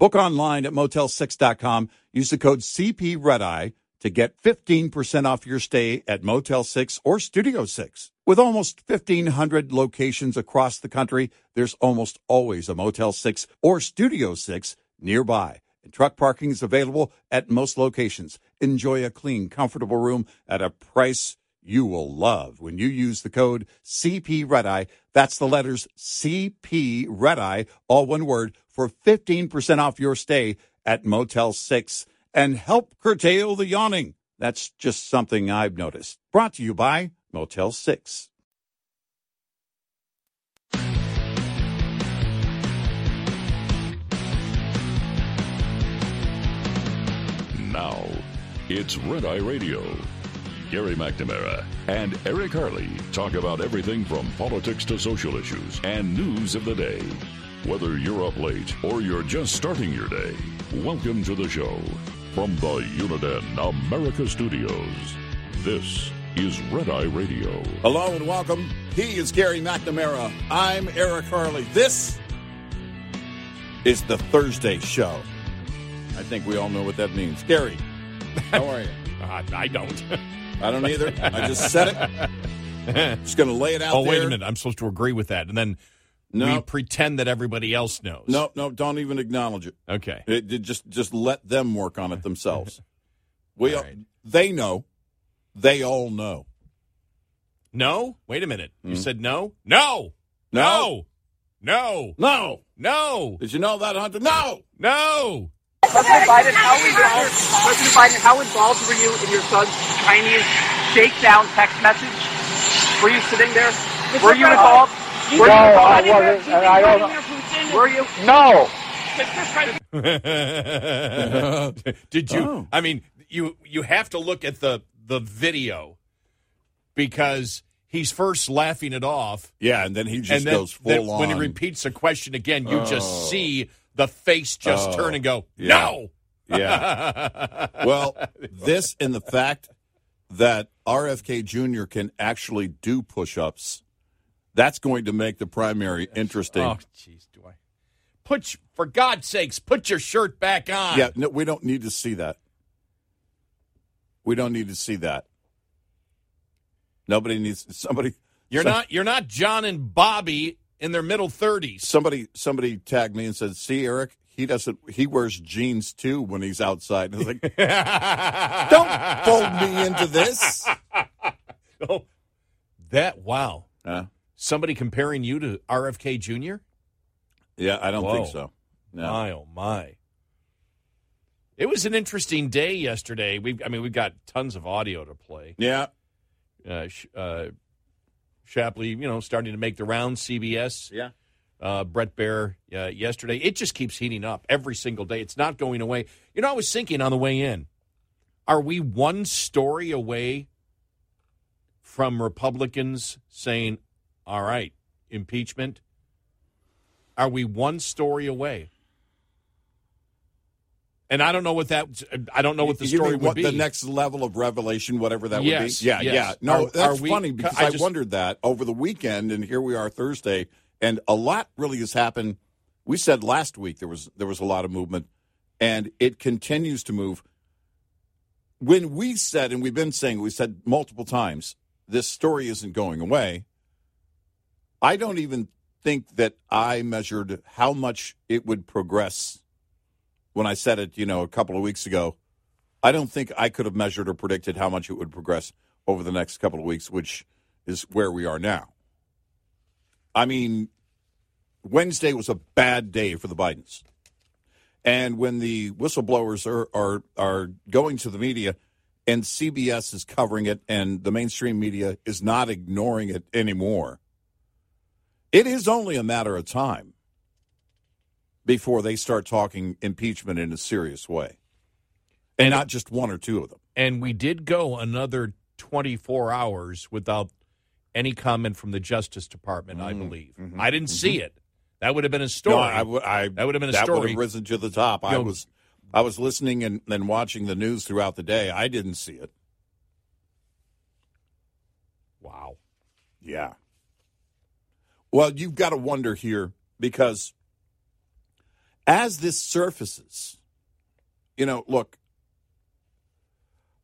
Book online at motel6.com. Use the code CP Red Eye to get 15% off your stay at Motel 6 or Studio 6. With almost 1,500 locations across the country, there's almost always a Motel 6 or Studio 6 nearby. And truck parking is available at most locations. Enjoy a clean, comfortable room at a price you will love when you use the code CP Red Eye. That's the letters CP Red Eye, all one word, for 15% off your stay at Motel 6 and help curtail the yawning. That's just something I've noticed. Brought to you by Motel 6. Now, it's Red Eye Radio. Gary McNamara and Eric Harley talk about everything from politics to social issues and news of the day. Whether you're up late or you're just starting your day, welcome to the show. From the Uniden America Studios, this is Red Eye Radio. Hello and welcome. He is Gary McNamara. I'm Eric Harley. This is the Thursday show. I think we all know what that means. Gary, how are you? Uh, I don't. I don't either. I just said it. Just going to lay it out oh, there. wait a minute. I'm supposed to agree with that. And then we No, pretend that everybody else knows. no, no. Don't even acknowledge it. Okay. It, it just just let them work on it themselves. We All right. they know. They all know. No? Wait a minute. You said no? No! Hmm. No. No! No. No! Did you know that, Hunter? No. No! President Biden, how involved, President Biden, how involved were you in your son's Chinese shakedown text message? Were you sitting there? Were you involved? Were No, you I wasn't, and I don't. Were you? No, Did you Oh. I mean, you you have to look at the the video because he's first laughing it off Yeah, and then he just then, goes full then on. when he repeats the question again, you Oh. just see the face just Oh. turn and go, Yeah. "No." Yeah. well, this and the fact that RFK Jr. can actually do push-ups, that's going to make the primary interesting. Oh, jeez, do I? Put for God's sakes, put your shirt back on. Yeah, no, we don't need to see that. We don't need to see that. Nobody needs somebody. You're some- not you're not John and Bobby in their middle thirties. Somebody somebody tagged me and said, "See, Eric, he doesn't. He wears jeans too when he's outside." And I was like, "Don't fold me into this." oh, that wow. Uh, Somebody comparing you to RFK Jr. yeah, I don't think so. No. My oh my. It was an interesting day yesterday. We I mean we've got tons of audio to play. Yeah, Uh, uh, Shapley, you know, starting to make the rounds. CBS. yeah. uh, Bret Baier uh, yesterday. It just keeps heating up every single day. It's not going away. You know, I was thinking on the way in, are we one story away from Republicans saying, all right, impeachment? Are we one story away? And I don't know what that. I don't know what the You story mean would what, be. The next level of revelation, whatever that Yes, would be. Yeah, yes. yeah. No, Are- that's are we- funny because I I, just- wondered that over the weekend, and here we are Thursday, and a lot really has happened. We said last week there was there was a lot of movement, and it continues to move. When we said, and we've been saying, we said multiple times, this story isn't going away. I don't even think that I measured how much it would progress when I said it, you know, a couple of weeks ago. I don't think I could have measured or predicted how much it would progress over the next couple of weeks, which is where we are now. I mean, Wednesday was a bad day for the Bidens. And when the whistleblowers are, are are going to the media and CBS is covering it and the mainstream media is not ignoring it anymore, it is only a matter of time before they start talking impeachment in a serious way. and not just one or two of them. And we did go another 24 hours without any comment from the Justice Department, I believe. I didn't see it. That would have been a story. Mm-hmm. No, I, w- I- That would have been a that story. would have risen to the top. I know- was I was listening and, and watching the news throughout the day. I didn't see it. wow. Yeah. Well, you've got to wonder here because as this surfaces, you know, look,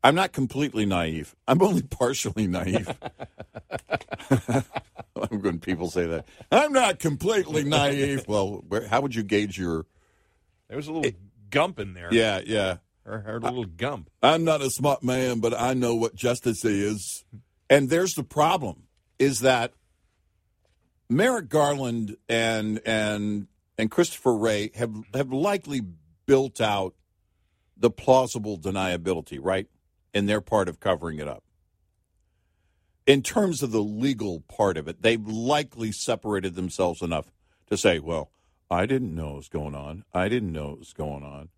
I'm not completely naive. I'm only partially naive. when people say that, I'm not completely naive. Well, where, how would you gauge your? There was a little gump in there. Yeah, yeah. I heard a little gump. I'm not a smart man, but I know what justice is. And there's the problem: is that Merrick Garland and and and Christopher Wray have have likely built out the plausible deniability, right, in their part of covering it up. In terms of the legal part of it, they've likely separated themselves enough to say, "Well, I didn't know what was going on. I didn't know what was going on."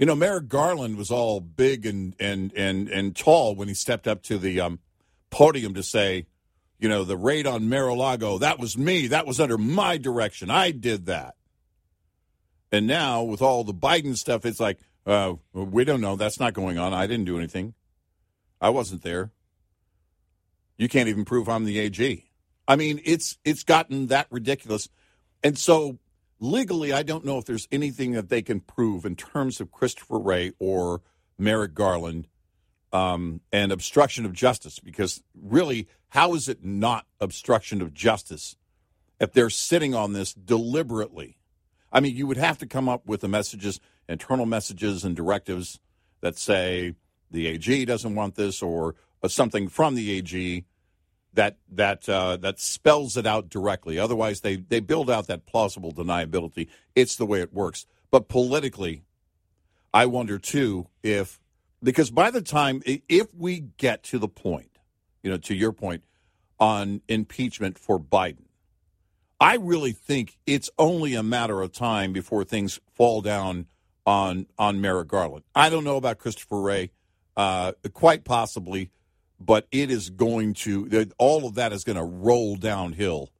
You know, Merrick Garland was all big and and and and tall when he stepped up to the um, podium to say, you know, the raid on Mar-a-Lago, that was me. That was under my direction. I did that. And now with all the Biden stuff, it's like, uh, we don't know. That's not going on. I didn't do anything. I wasn't there. You can't even prove I'm the AG. I mean, it's it's gotten that ridiculous. And so legally, I don't know if there's anything that they can prove in terms of Christopher Wray or Merrick Garland um, and obstruction of justice. Because really, how is it not obstruction of justice if they're sitting on this deliberately? I mean, you would have to come up with the messages, internal messages and directives that say the AG doesn't want this, or, or something from the AG that that uh, that spells it out directly. Otherwise, they they build out that plausible deniability. It's the way it works. But politically, I wonder too if because by the time if we get to the point, you know, to your point on impeachment for Biden, I really think it's only a matter of time before things fall down on on Merrick Garland. I don't know about Christopher Wray, uh, quite possibly, but it is going to all of that is going to roll downhill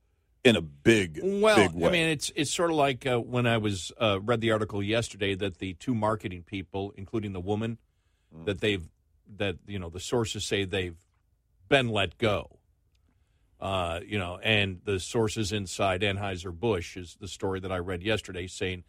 in a big, Well, big way. I mean, it's it's sort of like uh, when I was uh, read the article yesterday that the two marketing people, including the woman, Mm. that they've that you know the sources say they've been let go. Uh, you know, and the sources inside Anheuser Busch is the story that I read yesterday saying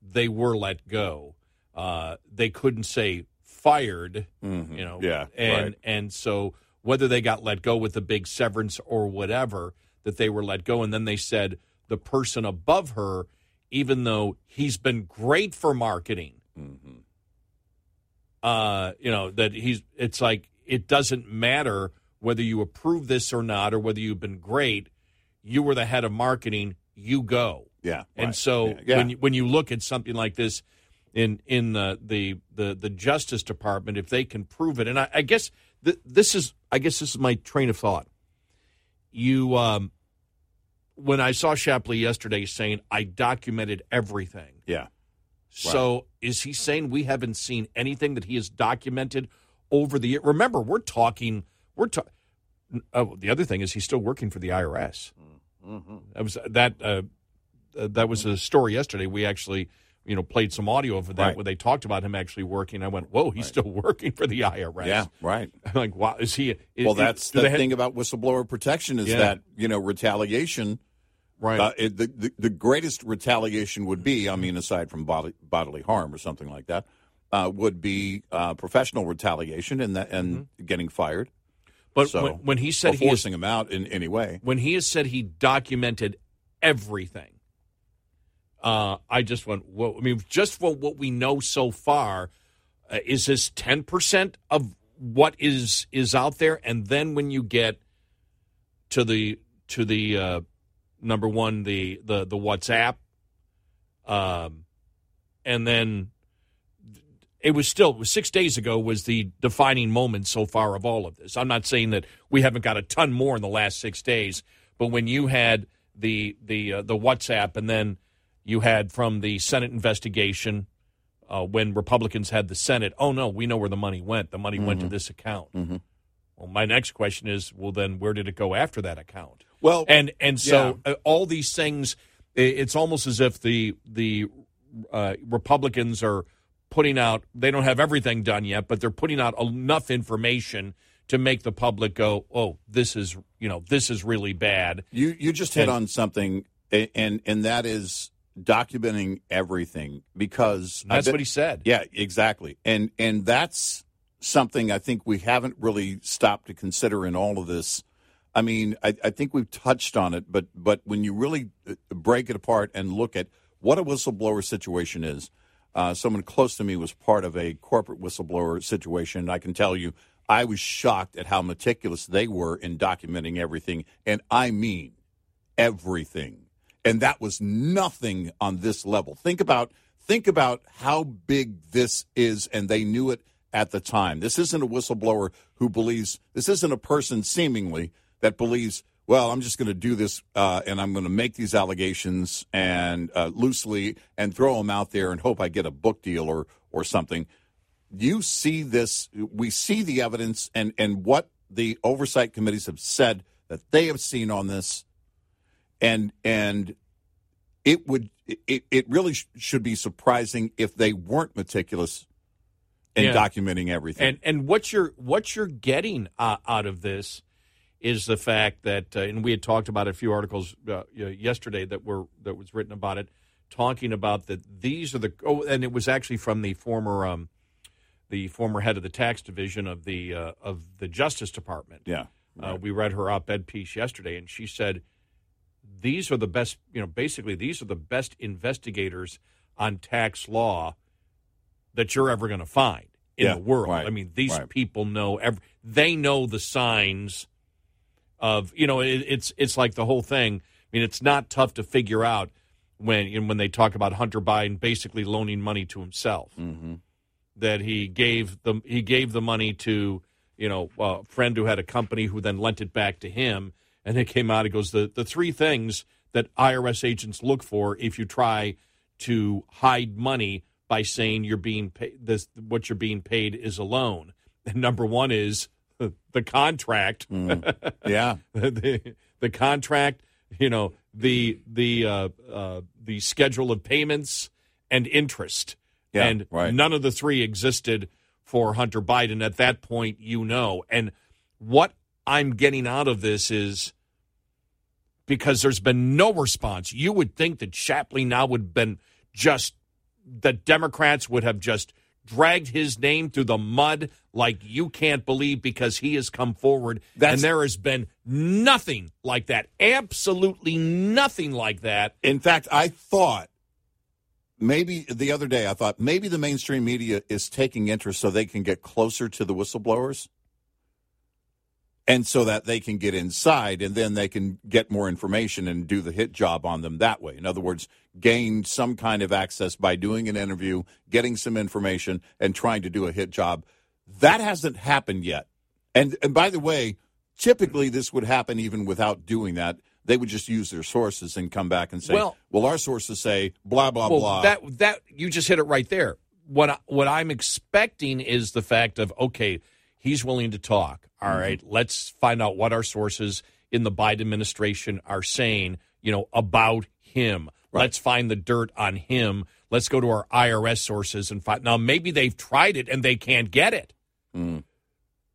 they were let go. Uh, they couldn't say fired, Mhm. you know, Yeah, and right. and so whether they got let go with the big severance or whatever, that they were let go, and then they said the person above her, even though he's been great for marketing, Mm-hmm. Uh, you know that he's. It's like it doesn't matter whether you approve this or not, or whether you've been great. You were the head of marketing. You go. yeah, And right. so Yeah, yeah. when you, when you look at something like this in in the the the, the Justice Department, if they can prove it, and I, I guess th- this is I guess this is my train of thought. You um, when I saw Shapley yesterday saying I documented everything. yeah, So is he saying we haven't seen anything that he has documented over the year? Remember, we're talking. We're talking. Oh, the other thing is he's still working for the IRS. That was that. Uh, uh, that was a story yesterday. We actually, you know, played some audio of that Right. where they talked about him actually working. I went, "Whoa, he's still working for the IRS." yeah, right. I'm like, wow, is he? Is, Well, that's do the they have- thing about whistleblower protection is Yeah. that you know retaliation. Right? Uh, it, the, the the greatest retaliation would be, I mean, aside from bodily, bodily harm or something like that, uh, would be uh, professional retaliation and that and getting fired. but so, when, when he said or he forcing him out in any way. when he has said he documented everything, uh, I just went, well, I mean, just for what we know so far, uh, is this ten percent of what is is out there? And then when you get to the to the uh, number one, the the the WhatsApp, um, and then it was still it was six days ago was the defining moment so far of all of this. I'm not saying that we haven't got a ton more in the last six days, but when you had the the uh, the WhatsApp and then you had from the Senate investigation uh, when Republicans had the Senate. Oh no, we know where the money went. The money went to Mm-hmm. this account. Well, my next question is, well, then where did it go after that account? Well, and and so uh, all these things, it's almost as if the the uh, Republicans are putting out. They don't have everything done yet, but they're putting out enough information to make the public go, "Oh, this is you know this is really bad." You you just hit And- on something, and and that is documenting everything because That's bet- what he said. Yeah, exactly, and and that's something I think we haven't really stopped to consider in all of this. I mean, I, I think we've touched on it, but but when you really uh, break it apart and look at what a whistleblower situation is, uh, someone close to me was part of a corporate whistleblower situation. I can tell you, I was shocked at how meticulous they were in documenting everything, and I mean everything. And that was nothing on this level. Think about think about how big this is, and they knew it at the time. This isn't a whistleblower who believes this isn't a person seemingly that believes. Well, I'm just going to do this, uh, and I'm going to make these allegations and uh, loosely and throw them out there and hope I get a book deal or or something. You see this. We see the evidence and and what the oversight committees have said that they have seen on this and and it would it, it really sh- should be surprising if they weren't meticulous in Yeah. documenting everything. And and what you're what you're getting uh, out of this is the fact that, uh, and we had talked about a few articles uh, yesterday that were that was written about it, talking about that these are the oh, and it was actually from the former um, the former head of the tax division of the uh, of the Justice Department. yeah, Uh, we read her op-ed piece yesterday, and she said these are the best. You know, basically, these are the best investigators on tax law that you're ever going to find in Yeah, the world. right, I mean, these right. people know every. They know the signs of you know. It, it's it's like the whole thing. I mean, it's not tough to figure out when you know, when they talk about Hunter Biden basically loaning money to himself mm-hmm. that he gave the he gave the money to you know a friend who had a company who then lent it back to him, and it came out. It goes the the three things that IRS agents look for if you try to hide money by saying you're being paid this what you're being paid is a loan. And number one is the contract yeah, the the contract, you know, the the uh, uh, the schedule of payments and interest, Yeah, and right. none of the three existed for Hunter Biden at that point. You know, and what I'm getting out of this is because there's been no response. You would think that Shapley now would have been just the Democrats would have just dragged his name through the mud like you can't believe because he has come forward. That's- and there has been nothing like that. Absolutely nothing like that. In fact, I thought maybe the other day I thought maybe the mainstream media is taking interest so they can get closer to the whistleblowers. And so that they can get inside and then they can get more information and do the hit job on them that way. In other words, gain some kind of access by doing an interview, getting some information, and trying to do a hit job. That hasn't happened yet. And, and by the way, typically this would happen even without doing that. They would just use their sources and come back and say, Well- well, our sources say blah, blah, well blah. that that you just hit it right there what I, what I'm expecting is the fact of okay he's willing to talk. All mm-hmm. right, let's find out what our sources in the Biden administration are saying you know about him. Let's find the dirt on him. Let's go to our IRS sources and find now maybe they've tried it and they can't get it. Mm.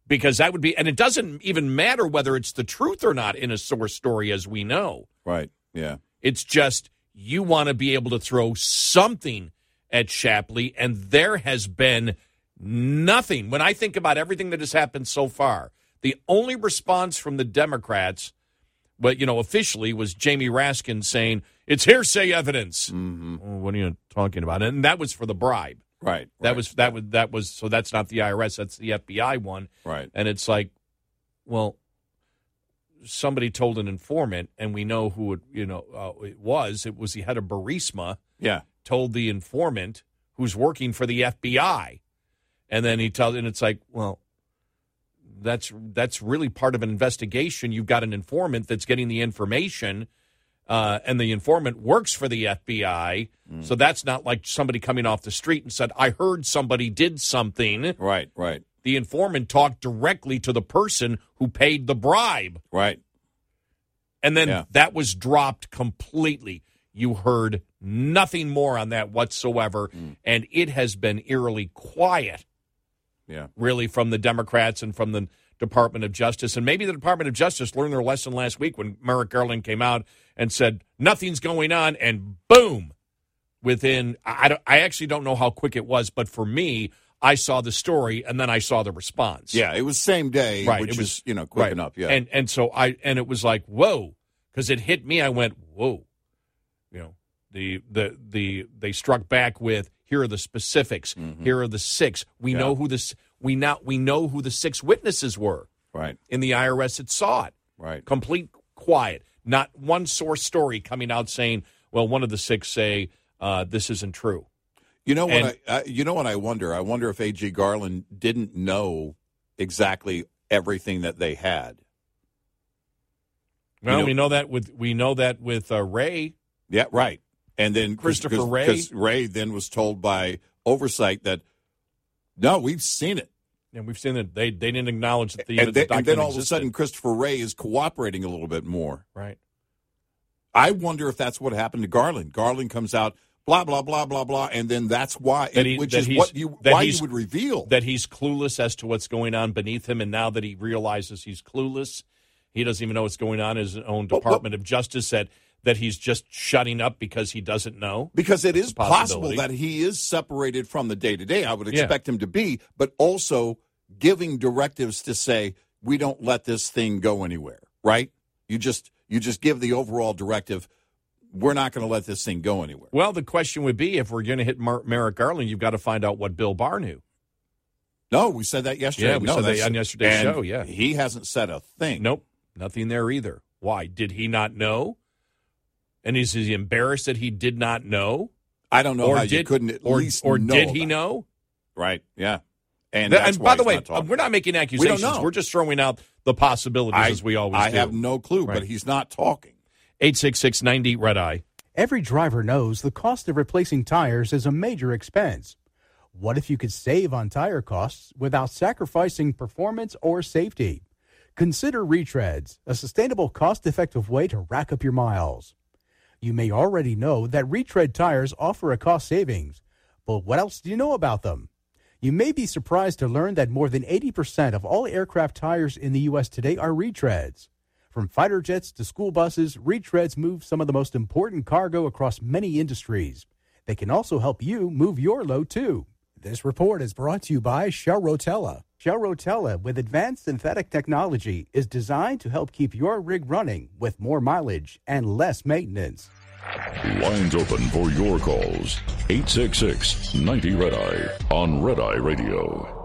Because that would be and it doesn't even matter whether it's the truth or not in a source story as we know. Right. Yeah. it's just you want to be able to throw something at Shapley, and there has been nothing. When I think about everything that has happened so far, the only response from the Democrats, but you know, officially was Jamie Raskin saying it's hearsay evidence. Mm-hmm. Well, what are you talking about? And that was for the bribe. Right. That right, was that was that was so that's not the IRS, that's the FBI one. right. And it's like, well, somebody told an informant, and we know who it, you know uh, it was. It was the head of Burisma Yeah. told the informant who's working for the FBI, and then he tells, and it's like, well, that's that's really part of an investigation. You've got an informant that's getting the information, uh, and the informant works for the FBI. Mm. So that's not like somebody coming off the street and said, I heard somebody did something. Right, right, The informant talked directly to the person who paid the bribe. right. And then Yeah. that was dropped completely. You heard nothing more on that whatsoever. Mm. And it has been eerily quiet, Yeah. really, from the Democrats and from the Department of Justice. And maybe the Department of Justice learned their lesson last week when Merrick Garland came out and said, nothing's going on. And boom, within, I, I don't- I actually don't know how quick it was, but for me, I saw the story and then I saw the response. Yeah, it was same day, Right, which it was- is, you know, quick Right. enough. Yeah. And and so I and it was like whoa, because it hit me. I went whoa, you know the the the they struck back with here are the specifics. Here are the six. We Mm-hmm. Yeah. know who this. We now we know who the six witnesses were right, in the IRS it saw it. right. Complete quiet. Not one source story coming out saying, well, one of the six say uh, this isn't true. You know what? And- I, I, you know what I wonder. I wonder if A.G. Garland didn't know exactly everything that they had. Well, know- we know that with we know that with uh, Wray. Yeah, right. And then Christopher because- Wray? because Wray then was told by oversight that no, we've seen it. And we've seen that they, they didn't acknowledge that the, and, the then, and then all of a sudden, Christopher Wray is cooperating a little bit more. right? I wonder if that's what happened to Garland. Garland comes out, blah blah blah blah blah, and then that's why, That he- which that is what you that why you would reveal. that he's clueless as to what's going on beneath him, and now that he realizes he's clueless, he doesn't even know what's going on. in His own Department of Justice said that he's just shutting up because he doesn't know. Because it is a possible that he is separated from the day to day. I would Yeah. expect him to be, but also giving directives to say we don't let this thing go anywhere. Right? You just you just give the overall directive. We're not going to let this thing go anywhere. Well, the question would be if we're going to hit Mar- Merrick Garland, you've got to find out what Bill Barr knew. No, we said that yesterday. Yeah, we no, said that that's- on yesterday's show, yeah. he hasn't said a thing. Nope, nothing there either. Why did he not know? And is he embarrassed that he did not know? I don't know or how did you couldn't at or, least or know did he about it. know? Right? Yeah. And, That- that's and why by the way, not uh, we're not making accusations. We don't know. We're just throwing out the possibilities I, as we always I do. I have no clue, Right. but he's not talking. 866 90 Red Eye. Every driver knows the cost of replacing tires is a major expense. What if you could save on tire costs without sacrificing performance or safety? Consider retreads, a sustainable, cost effective way to rack up your miles. You may already know that retread tires offer a cost savings, but what else do you know about them? You may be surprised to learn that more than 80% of all aircraft tires in the U.S. today are retreads. From fighter jets to school buses, retreads move some of the most important cargo across many industries. They can also help you move your load too. This report is brought to you by Shell Rotella. Shell Rotella, with advanced synthetic technology, is designed to help keep your rig running with more mileage and less maintenance. Lines open for your calls. 866 90 Red Eye on Red Eye Radio.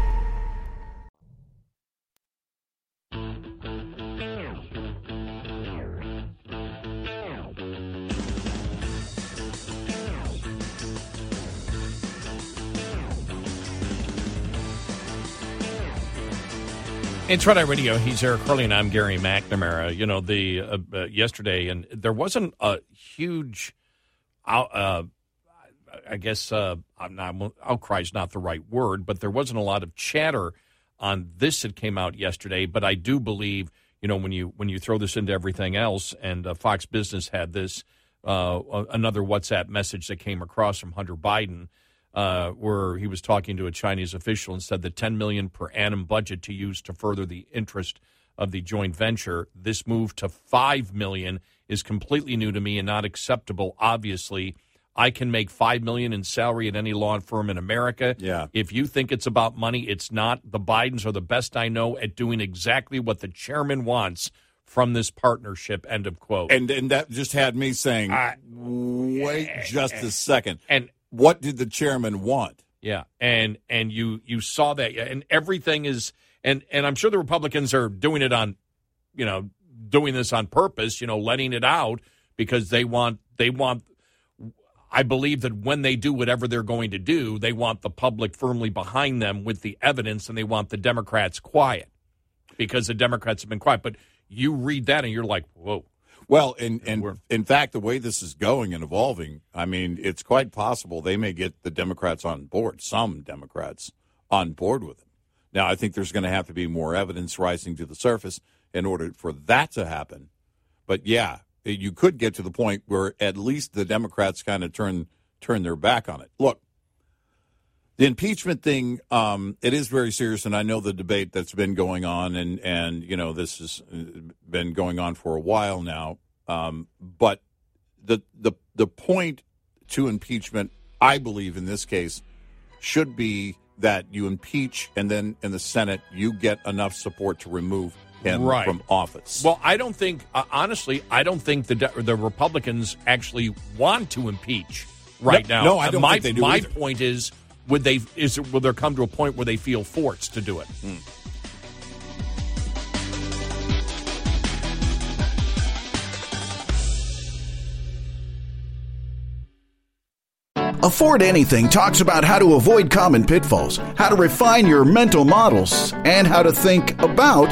It's Red Eye Radio. He's Eric Harley, and I'm Gary McNamara. You know, the uh, uh, yesterday, and there wasn't a huge, uh, I guess, uh, I'm not, outcry is not the right word, but there wasn't a lot of chatter on this that came out yesterday. But I do believe, you know, when you when you throw this into everything else, and uh, Fox Business had this uh, another WhatsApp message that came across from Hunter Biden uh, where he was talking to a Chinese official and said the 10 million per annum budget to use to further the interest of the joint venture. This move to 5 million is completely new to me and not acceptable. Obviously, I can make 5 million in salary at any law firm in America. Yeah. If you think it's about money, it's not. The Bidens are the best I know at doing exactly what the chairman wants from this partnership. End of quote. And and that just had me saying, wait just a second. And What did the chairman want? Yeah, and and you you saw that, and everything is, and and I'm sure the Republicans are doing it on, you know, doing this on purpose, you know, letting it out because they want they want. I believe that when they do whatever they're going to do, they want the public firmly behind them with the evidence, and they want the Democrats quiet because the Democrats have been quiet. But you read that, and you're like, whoa. Well, and, and in fact, the way this is going and evolving, I mean, it's quite possible they may get the Democrats on board, some Democrats on board with it. Now, I think there's going to have to be more evidence rising to the surface in order for that to happen. But yeah, you could get to the point where at least the Democrats kind of turn turn their back on it. Look, the impeachment thing, um, it is very serious, and I know the debate that's been going on, and and you know this has uh, been going on for a while now. Um, but the the the point to impeachment, I believe, in this case, should be that you impeach, and then in the Senate you get enough support to remove him Right. from office. Well, I don't think, uh, honestly, I don't think the the Republicans actually want to impeach right No, now. no, I don't my, think they do My either. point is, would they? Is will there come to a point where they feel forced to do it? Hmm. Afford Anything talks about how to avoid common pitfalls, how to refine your mental models, and how to think about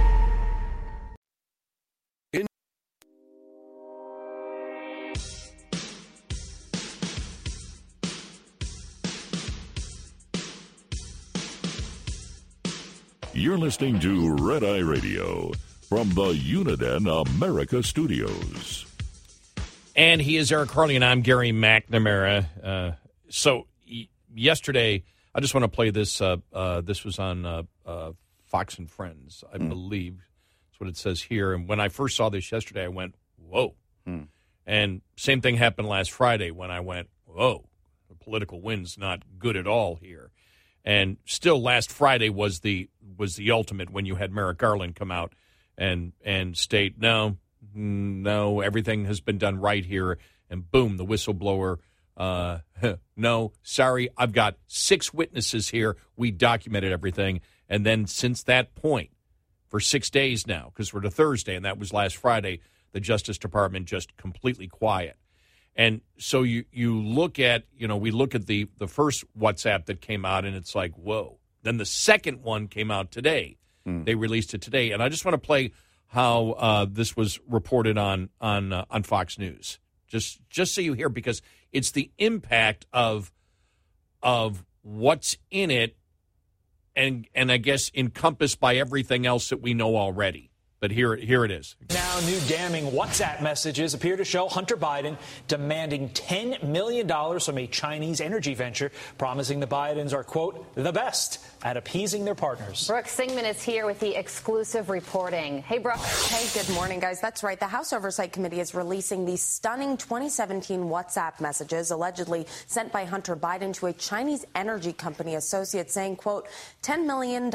You're listening to Red Eye Radio from the Uniden America Studios. And he is Eric Harley, and I'm Gary McNamara. Uh, so y- yesterday, I just want to play this. Uh, uh, this was on uh, uh, Fox and Friends, I believe. That's what it says here. And when I first saw this yesterday, I went, "Whoa!" And same thing happened last Friday when I went, "Whoa!" The political wind's not good at all here. And still, last Friday was the was the ultimate when you had Merrick Garland come out and and state, "No, no, everything has been done right here." And boom, the whistleblower. Uh, no, sorry, I've got six witnesses here. We documented everything, and then since that point, for six days now, because we're to Thursday, and that was last Friday, the Justice Department just completely quiet. And so you you look at you know we look at the the first WhatsApp that came out and it's like whoa. Then the second one came out today. They released it today, and I just want to play how uh, this was reported on on uh, on Fox News. Just just so you hear because it's the impact of of what's in it, and and I guess encompassed by everything else that we know already. But here here it is. Now, new damning WhatsApp messages appear to show Hunter Biden demanding $10 million from a Chinese energy venture, promising the Bidens are, quote, the best at appeasing their partners. Brooke Singman is here with the exclusive reporting. Hey, Brooke. Hey, good morning, guys. That's right. The House Oversight Committee is releasing these stunning 2017 WhatsApp messages allegedly sent by Hunter Biden to a Chinese energy company associate saying, quote, $10 million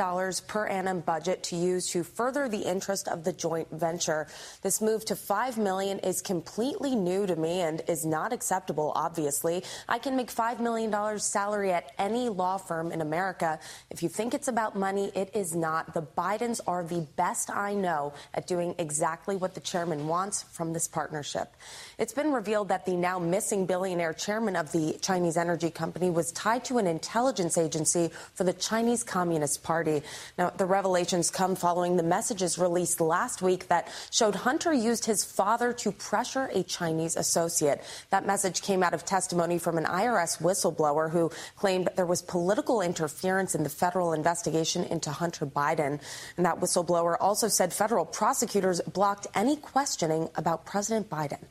per annum budget to use to further the interest of of the joint venture. This move to 5 million is completely new to me and is not acceptable, obviously. I can make $5 million salary at any law firm in America. If you think it's about money, it is not. The Bidens are the best I know at doing exactly what the chairman wants from this partnership. It's been revealed that the now missing billionaire chairman of the Chinese energy company was tied to an intelligence agency for the Chinese Communist Party. Now, the revelations come following the messages released last week that showed Hunter used his father to pressure a Chinese associate. That message came out of testimony from an IRS whistleblower who claimed there was political interference in the federal investigation into Hunter Biden. And that whistleblower also said federal prosecutors blocked any questioning about President Biden.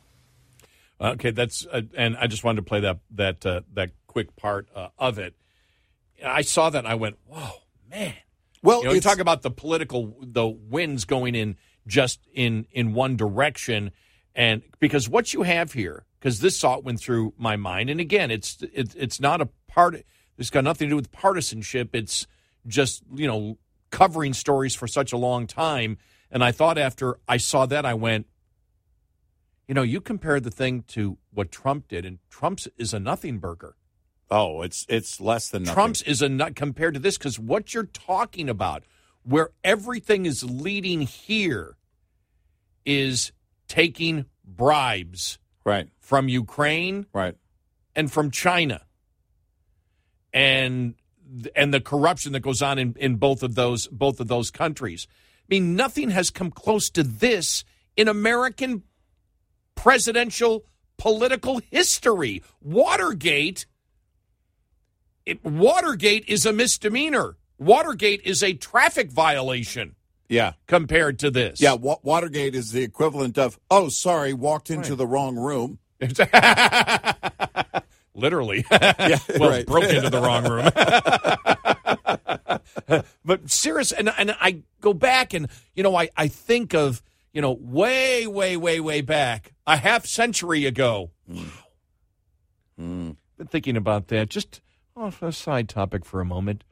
Okay, that's uh, and I just wanted to play that that uh, that quick part uh, of it. I saw that and I went, "Whoa, man!" Well, you know, you talk about the political the winds going in just in in one direction, and because what you have here, because this thought went through my mind, and again, it's it, it's not a part. It's got nothing to do with partisanship. It's just you know covering stories for such a long time, and I thought after I saw that, I went, you know, you compared the thing to what Trump did, and Trump's is a nothing burger. Oh, it's it's less than nothing. Trump's is a nut compared to this because what you're talking about, where everything is leading here, is taking bribes right from Ukraine, right, and from China, and and the corruption that goes on in, in both of those both of those countries. I mean, nothing has come close to this in American presidential political history. Watergate it, Watergate is a misdemeanor. Watergate is a traffic violation Yeah. compared to this. Yeah, Wa- Watergate is the equivalent of, oh, sorry, walked into Right. the wrong room. Literally. Yeah, well, right. broke into the wrong room. but serious, and and I go back and you know I I think of you know way way way way back a half century ago. Hmm. Hmm. Been thinking about that. Just off a side topic for a moment,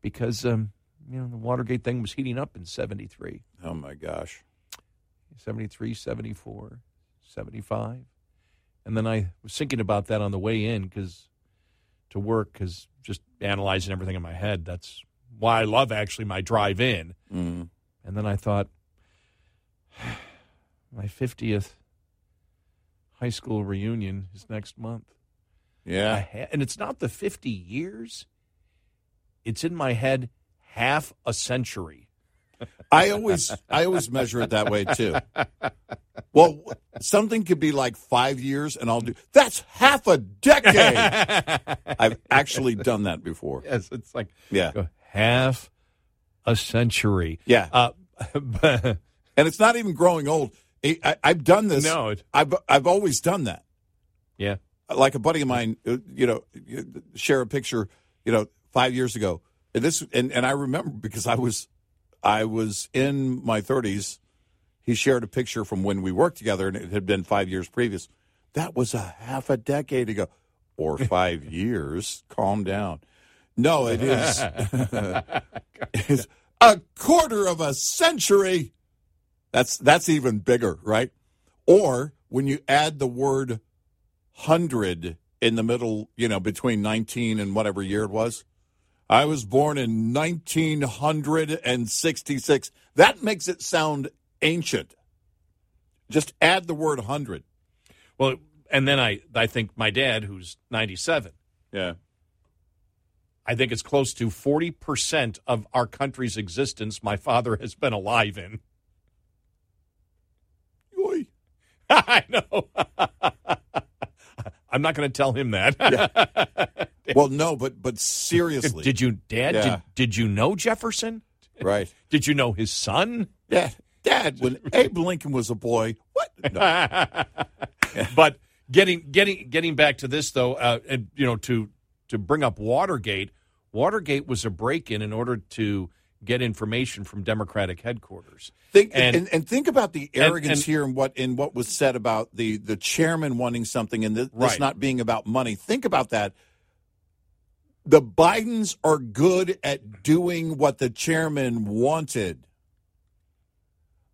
because um you know the Watergate thing was heating up in '73. Oh, my gosh. 73, 74, 75. And then I was thinking about that on the way in because to work, because just analyzing everything in my head, that's why I love actually my drive in. Mm. And then I thought, my 50th high school reunion is next month. Yeah. ha- and it's not the 50 years, it's in my head half a century. I always I always measure it that way too. Well, something could be like five years, and I'll do that's half a decade. I've actually done that before. Yes, it's like Yeah, half a century. yeah, Uh, and it's not even growing old. I, I've done this. no, I've I've always done that. yeah. Like a buddy of mine, uh, you know, share a picture, you know, five years ago. And this, and, and I remember because I was, I was in my thirties. He shared a picture from when we worked together, and it had been five years previous. That was a half a decade ago, or five years. Calm down. No, it is. it's a quarter of a century. That's that's even bigger, right? Or when you add the word hundred in the middle, you know, between 19 and whatever year it was. I was born in 1966. That makes it sound ancient. Just add the word hundred. Well, and then I, I think my dad, who's 97, Yeah. I think it's close to 40% of our country's existence my father has been alive in. Oy. I know. I'm not going to tell him that. Well, no, but but seriously, did you, Dad? Yeah. Did, did you know Jefferson? right? Did you know his son? Yeah, Dad. When Abe Lincoln was a boy, what? No. but getting getting getting back to this though, uh, and you know to to bring up Watergate. Watergate was a break in in order to get information from Democratic headquarters. Think And- and, and, think about the arrogance and- here and what in what was said about the the chairman wanting something and this, Right. not being about money. Think about that. The Bidens are good at doing what the chairman wanted.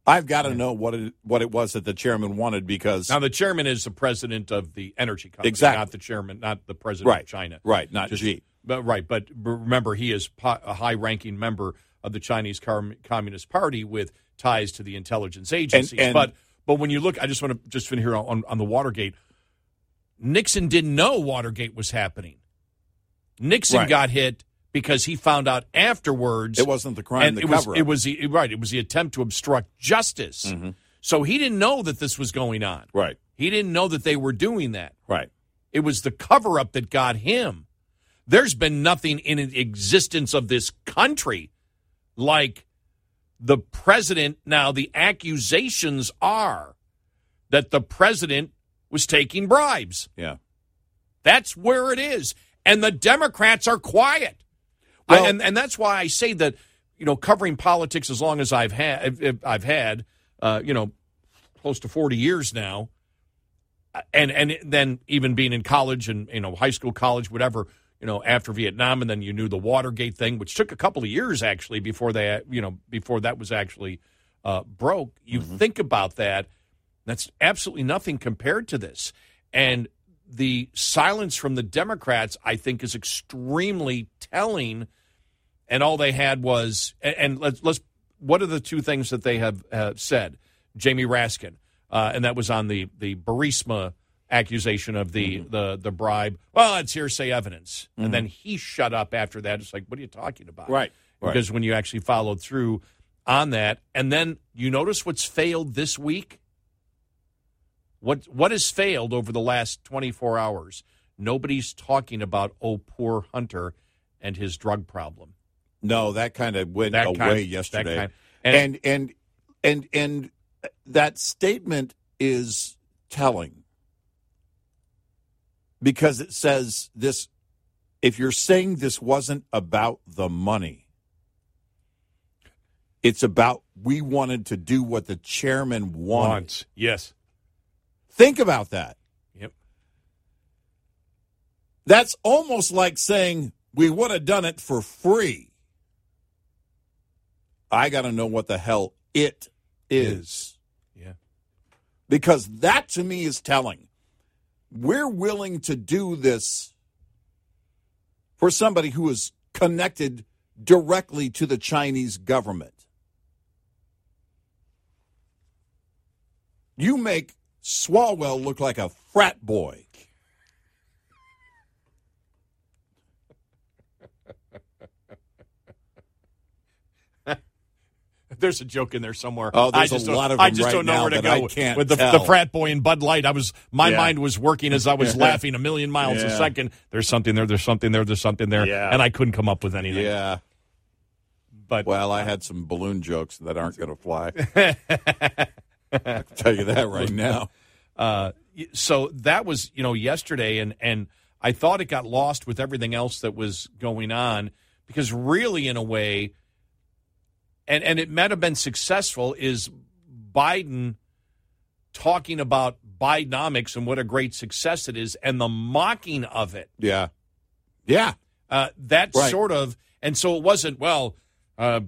I've got to know what it what it was that the chairman wanted because Now, the chairman is the president of the energy company, Exactly. not the chairman, not the president Right. of China. Right, not Just- Xi. But right, but remember, he is a high-ranking member of the Chinese Com- Communist Party with ties to the intelligence agencies. and- but but when you look, I just want to just finish here on, on the Watergate. Nixon didn't know Watergate was happening. Nixon Right. got hit because he found out afterwards. It wasn't the crime, and the it was. It was the, right. It was the attempt to obstruct justice. Mm-hmm. So he didn't know that this was going on. right, He didn't know that they were doing that. right. It was the cover up that got him. There's been nothing in the existence of this country like the president. Now, the accusations are that the president was taking bribes. Yeah. That's where it is. And the Democrats are quiet. Well- I, and, and that's why I say that, you know, covering politics as long as I've had, I've had, uh, you know, close to 40 years now, and and then even being in college and you know high school, college, whatever, you know, after Vietnam, and then you knew the Watergate thing, which took a couple of years actually before they, you know, before that was actually uh, broke. You think about that, that's absolutely nothing compared to this, and the silence from the Democrats, I think, is extremely telling. And all they had was, and, and let's let's. What are the two things that they have uh, said? Jamie Raskin, uh, and that was on the the Burisma accusation of the mm-hmm. the the bribe. Well, it's hearsay evidence, and mm-hmm. then he shut up after that. It's like, what are you talking about? Right, right. Because when you actually followed through on that, and then you notice what's failed this week. What what has failed over the last twenty four hours? Nobody's talking about oh poor Hunter and his drug problem. No, that kind of went That away kind- yesterday. kind- and, and- and and and that statement is telling because it says this if you're saying this wasn't about the money it's about we wanted to do what the chairman wanted. Wants. Yes. Think about that. Yep. That's almost like saying we would have done it for free. I got to know what the hell it is. Yeah. Because that to me is telling. We're willing to do this for somebody who is connected directly to the Chinese government. You make Swalwell look like a frat boy. There's a joke in there somewhere. Oh, there's I just a lot of I just right don't know where to go I can't with the, the frat boy and Bud Light. I was my Yeah. mind was working as I was laughing a million miles a second. There's something there. There's something there. There's something there. Yeah. And I couldn't come up with anything. Yeah. But Well, I had some balloon jokes that aren't going to fly. I can tell you that right now. Uh, so that was you know yesterday, and and I thought it got lost with everything else that was going on because really, in a way, and and it might have been successful is Biden talking about Bidenomics and what a great success it is, and the mocking of it. Yeah. Yeah. Uh, that Right. sort of, and so it wasn't well. Uh,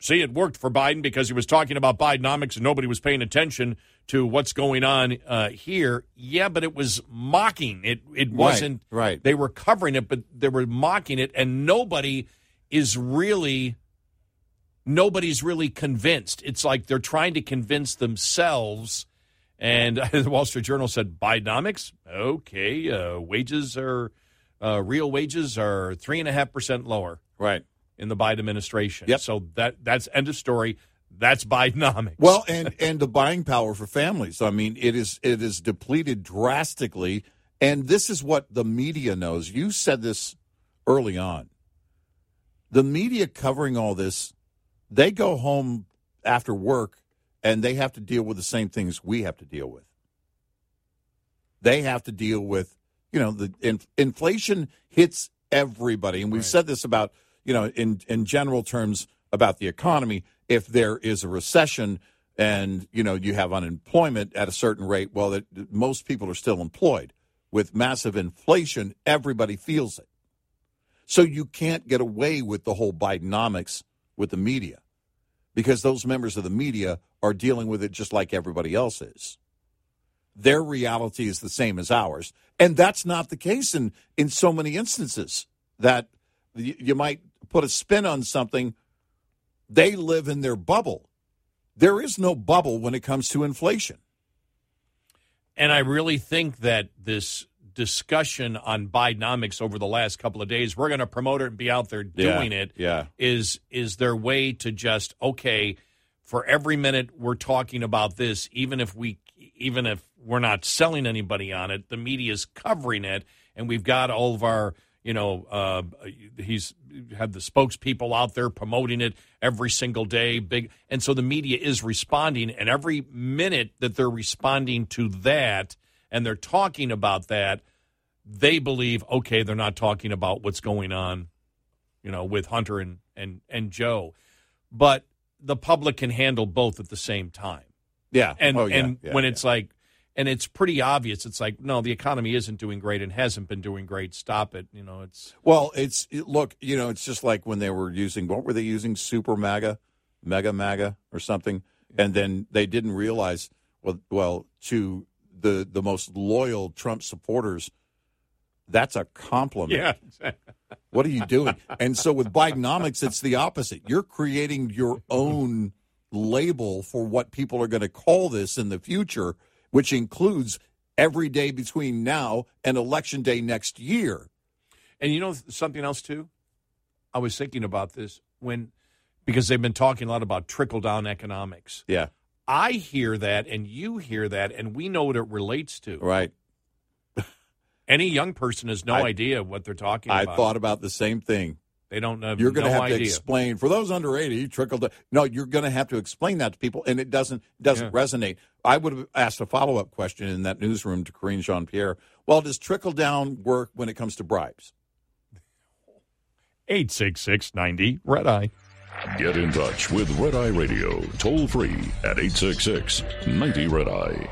see, it worked for Biden because he was talking about Bidenomics and nobody was paying attention to what's going on uh, here. Yeah, but it was mocking. It it wasn't right. They were covering it, but they were mocking it, and nobody is really nobody's really convinced. It's like they're trying to convince themselves. And the Wall Street Journal said Bidenomics. Okay, uh, wages are uh, real wages are three and a half percent lower Right. in the Biden administration. Yep. So that that's end of story. That's Bidenomics. Well, and and the buying power for families. I mean, it is it is depleted drastically, and this is what the media knows. You said this early on. The media covering all this, they go home after work and they have to deal with the same things we have to deal with. They have to deal with, you know, the in, inflation hits everybody, and we've said this about, you know, in in general terms about the economy. If there is a recession and you know you have unemployment at a certain rate, well, that most people are still employed. With massive inflation, everybody feels it. So you can't get away with the whole Bidenomics with the media. because those members of the media are dealing with it just like everybody else is. Their reality is the same as ours. And that's not the case in, in so many instances that you, might put a spin on something. They live in their bubble. There is no bubble when it comes to inflation. And I really think that this discussion on Bidenomics over the last couple of days, we're going to promote it and be out there doing Yeah, it. yeah. Is is their way to just okay, for every minute we're talking about this, even if we even if we're not selling anybody on it, the media is covering it, and we've got all of our you know uh, he's had the spokespeople out there promoting it every single day big and so the media is responding and every minute that they're responding to that and they're talking about that they believe okay they're not talking about what's going on you know with hunter and and and joe but the public can handle both at the same time Yeah. and Oh, yeah, and yeah, when it's like and it's pretty obvious it's like no the economy isn't doing great and hasn't been doing great stop it you know it's Well, it's it, look, you know, it's just like when they were using what were they using? Super MAGA, Mega MAGA, or something, and then they didn't realize. Well, well, to the the most loyal Trump supporters, that's a compliment. yeah What are you doing? and so with Bidenomics, it's the opposite. You're creating your own label for what people are going to call this in the future, which includes every day between now and election day next year. And you know something else too? I was thinking about this when because they've been talking a lot about trickle down economics. Yeah. I hear that and you hear that and we know what it relates to. Right. Any young person has no I- idea what they're talking I about. I thought about the same thing. they don't have You're going to no have to explain for those under 80 trickle down. No, you're going to have to explain that to people, and it doesn't doesn't Yeah. resonate. I would have asked a follow up question in that newsroom to Karine Jean Pierre. Well, does trickle down work when it comes to bribes? 866 90 Red Eye. Get in touch with Red Eye Radio toll free at 866 90 Red Eye.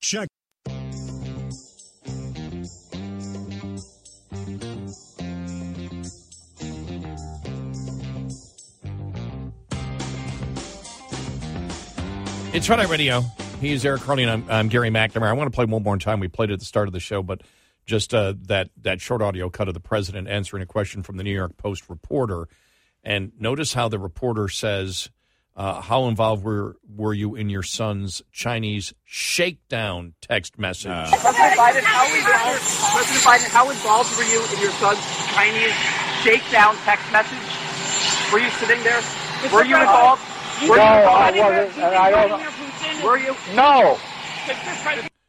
Check. It's Red Eye Radio. He's Eric Harley, and I'm, I'm Gary McNamara. I want to play one more time. We played it at the start of the show, but just uh, that that short audio cut of the president answering a question from the New York Post reporter. And notice how the reporter says, uh, "How involved were were you in your son's Chinese shakedown text message?" President Biden, how involved, President Biden, how involved were you in your son's Chinese shakedown text message? Were you sitting there? Were you involved? Were No, you I involved? wasn't, and I don't. Were you? No.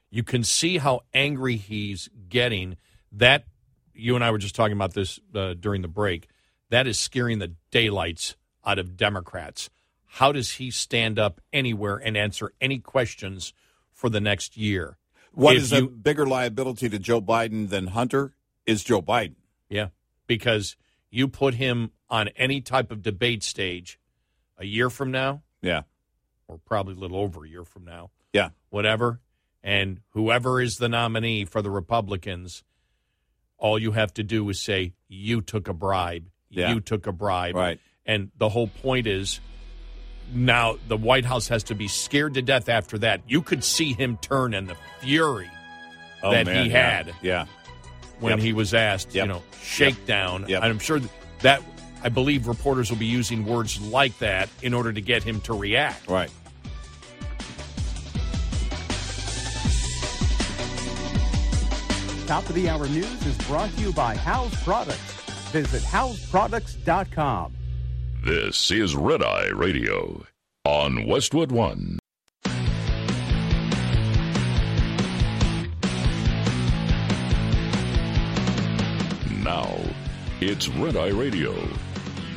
You can see how angry he's getting. That you and I were just talking about this uh, during the break. That is scaring the daylights out of Democrats. How does he stand up anywhere and answer any questions for the next year? What If is you- a bigger liability to Joe Biden than Hunter is Joe Biden. Yeah, because you put him on any type of debate stage a year from now, Yeah. or probably a little over a year from now, Yeah. whatever, and whoever is the nominee for the Republicans, all you have to do is say, You took a bribe. Yeah. You took a bribe. Right. And the whole point is now the White House has to be scared to death after that. You could see him turn and the fury Oh, that man, he yeah. had Yeah. when Yep. he was asked, Yep. you know, shakedown. Yep. I'm sure that I believe reporters will be using words like that in order to get him to react. Right. Top of the hour news is brought to you by House Products. Visit houseproducts.com. This is Red Eye Radio on Westwood One. Now, it's Red Eye Radio.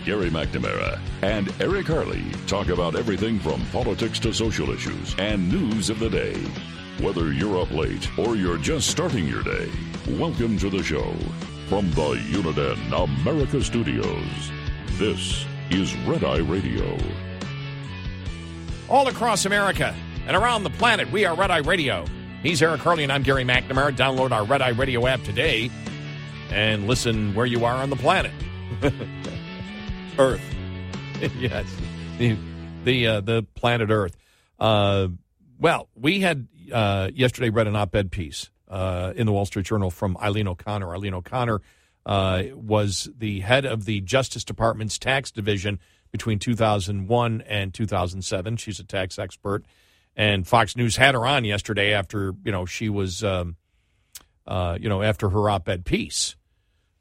Gary McNamara and Eric Harley talk about everything from politics to social issues and news of the day. Whether you're up late or you're just starting your day, welcome to the show. From the Uniden America Studios, this is Red Eye Radio. All across America and around the planet, we are Red Eye Radio. He's Eric Harley, and I'm Gary McNamara. Download our Red Eye Radio app today and listen where you are on the planet. Earth. yes, the the, uh, the planet Earth. Uh, well, we had uh, yesterday read an op-ed piece uh, in the Wall Street Journal from Eileen O'Connor. Eileen O'Connor uh, was the head of the Justice Department's tax division between 2001 and 2007. She's a tax expert, and Fox News had her on yesterday after you know she was um, uh, you know after her op-ed piece.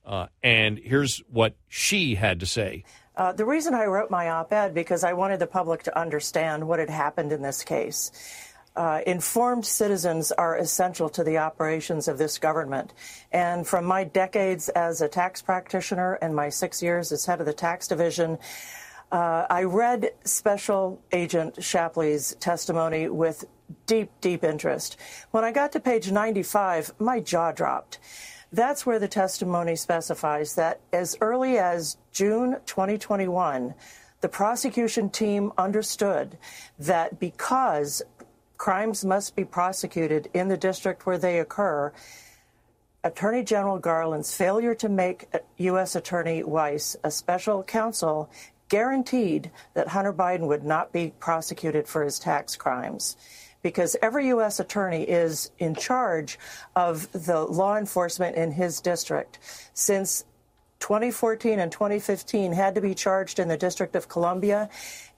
Uh, and here's what she had to say. Uh, the reason I wrote my op ed because I wanted the public to understand what had happened in this case. Uh, informed citizens are essential to the operations of this government. And from my decades as a tax practitioner and my six years as head of the tax division, uh, I read Special Agent Shapley's testimony with deep, deep interest. When I got to page 95, my jaw dropped. That's where the testimony specifies that as early as June 2021, the prosecution team understood that because crimes must be prosecuted in the district where they occur, Attorney General Garland's failure to make U.S. Attorney Weiss a special counsel guaranteed that Hunter Biden would not be prosecuted for his tax crimes because every U.S. attorney is in charge of the law enforcement in his district. Since 2014 and 2015 had to be charged in the District of Columbia,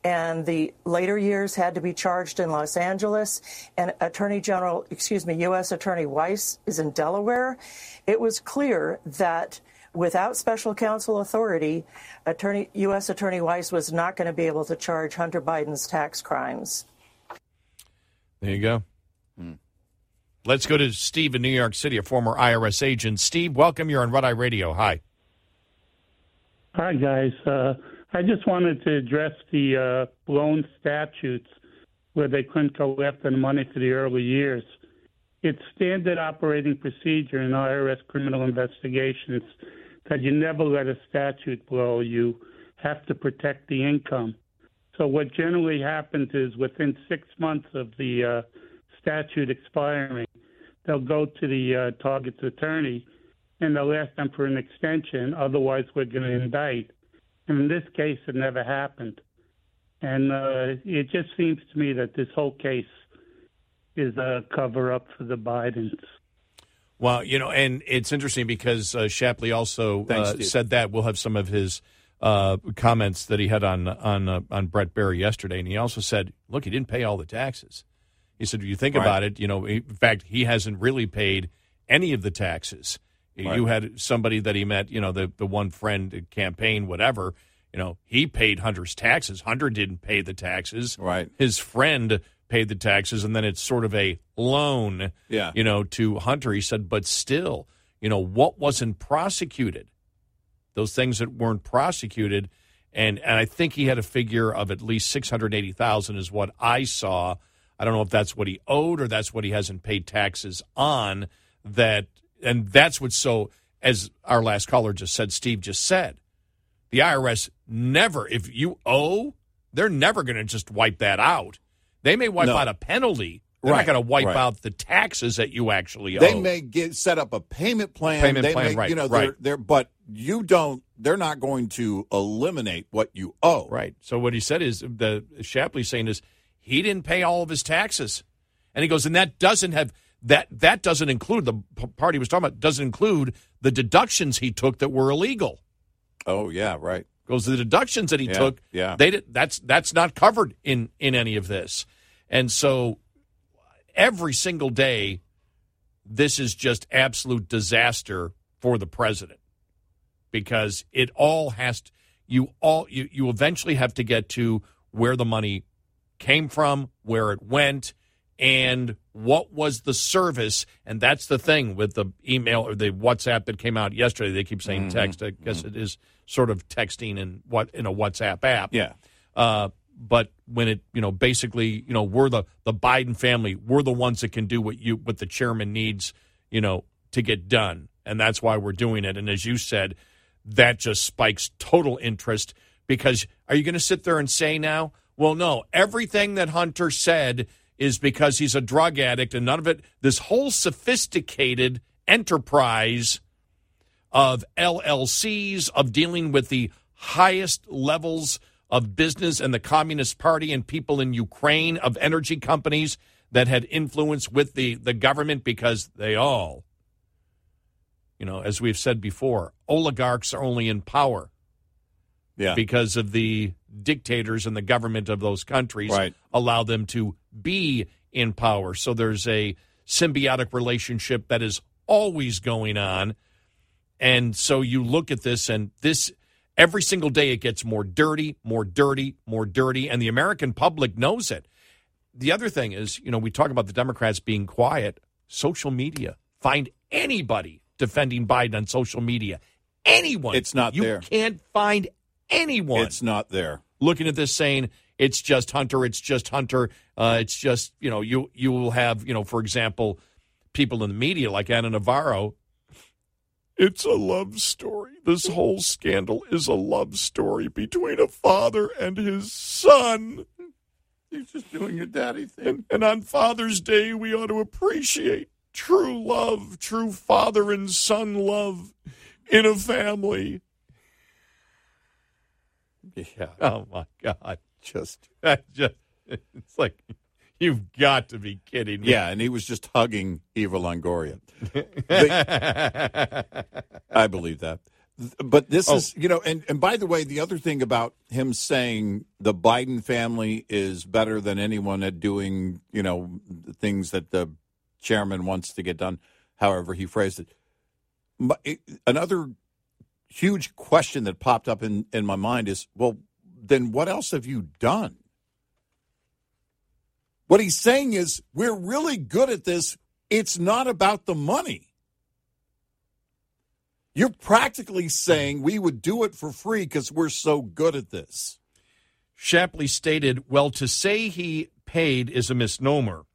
and the later years had to be charged in Los Angeles, and Attorney General, excuse me, U.S. Attorney Weiss is in Delaware. It was clear that without special counsel authority, Attorney, U.S. Attorney Weiss was not going to be able to charge Hunter Biden's tax crimes. There you go. Hmm. Let's go to Steve in New York City, a former IRS agent. Steve, welcome. You're on Red Eye Radio. Hi. Hi, guys. Uh, I just wanted to address the uh, blown statutes where they couldn't after the money for the early years. It's standard operating procedure in IRS criminal investigations that you never let a statute blow. You have to protect the income. So what generally happens is within six months of the uh, statute expiring, they'll go to the uh, target's attorney and they'll ask them for an extension. Otherwise, we're going to indict. And in this case, it never happened. And uh, it just seems to me that this whole case is a cover up for the Bidens. Well, you know, and it's interesting because uh, Shapley also Thanks, uh, said that we'll have some of his uh, comments that he had on on uh, on Bret Baier yesterday, and he also said, "Look, he didn't pay all the taxes." He said, "You think Right. about it, you know. In fact, he hasn't really paid any of the taxes. Right. You had somebody that he met, you know, the the one friend campaign, whatever. You know, he paid Hunter's taxes. Hunter didn't pay the taxes. Right. His friend paid the taxes, and then it's sort of a loan. Yeah. You know, to Hunter. He said, but still, you know, what wasn't prosecuted? those things that weren't prosecuted. And, and I think he had a figure of at least 680,000 is what I saw. I don't know if that's what he owed or that's what he hasn't paid taxes on that and that's what's so as our last caller just said Steve just said. The IRS never if you owe, they're never going to just wipe that out. They may wipe No. out a penalty. They're Right, not going to wipe right. out the taxes that you actually owe. They may get set up a payment plan. Payment they plan, may, right, You know, right. they're, they're but you don't. They're not going to eliminate what you owe. Right. So what he said is the Shapley saying is he didn't pay all of his taxes, and he goes, and that doesn't have that that doesn't include the p- part he was talking about doesn't include the deductions he took that were illegal. Oh yeah, right. Goes the deductions that he Yeah, took. yeah. They did, that's that's not covered in in any of this, and so every single day, this is just absolute disaster for the president because it all has to, you all you, you eventually have to get to where the money came from, where it went, and what was the service. And that's the thing with the email or the WhatsApp that came out yesterday. They keep saying Mhm, text. I guess it is sort of texting in what in a WhatsApp app. Yeah. Uh, but when it, you know, basically, you know, we're the the Biden family. We're the ones that can do what you what the chairman needs, you know, to get done, and that's why we're doing it. And as you said, that just spikes total interest because are you going to sit there and say now, well, no, everything that Hunter said is because he's a drug addict, and none of it. This whole sophisticated enterprise of LLCs, of dealing with the highest levels of business and the Communist Party and people in Ukraine, of energy companies that had influence with the, the government because they all, you know, as we've said before, oligarchs are only in power Yeah. because of the dictators and the government of those countries Right. allow them to be in power. So there's a symbiotic relationship that is always going on. And so you look at this, and this every single day it gets more dirty, more dirty, more dirty, and the American public knows it. The other thing is, you know, we talk about the Democrats being quiet. Social media. Find anybody defending Biden on social media. Anyone. It's not you there. can't find anyone It's not there. looking at this saying it's just Hunter, it's just Hunter, uh, it's just you know you you will have you know for example people in the media like Ana Navarro. It's a love story. This whole scandal is a love story between a father and his son. He's just doing a daddy thing. And, and on Father's Day, we ought to appreciate true love, true father and son love in a family. Yeah. Oh my God! Just That just it's like you've got to be kidding me. Yeah, and he was just hugging Eva Longoria. The- I believe that. But this Oh. is, you know, and, and by the way, the other thing about him saying the Biden family is better than anyone at doing, you know, the things that the chairman wants to get done, however he phrased it. But it- Another huge question that popped up in, in my mind is well, then what else have you done? What he's saying is, we're really good at this. It's not about the money. You're practically saying we would do it for free because we're so good at this. Shapley stated, well, to say he paid is a misnomer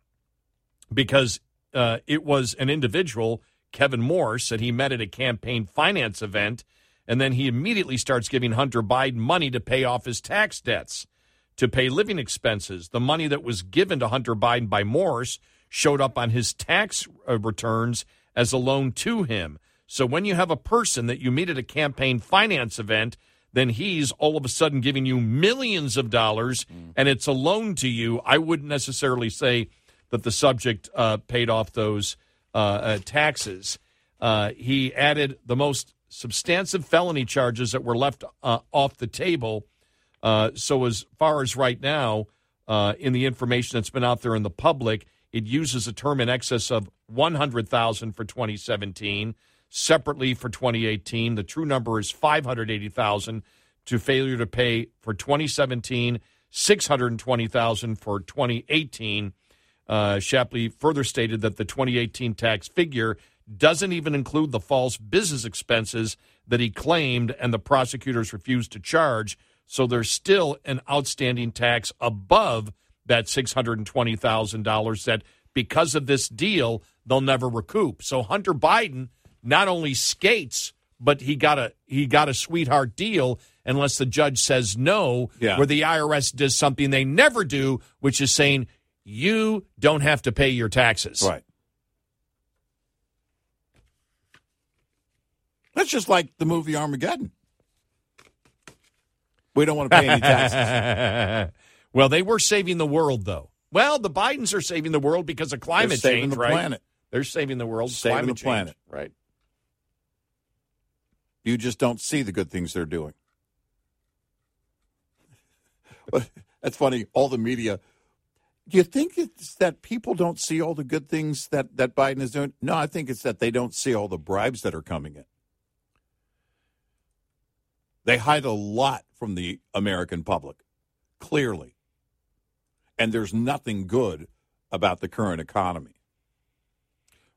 because uh, it was an individual, Kevin Morris, that he met at a campaign finance event, and then he immediately starts giving Hunter Biden money to pay off his tax debts, to pay living expenses. The money that was given to Hunter Biden by Morris showed up on his tax uh, returns as a loan to him. So when you have a person that you meet at a campaign finance event, then he's all of a sudden giving you millions of dollars and it's a loan to you. I wouldn't necessarily say that the subject uh, paid off those uh, uh, taxes. Uh, he added the most substantive felony charges that were left uh, off the table. Uh, so, as far as right now, uh, in the information that's been out there in the public, it uses a term in excess of 100,000 for 2017. Separately for 2018, the true number is 580,000 to failure to pay for 2017, 620,000 for 2018. Uh, Shapley further stated that the 2018 tax figure doesn't even include the false business expenses that he claimed and the prosecutors refused to charge. So there's still an outstanding tax above that $620,000 that because of this deal, they'll never recoup. So Hunter Biden not only skates, but he got a he got a sweetheart deal unless the judge says no, Yeah. where the IRS does something they never do, which is saying you don't have to pay your taxes. Right. That's just like the movie Armageddon. We don't want to pay any taxes. well, they were saving the world, though. Well, the Bidens are saving the world because of climate They're saving change, the right? planet. They're saving the world, Saving the change, planet. right? You just don't see the good things they're doing. But that's funny. All the media. Do you think it's that people don't see all the good things that, that Biden is doing? No, I think it's that they don't see all the bribes that are coming in. They hide a lot from the American public, clearly. And there's nothing good about the current economy.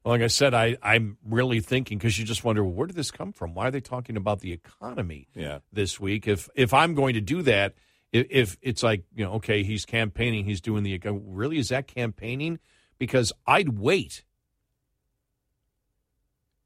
Well, like I said, I, I'm really thinking because you just wonder where did this come from? Why are they talking about the economy Yeah. this week? If if I'm going to do that, if, if it's like you know, okay, he's campaigning, he's doing the uh, really is that campaigning? Because I'd wait.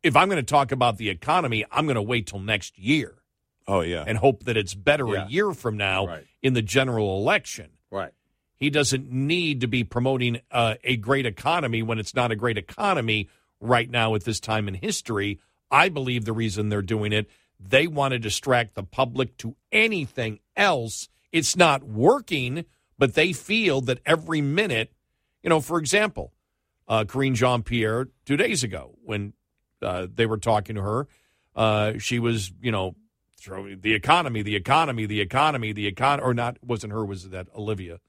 If I'm going to talk about the economy, I'm going to wait till next year Oh, yeah. and hope that it's better Yeah. a year from now Right. in the general election. Right. He doesn't need to be promoting uh, a great economy when it's not a great economy right now at this time in history. I believe the reason they're doing it, they want to distract the public to anything else. It's not working, but they feel that every minute, you know, for example, uh, Jean Pierre two days ago when uh, they were talking to her, uh, she was, you know, throwing the economy, the economy, the economy, the econ, or not, wasn't her, was that Olivia?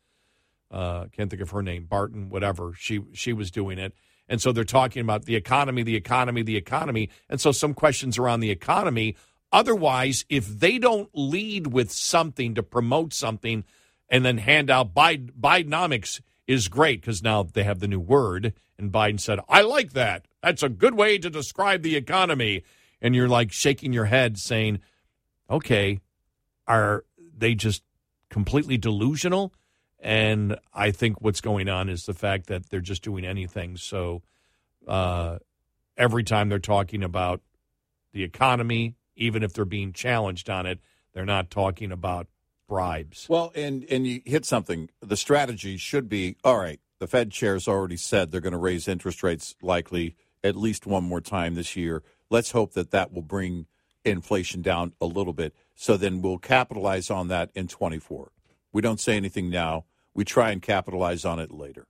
Uh, can't think of her name, Barton, whatever. She she was doing it, and so they're talking about the economy, the economy, the economy, and so some questions around the economy. Otherwise, if they don't lead with something to promote something, and then hand out Biden, Bidenomics is great because now they have the new word, and Biden said, "I like that. That's a good way to describe the economy." And you're like shaking your head, saying, "Okay, are they just completely delusional?" And I think what's going on is the fact that they're just doing anything. So uh, every time they're talking about the economy, even if they're being challenged on it, they're not talking about bribes. Well, and and you hit something. The strategy should be all right. The Fed chair's already said they're going to raise interest rates likely at least one more time this year. Let's hope that that will bring inflation down a little bit. So then we'll capitalize on that in 24. We don't say anything now. We try and capitalize on it later.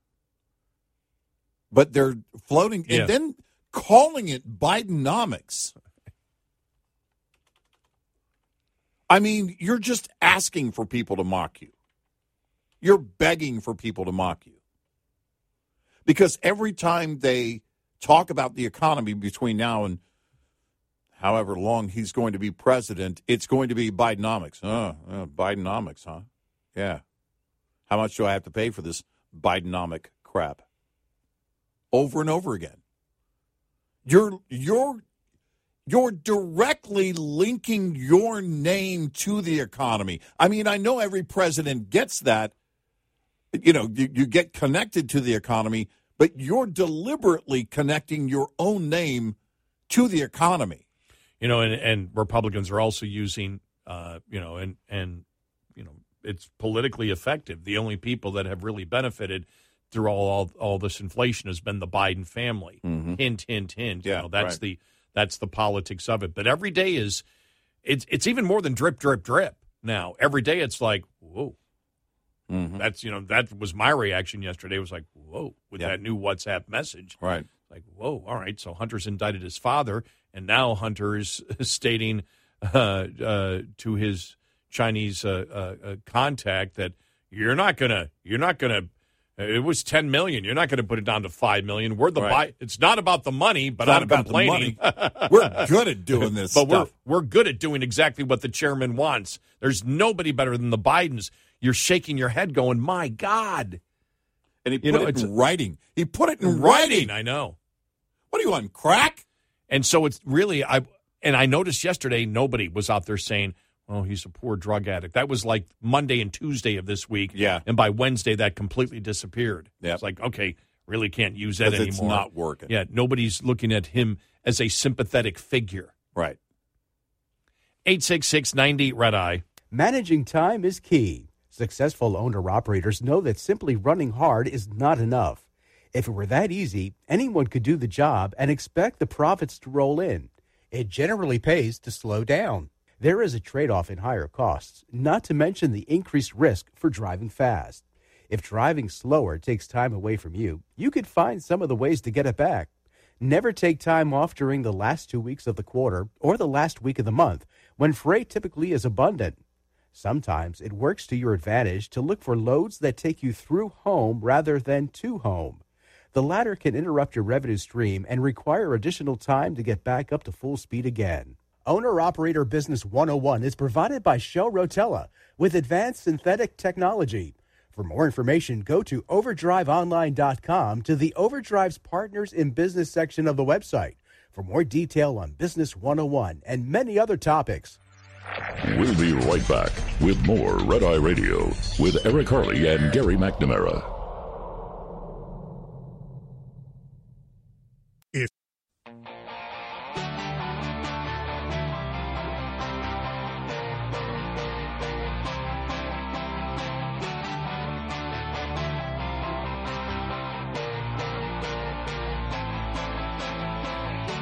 But they're floating and then calling it Bidenomics. I mean, you're just asking for people to mock you. You're begging for people to mock you. Because every time they talk about the economy between now and however long he's going to be president, it's going to be Bidenomics. Oh, uh, Bidenomics, huh? Yeah. How much do I have to pay for this Bidenomic crap? Over and over again. You're you're you're directly linking your name to the economy. I mean, I know every president gets that. You know, you, you get connected to the economy, but you're deliberately connecting your own name to the economy. You know, and, and Republicans are also using, uh, you know, and and you know, it's politically effective. The only people that have really benefited through all all, all this inflation has been the Biden family. Hint, hint, hint. Yeah, you know, that's right. the that's the politics of it. But every day is it's it's even more than drip, drip, drip. Now every day it's like whoa. Mm-hmm. That's you know that was my reaction yesterday. It was like whoa with that new WhatsApp message. Right. Like whoa, all right. So Hunter's indicted his father, and now Hunter is stating uh, uh, to his Chinese uh, uh, uh, contact that you're not gonna you're not gonna. It was ten million. You're not going to put it down to five million. We're the Right. buy. It's not about the money, but not I'm about the complaining. We're good at doing this but stuff. we're we're good at doing exactly what the chairman wants. There's nobody better than the Bidens. You're shaking your head, going, "My God!" And he You put know, it in writing. He put it in writing. I know. What are you on crack? And so it's really I and I noticed yesterday nobody was out there saying, "Oh, he's a poor drug addict." That was like Monday and Tuesday of this week. Yeah. And by Wednesday that completely disappeared. Yeah, It's like, okay, really can't use that anymore. it's not working. Yeah, nobody's looking at him as a sympathetic figure. Right. 866-90 red eye. Managing time is key. Successful owner operators know that simply running hard is not enough. If it were that easy, anyone could do the job and expect the profits to roll in. It generally pays to slow down. There is a trade off in higher costs, not to mention the increased risk for driving fast. If driving slower takes time away from you, you could find some of the ways to get it back. Never take time off during the last two weeks of the quarter or the last week of the month when freight typically is abundant. Sometimes it works to your advantage to look for loads that take you through home rather than to home. The latter can interrupt your revenue stream and require additional time to get back up to full speed again. Owner Operator Business 101 is provided by Shell Rotella with advanced synthetic technology. For more information, go to overdriveonline.com to the Overdrive's Partners in Business section of the website for more detail on Business 101 and many other topics. We'll be right back with more Red Eye Radio with Eric Harley and Gary McNamara.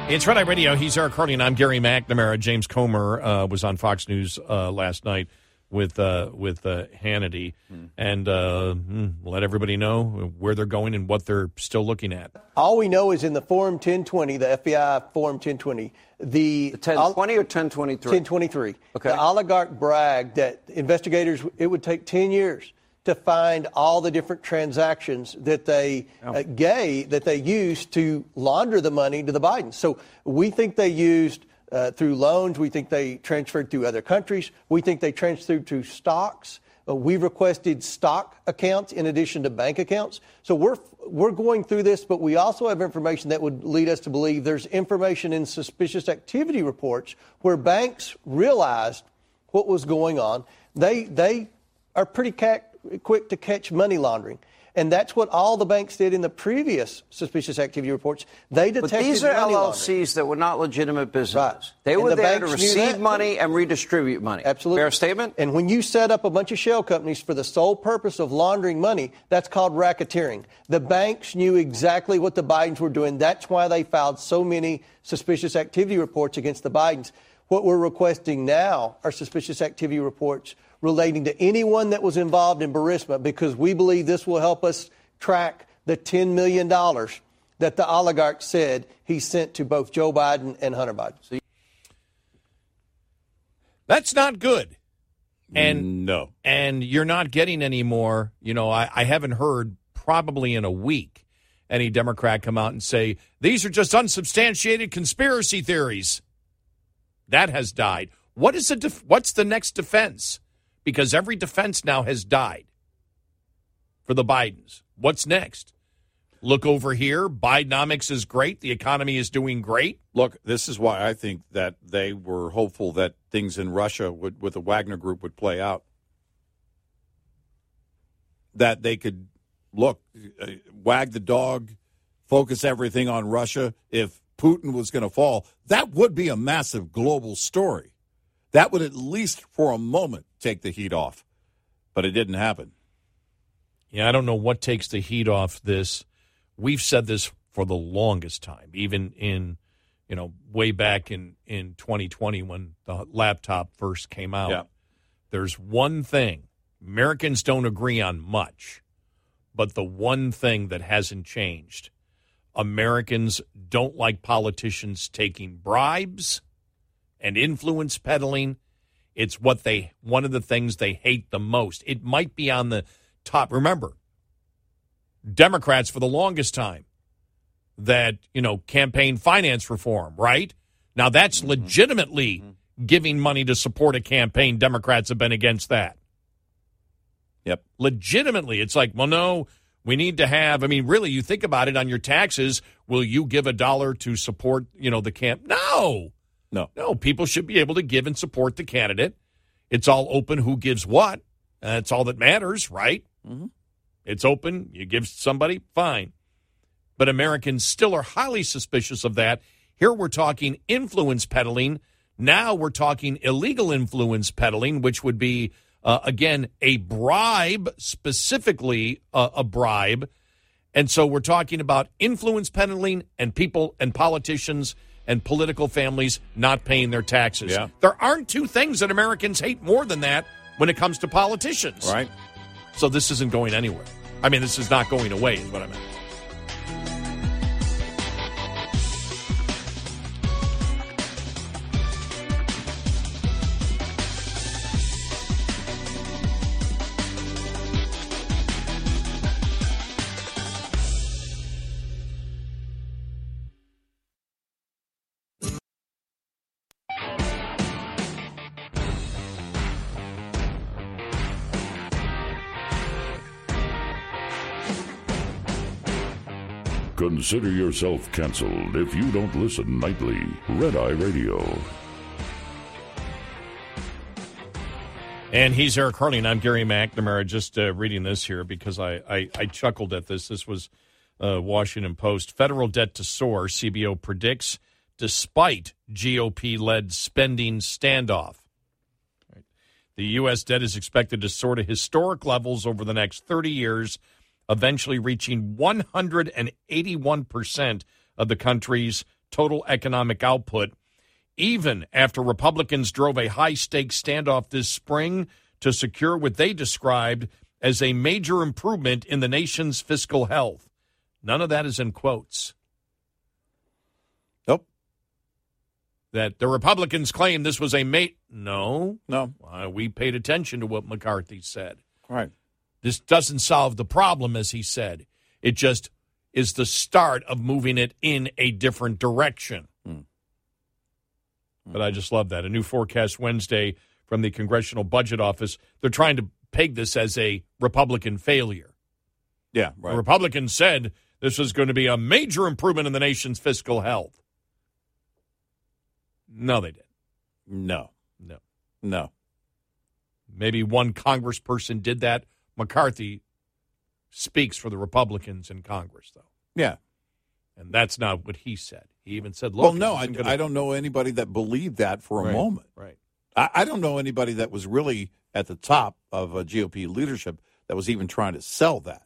It's Red Eye Radio. He's Eric Harley, and I'm Gary McNamara. James Comer uh, was on Fox News uh, last night with uh, with uh, Hannity, and uh, hmm, let everybody know where they're going and what they're still looking at. All we know is in the Form 1020, the FBI Form 1020, the, 1020 or 1023? 1023. Okay. The oligarch bragged that investigators, it would take 10 years to find all the different transactions that they uh, gave, that they used to launder the money to the Bidens. So we think they used uh, through loans. We think they transferred through other countries. We think they transferred to stocks. Uh, we requested stock accounts in addition to bank accounts. So we're we're going through this, but we also have information that would lead us to believe there's information in suspicious activity reports where banks realized what was going on. They they are pretty ca- quick to catch money laundering. And that's what all the banks did in the previous suspicious activity reports. They detected But these are money laundering. LLCs that were not legitimate businesses. They And were the there to receive money and redistribute money. Absolutely. Fair statement? And when you set up a bunch of shell companies for the sole purpose of laundering money, that's called racketeering. The banks knew exactly what the Bidens were doing. That's why they filed so many suspicious activity reports against the Bidens. What we're requesting now are suspicious activity reports relating to anyone that was involved in Burisma because we believe this will help us track the $10 million that the oligarch said he sent to both Joe Biden and Hunter Biden. That's not good. And no. And you're not getting any more. You know, I, I haven't heard probably in a week any Democrat come out and say these are just unsubstantiated conspiracy theories. That has died. What is the def- what's the next defense? Because every defense now has died for the Bidens. What's next? Look over here. Bidenomics is great. The economy is doing great. Look, this is why I think that they were hopeful that things in Russia would, with the Wagner Group would play out. That they could look, uh, wag the dog, focus everything on Russia. If Putin was going to fall, that would be a massive global story. That would at least for a moment take the heat off. But it didn't happen. Yeah, I don't know what takes the heat off this. We've said this for the longest time, even in, you know, way back in, in 2020 when the laptop first came out. Yeah. There's one thing Americans don't agree on much, but the one thing that hasn't changed Americans don't like politicians taking bribes and influence peddling. It's what they one of the things they hate the most. It might be on the top. Remember, Democrats for the longest time that, you know, campaign finance reform, right? Now that's mm-hmm. legitimately mm-hmm. giving money to support a campaign. Democrats have been against that. Yep. Legitimately. It's like, well, no, we need to have, I mean, really, you think about it on your taxes. Will you give a dollar to support, you know, the camp? No. No. No. People should be able to give and support the candidate. It's all open who gives what. That's all that matters, right? Mm-hmm. It's open. You give somebody, fine. But Americans still are highly suspicious of that. Here we're talking influence peddling. Now we're talking illegal influence peddling, which would be, uh, again, a bribe, specifically uh, a bribe. And so we're talking about influence peddling and people and politicians and political families not paying their taxes. Yeah. There aren't two things that Americans hate more than that when it comes to politicians. Right. So this isn't going anywhere. I mean, this is not going away, is what I meant. Consider yourself canceled if you don't listen nightly. Red Eye Radio. And he's Eric Harley, and I'm Gary McNamara. Just uh, reading this here because I, I, I chuckled at this. This was uh, Washington Post. Federal debt to soar, CBO predicts, despite GOP led spending standoff. The U.S. debt is expected to soar to historic levels over the next 30 years, eventually reaching 181% of the country's total economic output, even after Republicans drove a high stakes standoff this spring to secure what they described as a major improvement in the nation's fiscal health. None of that is in quotes. Nope. That the Republicans claim this was a mate. No. No. Uh, we paid attention to what McCarthy said. Right. This doesn't solve the problem, as he said. It just is the start of moving it in a different direction. Hmm. But I just love that. A new forecast Wednesday from the Congressional Budget Office. They're trying to peg this as a Republican failure. Yeah, The. Republicans said this was going to be a major improvement in the nation's fiscal health. No, they did. No. No. No. Maybe one congressperson did that. McCarthy speaks for the Republicans in Congress, though. Yeah. And that's not what he said. He even said, look, well, no, I, gonna- I don't know anybody that believed that for a Right, moment. Right. I, I don't know anybody that was really at the top of uh, GOP leadership that was even trying to sell that.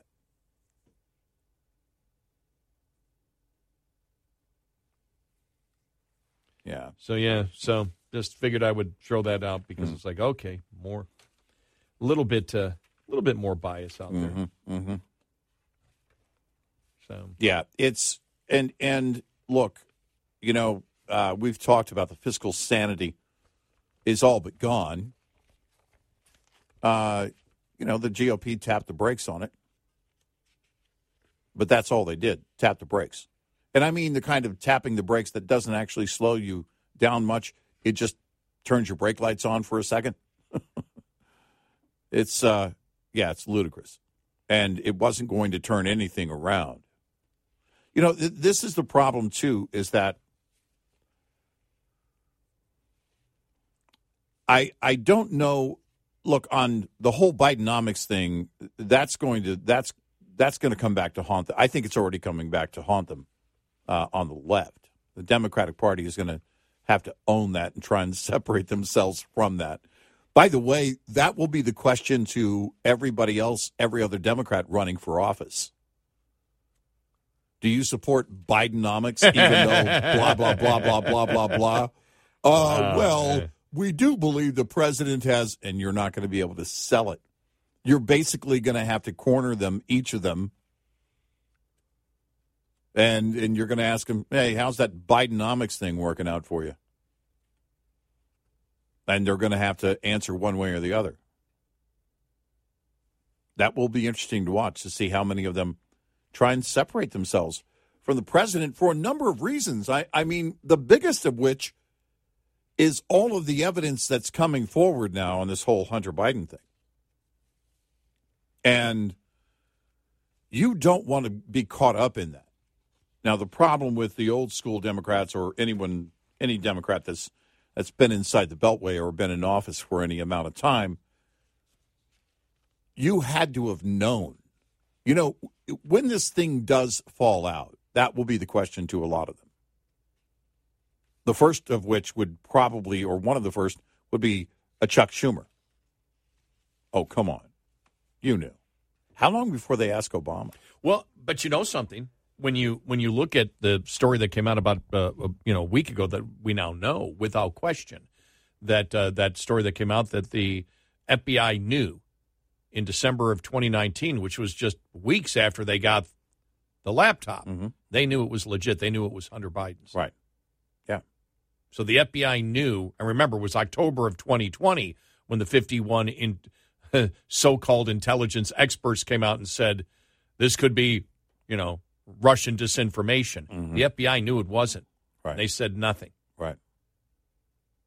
Yeah. So, yeah, so just figured I would throw that out because Mm. it's like, okay, more, a little bit, a uh, little bit more bias out there. Mm-hmm, mm-hmm. So, Yeah, it's and and look, you know, uh, we've talked about the fiscal sanity is all but gone. Uh, you know, the GOP tapped the brakes on it, but that's all they did: tap the brakes. And I mean the kind of tapping the brakes that doesn't actually slow you down much. It just turns your brake lights on for a second. it's uh, yeah, it's ludicrous, and it wasn't going to turn anything around. You know, th- this is the problem too. Is that I I don't know. Look on the whole Bidenomics thing. That's going to that's that's going to come back to haunt them. I think it's already coming back to haunt them uh, on the left. The Democratic Party is going to have to own that and try and separate themselves from that. By the way, that will be the question to everybody else, every other Democrat running for office. Do you support Bidenomics, even though blah, blah, blah, blah, blah, blah, blah? Uh, well, we do believe the president has, and you're not going to be able to sell it. You're basically going to have to corner them, each of them, and and you're going to ask them, "Hey, how's that Bidenomics thing working out for you?" And they're going to have to answer one way or the other. That will be interesting to watch to see how many of them try and separate themselves from the president for a number of reasons. I, I mean, the biggest of which is all of the evidence that's coming forward now on this whole Hunter Biden thing. And you don't want to be caught up in that. Now, the problem with the old school Democrats or anyone, any Democrat that's that's been inside the Beltway or been in office for any amount of time, you had to have known. You know, when this thing does fall out, that will be the question to a lot of them. The first of which would probably, or one of the first, would be a Chuck Schumer. Oh, come on. You knew. How long before they asked Obama? Well, but you know something when you when you look at the story that came out about uh, you know a week ago that we now know without question that uh, that story that came out that the FBI knew in December of 2019, which was just weeks after they got the laptop, they knew it was legit. They knew it was Hunter Biden's. Right. Yeah. So the FBI knew, and remember, it was October of 2020 when the 51 in, so-called intelligence experts came out and said this could be, you know, Russian disinformation. Mm-hmm. The FBI knew it wasn't. Right. They said nothing. Right.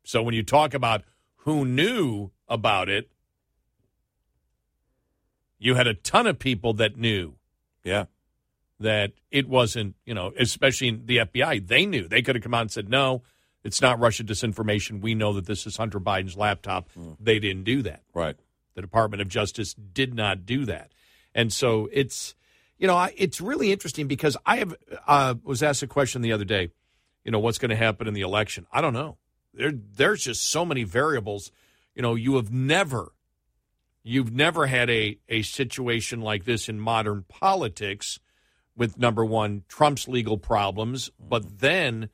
So when you talk about who knew about it, you had a ton of people that knew. Yeah. That it wasn't, you know, especially in the FBI, they knew. They could have come out and said, no, it's not Russian disinformation. We know that this is Hunter Biden's laptop. Mm. They didn't do that. Right. The Department of Justice did not do that. And so it's, you know, I, it's really interesting because I have uh, was asked a question the other day. You know, what's going to happen in the election? I don't know. There, there's just so many variables. You know, you have never, you've never had a a situation like this in modern politics, with number one Trump's legal problems, but then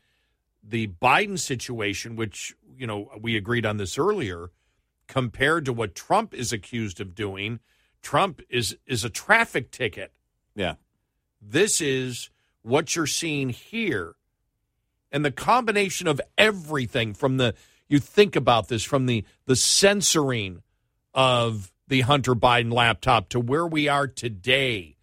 the Biden situation, which you know we agreed on this earlier, compared to what Trump is accused of doing, Trump is is a traffic ticket. Yeah. This is what you're seeing here. And the combination of everything from the you think about this from the the censoring of the Hunter Biden laptop to where we are today.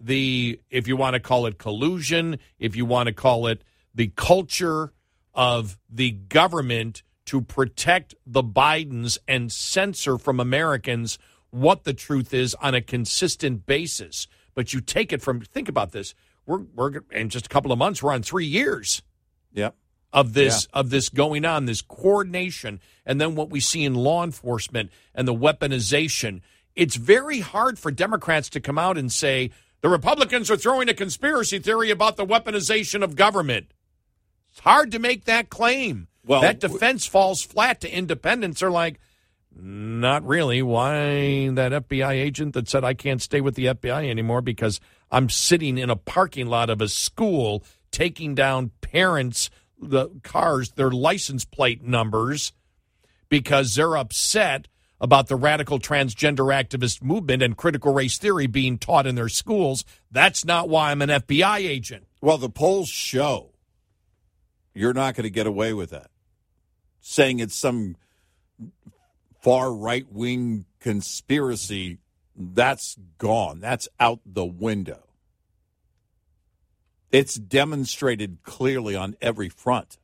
The if you want to call it collusion, if you want to call it the culture of the government to protect the Bidens and censor from Americans what the truth is on a consistent basis. But you take it from think about this. We're we're in just a couple of months, we're on three years Yep. of this of this going on, this coordination, and then what we see in law enforcement and the weaponization. It's very hard for Democrats to come out and say the Republicans are throwing a conspiracy theory about the weaponization of government. It's hard to make that claim. Well, that defense falls flat to independents. Are like, not really. Why that FBI agent that said I can't stay with the FBI anymore because I'm sitting in a parking lot of a school taking down parents the cars their license plate numbers because they're upset about the radical transgender activist movement and critical race theory being taught in their schools. That's not why I'm an FBI agent. Well, the polls show you're not going to get away with that. Saying it's some far right wing conspiracy, that's gone. That's out the window. It's demonstrated clearly on every front.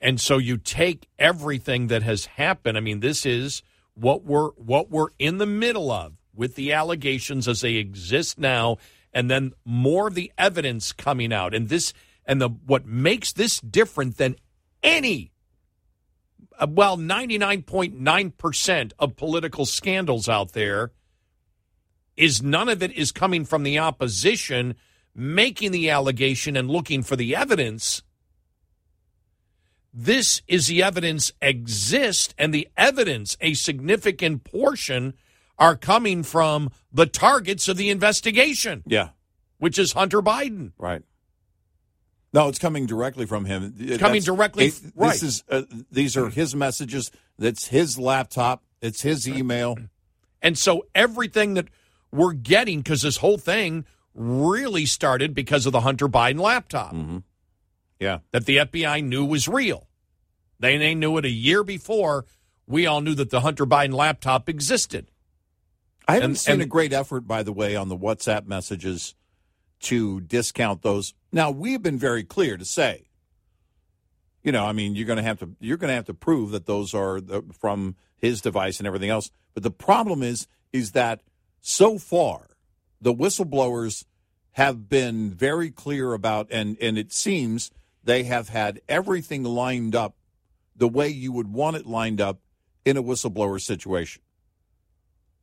And so you take everything that has happened. I mean, this is what we're what we're in the middle of with the allegations as they exist now, and then more of the evidence coming out. And this and the what makes this different than any Uh, well, 99.9% of political scandals out there is none of it is coming from the opposition making the allegation and looking for the evidence. This is the evidence exists, and the evidence, a significant portion, are coming from the targets of the investigation. Yeah. Which is Hunter Biden. Right. No, it's coming directly from him. Coming That's- directly- it- this right. is uh, these are his messages. That's his laptop. It's his email. And so everything that we're getting, because this whole thing really started because of the Hunter Biden laptop Yeah. that the FBI knew was real. They, they knew it a year before we all knew that the Hunter Biden laptop existed. I haven't And- seen and- a great effort, by the way, on the WhatsApp messages to discount those. Now we've been very clear to say, you know, I mean, you're going to have to you're going to have to prove that those are the, from his device and everything else. But the problem is, is that so far the whistleblowers have been very clear about, and and it seems they have had everything lined up the way you would want it lined up in a whistleblower situation.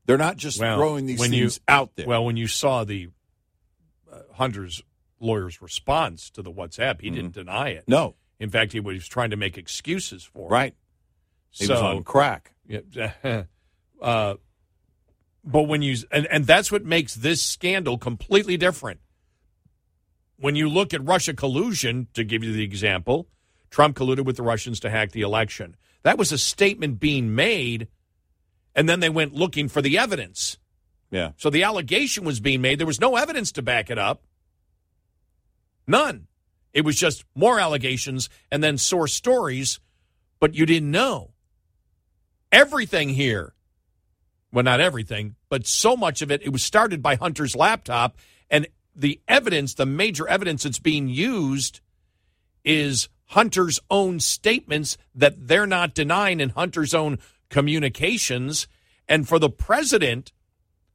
They're not just Well, throwing these things you, out there. Well, when you saw the uh, Hunter's lawyer's response to the WhatsApp, he didn't deny it. Mm-hmm. No. In fact, he was trying to make excuses for it. Right. He was on crack. Yeah. uh, but when you and, and that's what makes this scandal completely different. When you look at Russia collusion, to give you the example, Trump colluded with the Russians to hack the election. That was a statement being made, and then they went looking for the evidence. Yeah. So the allegation was being made. There was no evidence to back it up. None. It was just more allegations and then source stories, but you didn't know. Everything here, well, not everything, but so much of it, it was started by Hunter's laptop. And the evidence, the major evidence that's being used is Hunter's own statements that they're not denying and Hunter's own communications. And for the president,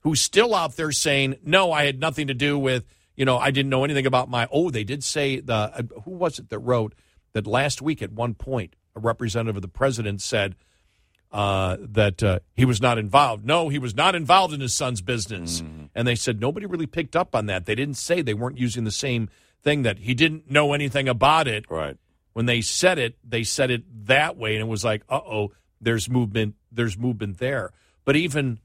who's still out there saying, no, I had nothing to do with, you know, I didn't know anything about my, oh, they did say the, uh, who was it that wrote that last week at one point, a representative of the president said uh, that uh, he was not involved. No, he was not involved in his son's business. And they said nobody really picked up on that. They didn't say they weren't using the same thing that he didn't know anything about it. Right. When they said it, they said it that way, and it was like, uh oh, there's movement, there's movement there. But even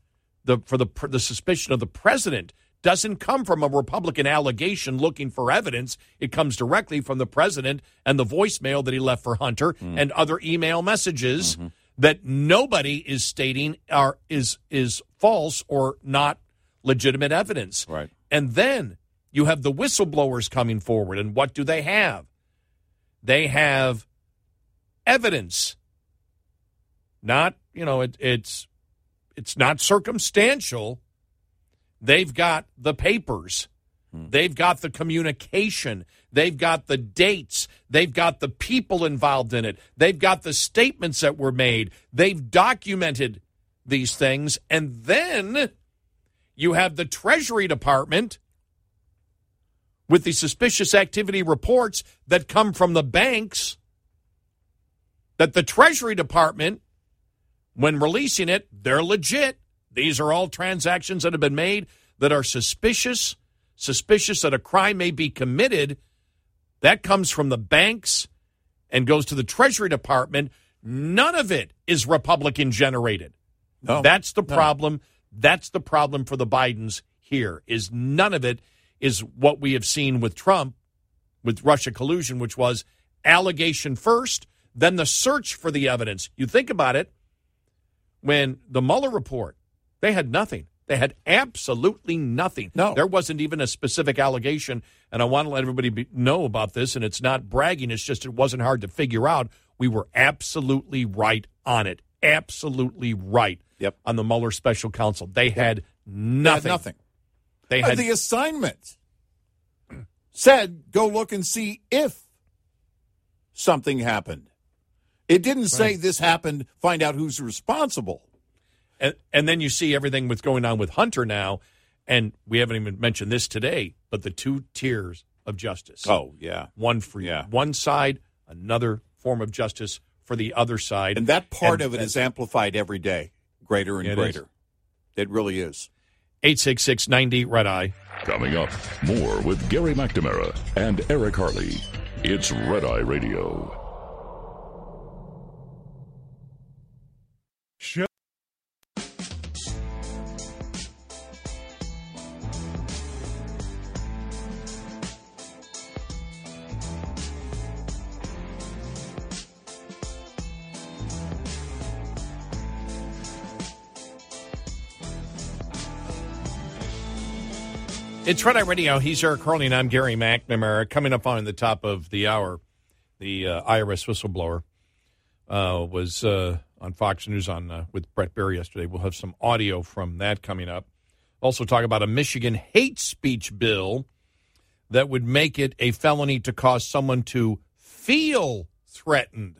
the for the the suspicion of the president doesn't come from a Republican allegation looking for evidence. It comes directly from the president and the voicemail that he left for Hunter mm. and other email messages mm-hmm. that nobody is stating are is is false or not legitimate evidence. Right. And then you have the whistleblowers coming forward and what do they have? They have evidence. Not, you know, it, it's it's not circumstantial. They've got the papers. Hmm. They've got the communication. They've got the dates. They've got the people involved in it. They've got the statements that were made. They've documented these things. And then you have the Treasury Department with the suspicious activity reports that come from the banks that the Treasury Department, when releasing it, they're legit. These are all transactions that have been made that are suspicious, suspicious that a crime may be committed. That comes from the banks and goes to the Treasury Department. None of it is Republican generated. No. That's the No. problem. That's the problem for the Bidens here is none of it is what we have seen with Trump with Russia collusion, which was allegation first, then the search for the evidence. You think about it, when the Mueller report, they had nothing. They had absolutely nothing. No. There wasn't even a specific allegation. And I want to let everybody be, know about this. And it's not bragging, it's just it wasn't hard to figure out. We were absolutely right on it. Absolutely right yep. on the Mueller special counsel. They had nothing. nothing. They Uh, had the assignment said go look and see if something happened. It didn't say Right. this happened, find out who's responsible. And, and then you see everything what's going on with Hunter now, and we haven't even mentioned this today, but the two tiers of justice. Oh, yeah. one for yeah. one side, another form of justice for the other side, And that part And- of it is amplified every day, greater and It is. greater. It really is. eight six six ninety red eye. Coming up, more with Gary McNamara and Eric Harley. It's Red Eye Radio. It's Red Eye Radio. He's Eric Harley, and I'm Gary McNamara. Coming up on the top of the hour, the uh, IRS whistleblower uh, was uh, on Fox News on uh, with Bret Baier yesterday. We'll have some audio from that coming up. Also, talk about a Michigan hate speech bill that would make it a felony to cause someone to feel threatened.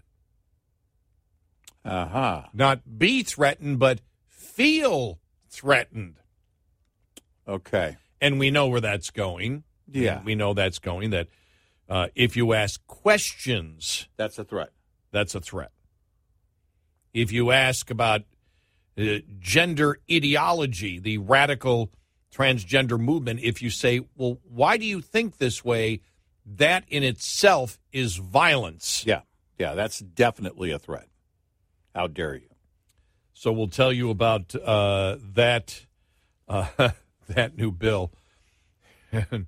Uh huh. Not be threatened, but feel threatened. Okay. And we know where that's going. Yeah. We know that's going. That uh, if you ask questions, That's a threat. that's a threat. If you ask about uh, gender ideology, the radical transgender movement, if you say, well, why do you think this way? That in itself is violence. Yeah. Yeah, that's definitely a threat. How dare you? So we'll tell you about uh, that uh, that new bill. And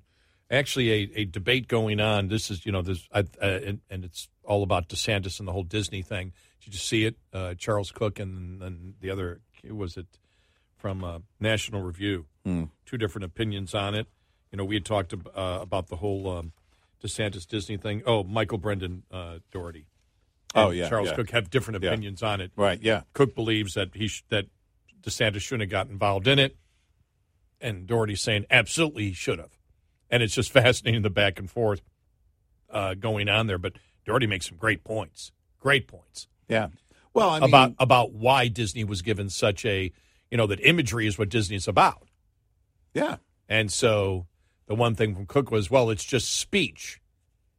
actually, a, a debate going on. This is you know this I, uh, and, and it's all about DeSantis and the whole Disney thing. Did you see it? Uh, Charles Cooke and, and the other who was it from uh, National Review. Hmm. Two different opinions on it. You know, we had talked uh, about the whole um, DeSantis Disney thing. Oh, Michael Brendan uh, Doherty. Oh, yeah, Charles yeah. Cooke have different Yeah. opinions on it. Right, yeah. Cooke believes that he sh- that DeSantis shouldn't have got involved in it, and Doherty's saying absolutely he should have. And it's just fascinating the back and forth uh, going on there. But Doherty makes some great points. Great points. Yeah. Well, I mean, about about why Disney was given such a you know that imagery is what Disney is about. Yeah. And so the one thing from Cooke was, well, it's just speech.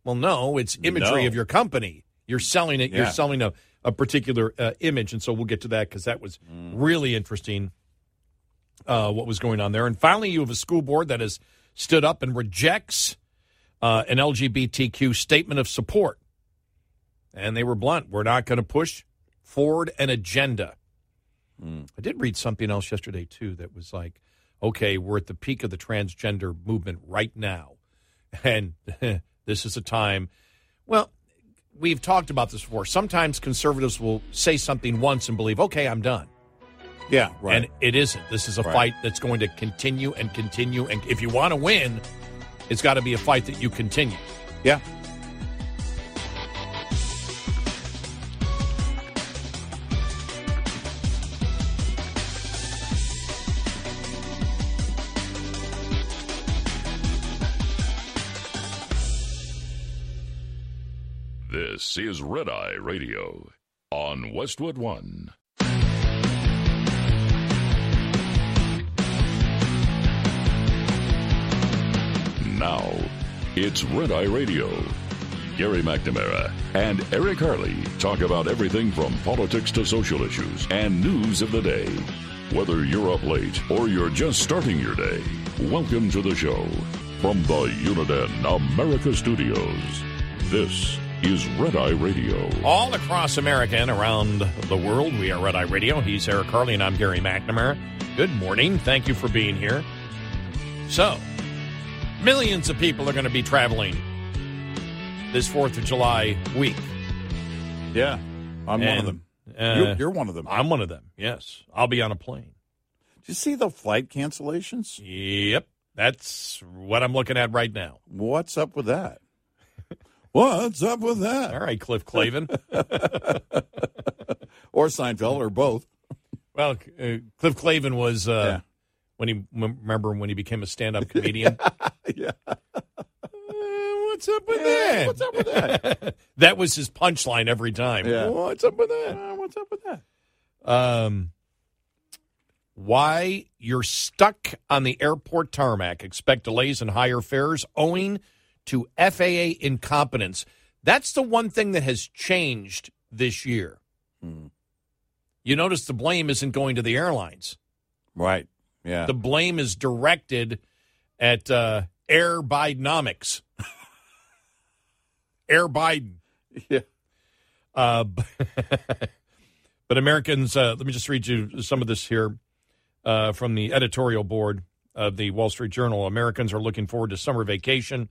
Well, no, it's imagery No. of your company. You're selling it. You're selling a, a particular uh, image. And so we'll get to that because that was Mm. really interesting uh, what was going on there. And finally, you have a school board that has stood up and rejects uh, an LGBTQ statement of support. And they were blunt. We're not going to push forward an agenda. I did read something else yesterday, too, that was like, okay, we're at the peak of the transgender movement right now. And this is a time, well, we've talked about this before. Sometimes conservatives will say something once and believe, okay, I'm done. Yeah, right. And it isn't. This is a Right. fight that's going to continue and continue. And if you want to win, it's got to be a fight that you continue. Yeah. This is Red Eye Radio on Westwood One. Now, it's Red Eye Radio. Gary McNamara and Eric Harley talk about everything from politics to social issues and news of the day. Whether you're up late or you're just starting your day, welcome to the show. From the Uniden America Studios, this is Red Eye Radio. All across America and around the world, we are Red Eye Radio. He's Eric Harley, and I'm Gary McNamara. Good morning. Thank you for being here. So, millions of people are going to be traveling this 4th of July week. Yeah, I'm one of them. uh, you're, you're one of them. I'm one of them, yes. I'll be on a plane. Did you see the flight cancellations? Yep. That's what I'm looking at right now. What's up with that? What's up with that? All right, Cliff Clavin. or Seinfeld, or both. Well, uh, Cliff Clavin was uh, when he remember when he became a stand-up comedian. yeah. what's up with that? What's up with that? that was his punchline every time. Yeah. What's up with that? Uh, what's up with that? Um, why you're stuck on the airport tarmac? Expect delays and higher fares owing to FAA incompetence. That's the one thing that has changed this year. You notice the blame isn't going to the airlines. Right. Yeah. The blame is directed at uh, Air Bidenomics. Air Biden. Yeah. Uh, but Americans, uh, let me just read you some of this here uh, from the editorial board of the Wall Street Journal. Americans are looking forward to summer vacation,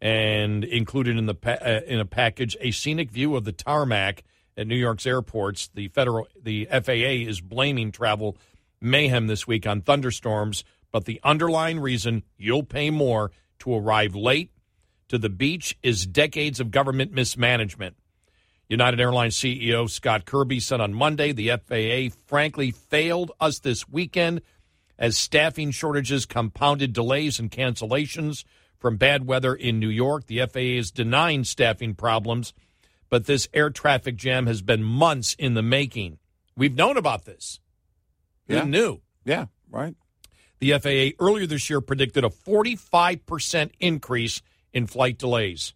and included in the pa- uh, in a package a scenic view of the tarmac at New York's airports. The federal, the FAA is blaming travel mayhem this week on thunderstorms, but the underlying reason you'll pay more to arrive late to the beach is decades of government mismanagement. United Airlines CEO Scott Kirby said on Monday the FAA frankly failed us this weekend as staffing shortages compounded delays and cancellations from bad weather in New York. The FAA is denying staffing problems, but this air traffic jam has been months in the making. We've known about this. Yeah. knew? Yeah. Right. The FAA earlier this year predicted a 45% increase in flight delays.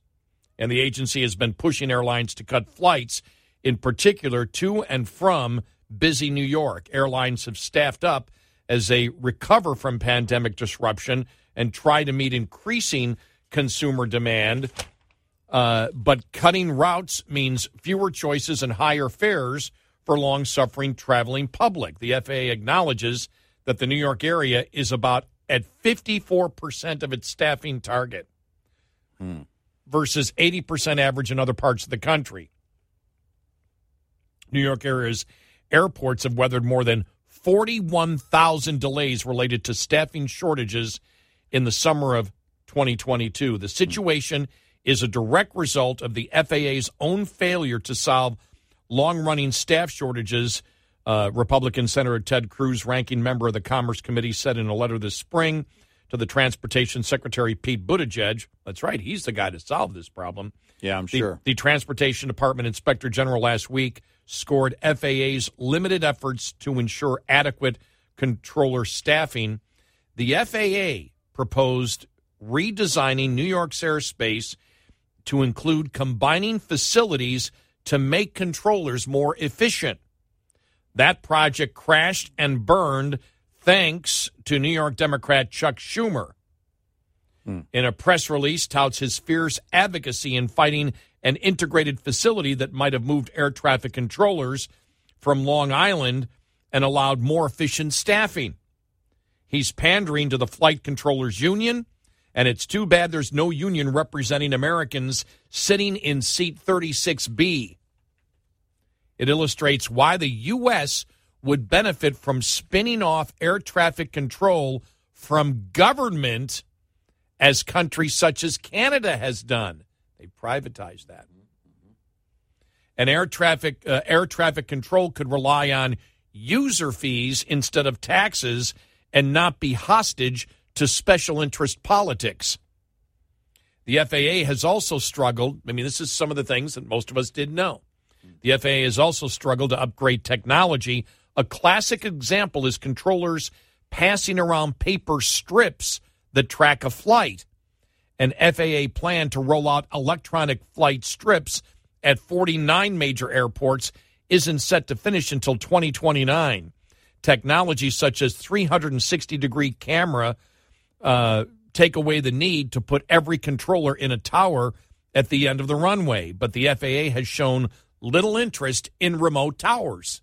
And the agency has been pushing airlines to cut flights, in particular to and from busy New York. Airlines have staffed up as they recover from pandemic disruption and try to meet increasing consumer demand. Uh, but cutting routes means fewer choices and higher fares for long suffering traveling public. The FAA acknowledges that the New York area is about at 54% of its staffing target hmm. versus 80% average in other parts of the country. New York area's airports have weathered more than 41,000 delays related to staffing shortages in the summer of 2022. The situation is a direct result of the FAA's own failure to solve long running staff shortages. Uh, Republican Senator Ted Cruz, ranking member of the Commerce Committee, said in a letter this spring to the Transportation Secretary Pete Buttigieg. That's right, he's the guy to solve this problem. Yeah, I'm The- sure. The Transportation Department Inspector General last week scored FAA's limited efforts to ensure adequate controller staffing. The FAA proposed redesigning New York's airspace to include combining facilities to make controllers more efficient. That project crashed and burned thanks to New York Democrat Chuck Schumer. Hmm. In a press release, touts his fierce advocacy in fighting an integrated facility that might have moved air traffic controllers from Long Island and allowed more efficient staffing. He's pandering to the flight controllers union, and it's too bad there's no union representing Americans sitting in seat 36B. It illustrates why the U.S. would benefit from spinning off air traffic control from government as countries such as Canada has done. They privatized that. And air traffic uh, air traffic control could rely on user fees instead of taxes and not be hostage to special interest politics. The FAA has also struggled. I mean, this is some of the things that most of us didn't know. The FAA has also struggled to upgrade technology. A classic example is controllers passing around paper strips that track a flight. An FAA plan to roll out electronic flight strips at 49 major airports isn't set to finish until 2029. Technology such as 360 degree camera uh, take away the need to put every controller in a tower at the end of the runway, but the FAA has shown little interest in remote towers.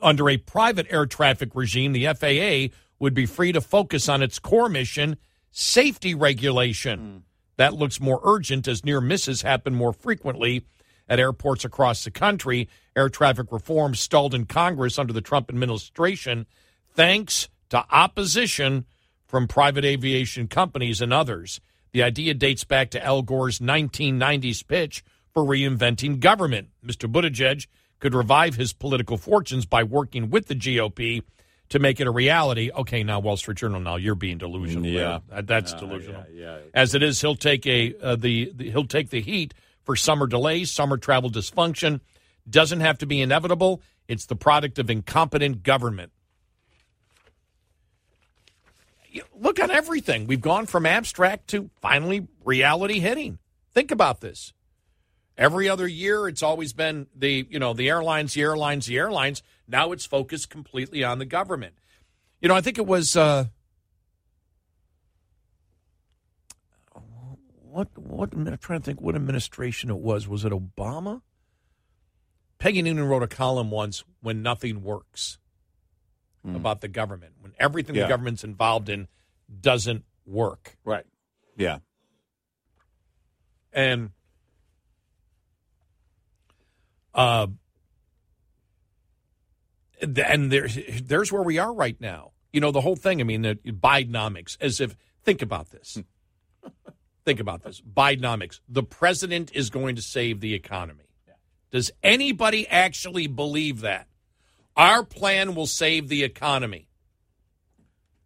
Under a private air traffic regime, the FAA would be free to focus on its core mission, safety regulation. Mm. That looks more urgent as near misses happen more frequently at airports across the country. Air traffic reform stalled in Congress under the Trump administration thanks to opposition from private aviation companies and others. The idea dates back to Al Gore's 1990s pitch for reinventing government. Mr. Buttigieg could revive his political fortunes by working with the GOP to make it a reality. Okay, now Wall Street Journal, now you're being delusional. Yeah, uh, that's uh, delusional. Yeah, yeah, As it is, he'll take a uh, the, the he'll take the heat for summer delays, summer travel dysfunction. Doesn't have to be inevitable. It's the product of incompetent government. Look at everything. We've gone from abstract to finally reality hitting. Think about this. Every other year, it's always been the you know the airlines, the airlines, the airlines. Now it's focused completely on the government. You know, I think it was uh, what what I'm trying to think what administration it was. Was it Obama? Peggy Noonan wrote a column once when nothing works mm. about the government everything yeah. the government's involved in doesn't work. Right. Yeah. And uh, and there's there's where we are right now. You know the whole thing. I mean, the Bidenomics. As if think about this. think about this. Bidenomics. The president is going to save the economy. Does anybody actually believe that? Our plan will save the economy.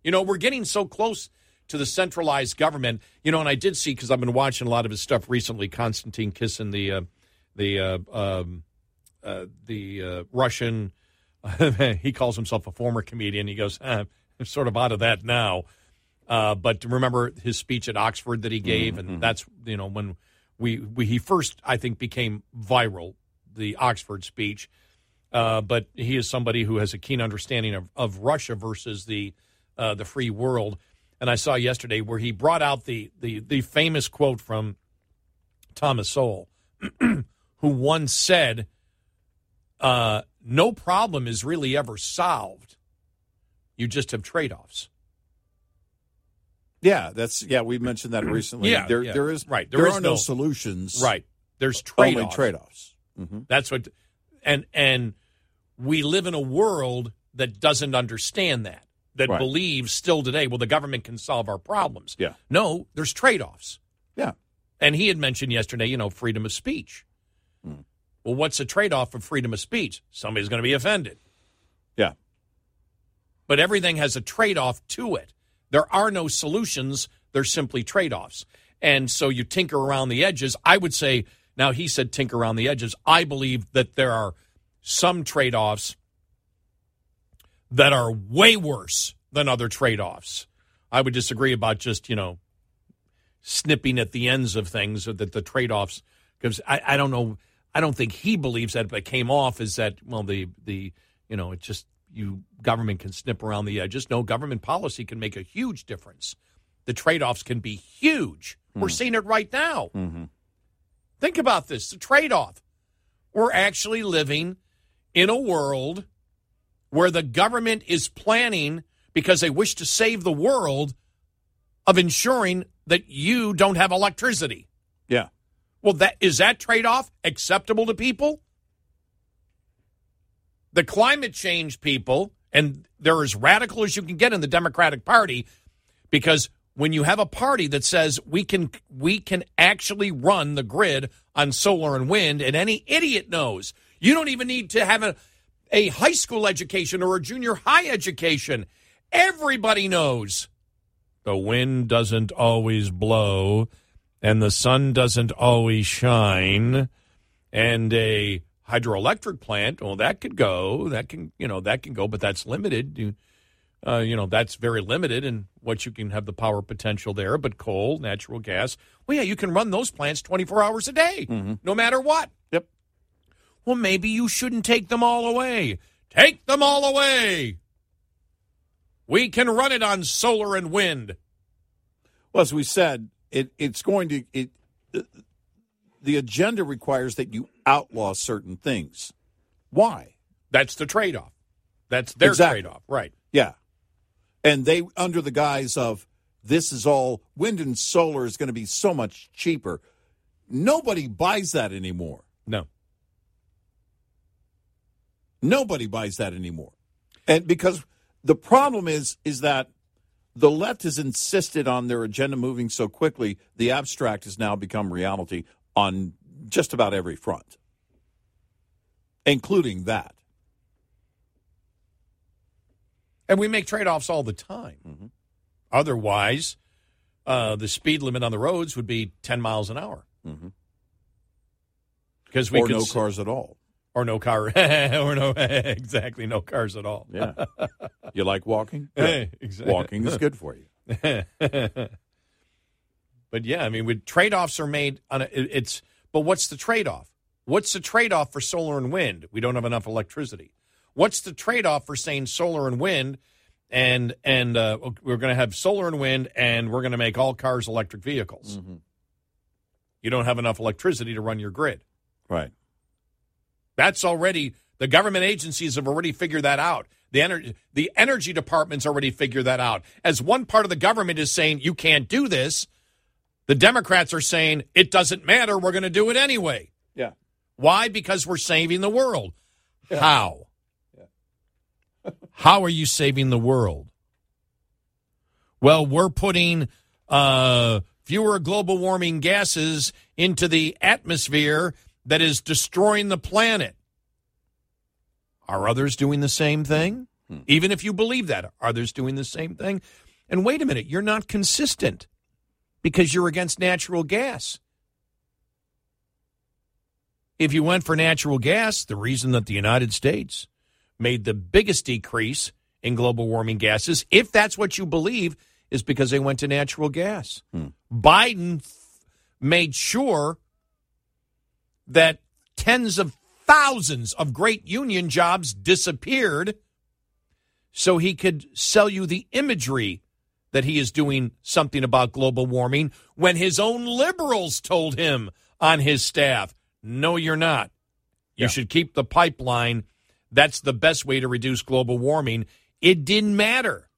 You know, we're getting so close to the centralized government. You know, and I did see because I've been watching a lot of his stuff recently. Konstantin Kisin the uh, the uh, um, uh, the uh, Russian. he calls himself a former comedian. He goes, I'm sort of out of that now. Uh, but remember his speech at Oxford that he gave, mm-hmm. and that's you know when we, we he first I think became viral the Oxford speech. Uh, but he is somebody who has a keen understanding of, of Russia versus the uh, the free world. And I saw yesterday where he brought out the the, the famous quote from Thomas Sowell, who once said uh, no problem is really ever solved. You just have trade offs. Yeah, that's yeah. We mentioned that recently. Yeah, there yeah. there is right. There, there are no, no, solutions. Right. There's trade only trade offs. Mm-hmm. That's what, and and we live in a world that doesn't understand that. That right. believes still today, well, the government can solve our problems. Yeah. No, there's trade offs. Yeah. And he had mentioned yesterday, you know, freedom of speech. Mm. Well, what's the trade off of freedom of speech? Somebody's going to be offended. Yeah. But everything has a trade off to it. There are no solutions, there's simply trade offs. And so you tinker around the edges. I would say, now he said tinker around the edges. I believe that there are some trade offs that are way worse than other trade offs. I would disagree about just, you know, snipping at the ends of things, that the trade offs, because I, I don't know I don't think he believes that, but came off is that well the the you know it just you government can snip around the edges. No, government policy can make a huge difference. The trade offs can be huge. Mm. We're hmm. seeing it right now. Mm-hmm. Think about this: the trade off. We're actually living in a world where the government is planning because they wish to save the world of ensuring that you don't have electricity. Yeah. Well, that is that trade-off acceptable to people? The climate change people, and they're as radical as you can get in the Democratic Party, because when you have a party that says we can we can actually run the grid on solar and wind, and any idiot knows you don't even need to have a, a high school education or a junior high education. Everybody knows the wind doesn't always blow and the sun doesn't always shine and a hydroelectric plant well that could go that can you know that can go but that's limited. You, uh, you know that's very limited in what you can have the power potential there but coal natural gas well yeah you can run those plants 24 hours a day no matter what well maybe you shouldn't take them all away take them all away we can run it on solar and wind Well, as we said, it it's going to it. The agenda requires that you outlaw certain things. Why? That's the trade-off. That's their Exactly. trade-off, right? Yeah, and they under the guise of this is all wind and solar is going to be so much cheaper. Nobody buys that anymore. No. Nobody buys that anymore. And because the problem is is that the left has insisted on their agenda moving so quickly, the abstract has now become reality on just about every front, including that. And we make trade offs all the time. Mm-hmm. Otherwise, uh, the speed limit on the roads would be 10 miles an hour. Because we or could no cars at all. Or no car. or no, exactly, no cars at all. Yeah. You like walking? Good. exactly. Walking is good for you. but yeah, I mean, with trade offs are made on a, it- it's. But what's the trade off? What's the trade off for solar and wind? We don't have enough electricity. What's the trade off for saying solar and wind, and and uh, we're going to have solar and wind, and we're going to make all cars electric vehicles? You don't have enough electricity to run your grid. Right. That's already the government agencies have already figured that out. The energy the energy departments already figured that out. As one part of the government is saying you can't do this, the Democrats are saying it doesn't matter, we're going to do it anyway. Yeah. Why? Because we're saving the world. How? Yeah. How are you saving the world? Well, we're putting uh, fewer global warming gases into the atmosphere that is destroying the planet. Are others doing the same thing? Hmm. Even if you believe that, are others doing the same thing? And wait a minute, you're not consistent because you're against natural gas. If you went for natural gas, the reason that the United States made the biggest decrease in global warming gases, if that's what you believe, is because they went to natural gas. Hmm. Biden f- made sure that tens of thousands of great union jobs disappeared so he could sell you the imagery that he is doing something about global warming when his own liberals told him on his staff, no, you're not. You should keep the pipeline. That's the best way to reduce global warming. It didn't matter.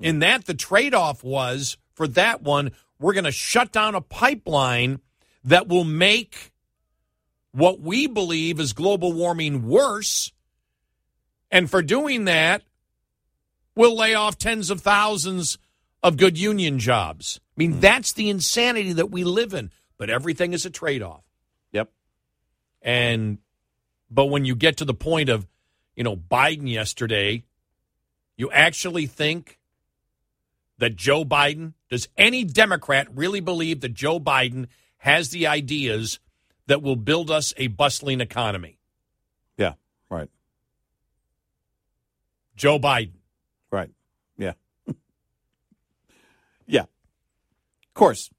In mm. that, the trade off was for that one, we're going to shut down a pipeline that will make what we believe is global warming worse. And for doing that, we'll lay off tens of thousands of good union jobs. I mean, hmm. that's the insanity that we live in. But everything is a trade off. Yep. And, but when you get to the point of, you know, Biden yesterday, you actually think that Joe Biden, does any Democrat really believe that Joe Biden has the ideas that will build us a bustling economy? Yeah. Right. Joe Biden. Right. Yeah. yeah. Of course.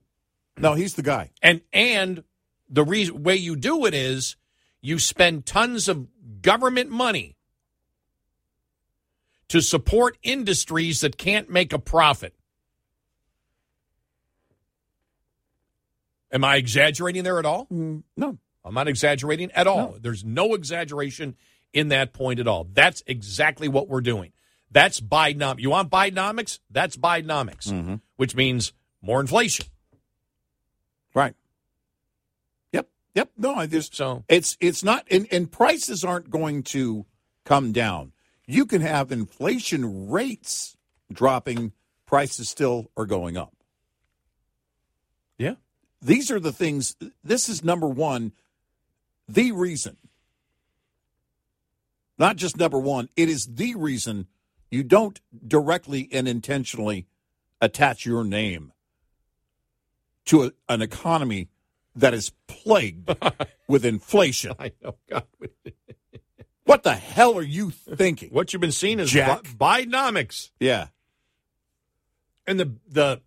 No, he's the guy. And and the reason way you do it is you spend tons of government money to support industries that can't make a profit. Am I exaggerating there at all? no. I'm not exaggerating at all. There's no exaggeration in that point at all. That's exactly what we're doing. That's Bidenomics. You want Bidenomics? That's Bidenomics, Mm-hmm. which means more inflation. Right. Yep. Yep. No, I just so it's it's not and, and prices aren't going to come down. You can have inflation rates dropping, prices still are going up. These are the things this is number one, the reason. Not just number one, it is the reason you don't directly and intentionally attach your name to a, an economy that is plagued with inflation. I know. God. What the hell are you thinking? What you've been seeing is Jack. Bi- Bidenomics. Yeah. And the the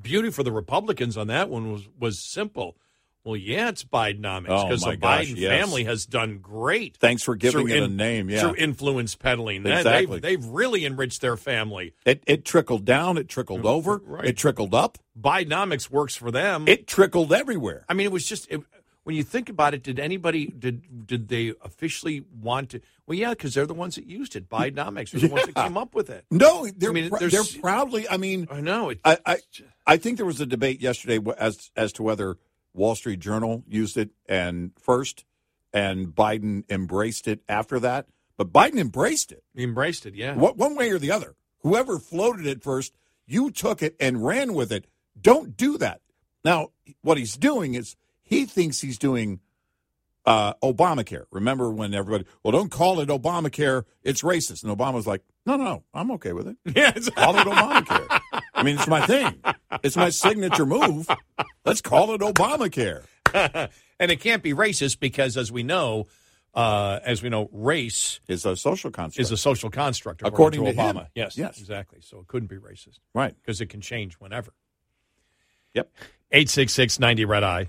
beauty for the Republicans on that one was was simple. Well, yeah, it's Bidenomics Oh, because my the gosh, Biden yes. family has done great. Thanks for giving it a name, yeah. through influence peddling. Exactly. They've, they've really enriched their family. It, it trickled down, it trickled uh, over, Right. it trickled up, Bidenomics works for them. it trickled everywhere. I mean, it was just it, when you think about it. Did anybody did did they officially want to? Well, yeah, because they're the ones that used it. Bidenomics were the ones that came up with it. No, they're I mean, they're proudly. I mean, I know it. I, I I think there was a debate yesterday as as to whether Wall Street Journal used it and first, and Biden embraced it after that. But Biden embraced it. He embraced it. Yeah. What one way or the other. Whoever floated it first, you took it and ran with it. Don't do that. Now, what he's doing is he thinks he's doing uh, Obamacare. Remember when everybody, well, don't call it Obamacare, it's racist. And Obama's like, no, no, I'm okay with it. Yeah. Call it Obamacare. I mean, it's my thing. It's my signature move. Let's call it Obamacare. and it can't be racist because, as we know, uh, as we know, race is a social construct. Is a social construct According according, to to him. Obama. Yes, Yes. exactly. So it couldn't be racist, Right. Because it can change whenever. Yep. Eight six six ninety red eye.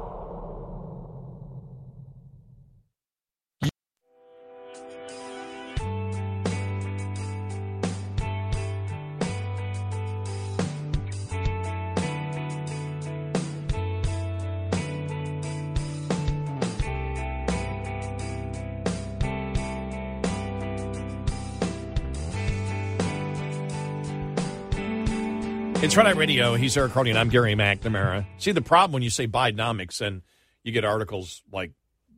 It's Red Eye Radio. He's Eric and I'm Gary McNamara. See, the problem when you say Bidenomics and you get articles like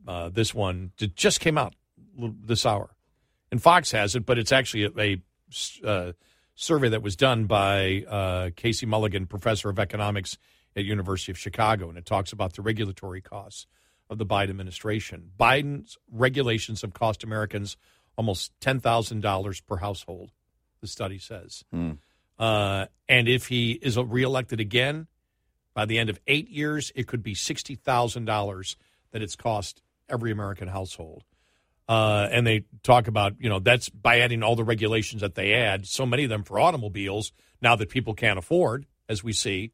uh, this one that just came out this hour, and Fox has it, but it's actually a, a uh, survey that was done by uh, Casey Mulligan, professor of economics at University of Chicago, and it talks about the regulatory costs of the Biden administration. Biden's regulations have cost Americans almost ten thousand dollars per household. The study says. Uh, and if he is reelected again, by the end of eight years, it could be sixty thousand dollars that it's cost every American household. Uh, and they talk about you know that's by adding all the regulations that they add, so many of them for automobiles now that people can't afford, as we see,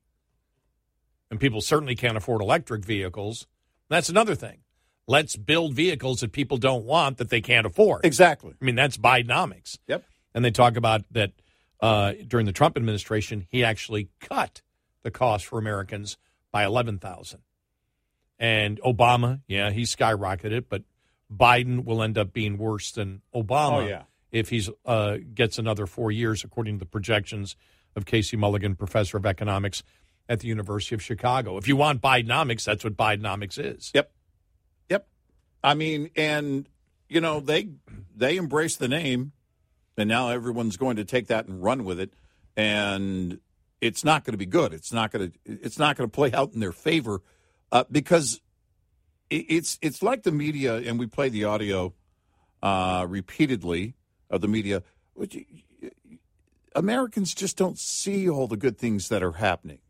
and people certainly can't afford electric vehicles. That's another thing. Let's build vehicles that people don't want that they can't afford. Exactly. I mean, that's Bidenomics. Yep. And they talk about that uh, during the Trump administration, he actually cut the cost for Americans by eleven thousand. And Obama, yeah, he skyrocketed it, but Biden will end up being worse than Obama Oh, yeah. if he uh, gets another four years, according to the projections of Casey Mulligan, professor of economics at the University of Chicago. If you want Bidenomics, that's what Bidenomics is. Yep. Yep. I mean, and you know they they embrace the name, and now everyone's going to take that and run with it, and it's not going to be good. It's not going to it's not going to play out in their favor uh, because it's it's like the media, and we play the audio uh, repeatedly of the media. Which Americans just don't see all the good things that are happening.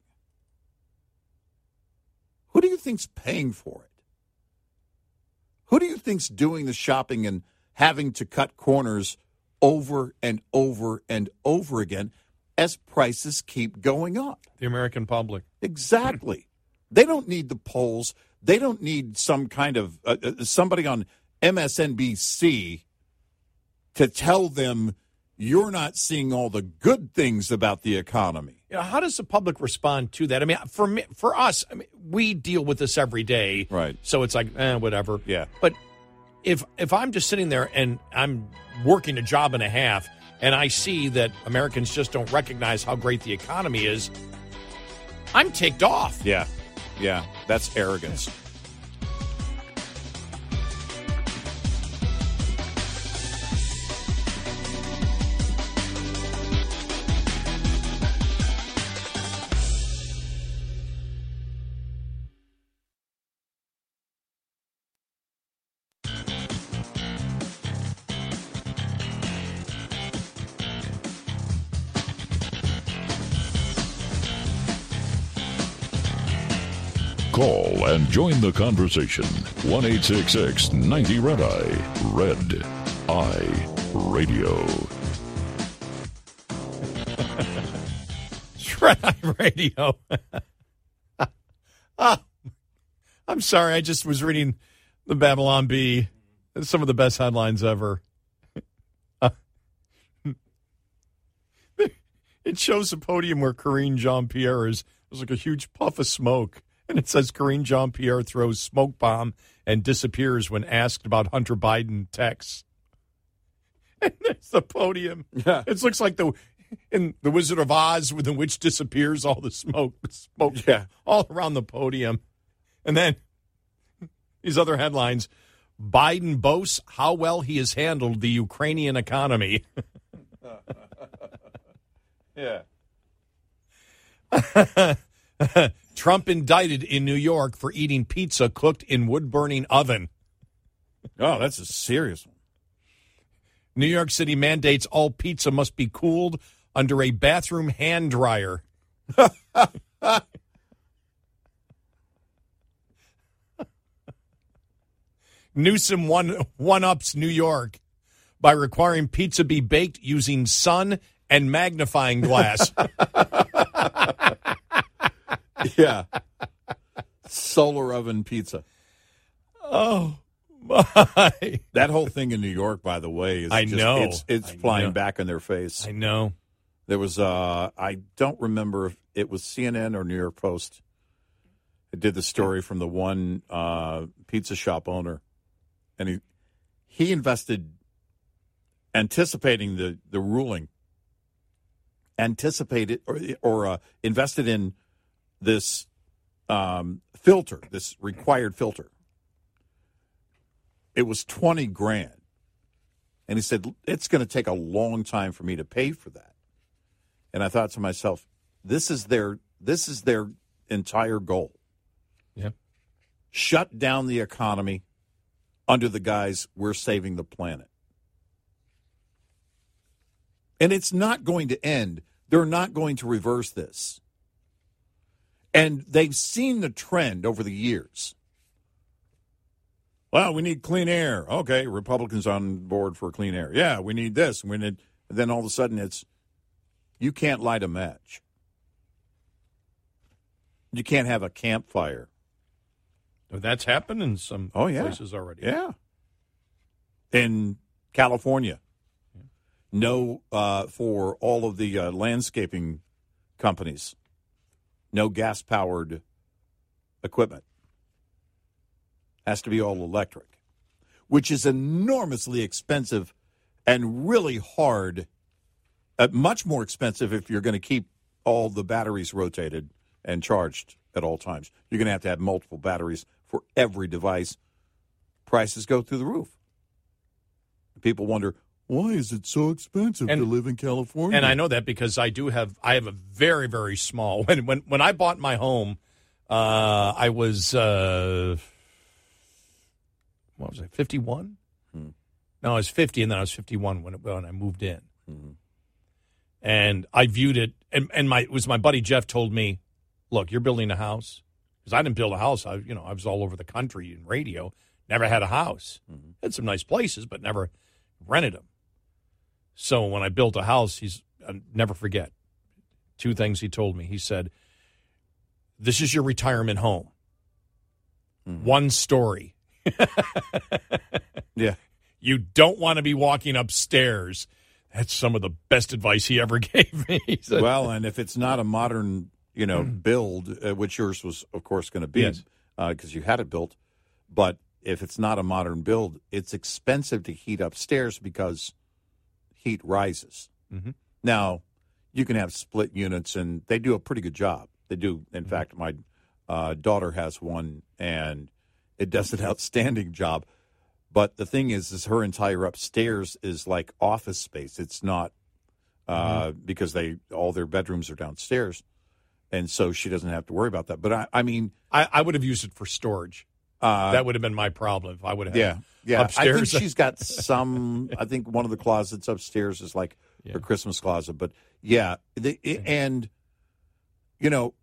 Who do you think's paying for it? Who do you think's doing the shopping and having to cut corners over and over and over again as prices keep going up? The American public. Exactly. they don't need the polls. They don't need some kind of uh, uh, somebody on MSNBC to tell them you're not seeing all the good things about the economy. You know, how does the public respond to that? I mean, for me, for us, I mean, we deal with this every day, right? So it's like, eh, whatever. Yeah. But if if I'm just sitting there and I'm working a job and a half, and I see that Americans just don't recognize how great the economy is, I'm ticked off. Yeah. Yeah. That's arrogance. Join the conversation. 1 90 Red Eye. Red Eye Radio. Red Eye Radio. Ah, I'm sorry. I just was reading the Babylon Bee. Some of the best headlines ever. It shows a podium where Karine Jean Pierre is. There's like a huge puff of smoke. And it says Karine Jean Pierre throws smoke bomb and disappears when asked about Hunter Biden texts. And there's the podium. Yeah. It looks like the in the Wizard of Oz when the witch disappears, all the smoke smoke Yeah. all around the podium. And then these other headlines. Biden boasts how well he has handled the Ukrainian economy. Yeah. Trump indicted in New York for eating pizza cooked in wood burning oven. Oh, that's a serious one. New York City mandates all pizza must be cooled under a bathroom hand dryer. Newsom one one ups New York by requiring pizza be baked using sun and magnifying glass. Yeah. Solar oven pizza. oh my! That whole thing in New York, by the way, is I just- know. it's it's I flying know. back in their face. I know. There was uh I don't remember if it was CNN or New York Post. It did the story from the one uh, pizza shop owner, and he he invested anticipating the the ruling, anticipated or or uh, invested in this um, filter, this required filter. It was twenty grand, and he said it's going to take a long time for me to pay for that. And I thought to myself, this is their this is their entire goal. Yeah. Shut down the economy under the guise we're saving the planet. And it's not going to end. They're not going to reverse this. And they've seen the trend over the years. Well, we need clean air. Okay, Republicans on board for clean air. Yeah, we need this. We need. And then all of a sudden, it's you can't light a match. You can't have a campfire. That's happened in some Oh yeah, places already. Yeah, in California, no uh, for all of the uh, landscaping companies, no gas powered equipment. Has to be all electric, which is enormously expensive and really hard. Uh, much more expensive if you're going to keep all the batteries rotated and charged at all times. You're going to have to have multiple batteries for every device. Prices go through the roof. People wonder why is it so expensive to live in California? And I know that because I do have I have a very very small when when when I bought my home, uh, I was uh, what was I fifty one? No, I was fifty, and then I was fifty one when it, when I moved in. And I viewed it, and, and my it was my buddy Jeff told me, "Look, you're building a house because I didn't build a house. I you know I was all over the country in radio, never had a house. Had some nice places, but never rented them. So when I built a house, he's I'll never forget two things he told me. He said, "This is your retirement home. Mm-hmm. One story. yeah, you don't want to be walking upstairs. That's some of the best advice he ever gave me. Said- well, and if it's not a modern, you know, mm. build, uh, which yours was, of course, going to be, Yes. Uh, because you had it built, but if it's not a modern build, it's expensive to heat upstairs because heat rises. Mhm. Now, you can have split units, and they do a pretty good job. They do. In fact, my uh, daughter has one, and it does an outstanding job. But the thing is, is her entire upstairs is like office space. It's not uh, because they all their bedrooms are downstairs, and so she doesn't have to worry about that. But I, I mean, I, I would have used it for storage. Uh, that would have been my problem if I would have. yeah, yeah. Upstairs. I think she's got some. I think one of the closets upstairs is like her Christmas closet. But yeah, the, and you know,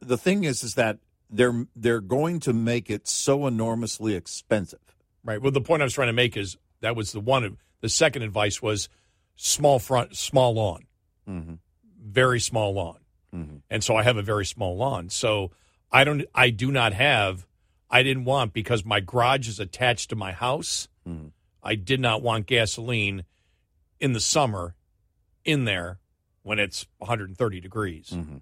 the thing is, is that they're they're going to make it so enormously expensive. Right. Well, the point I was trying to make is that was the one. The second advice was small front, small lawn, Mm-hmm. very small lawn, and so I have a very small lawn. So I don't. I do not have. I didn't want because my garage is attached to my house. Mm-hmm. I did not want gasoline in the summer in there when it's 130 degrees. Mm-hmm.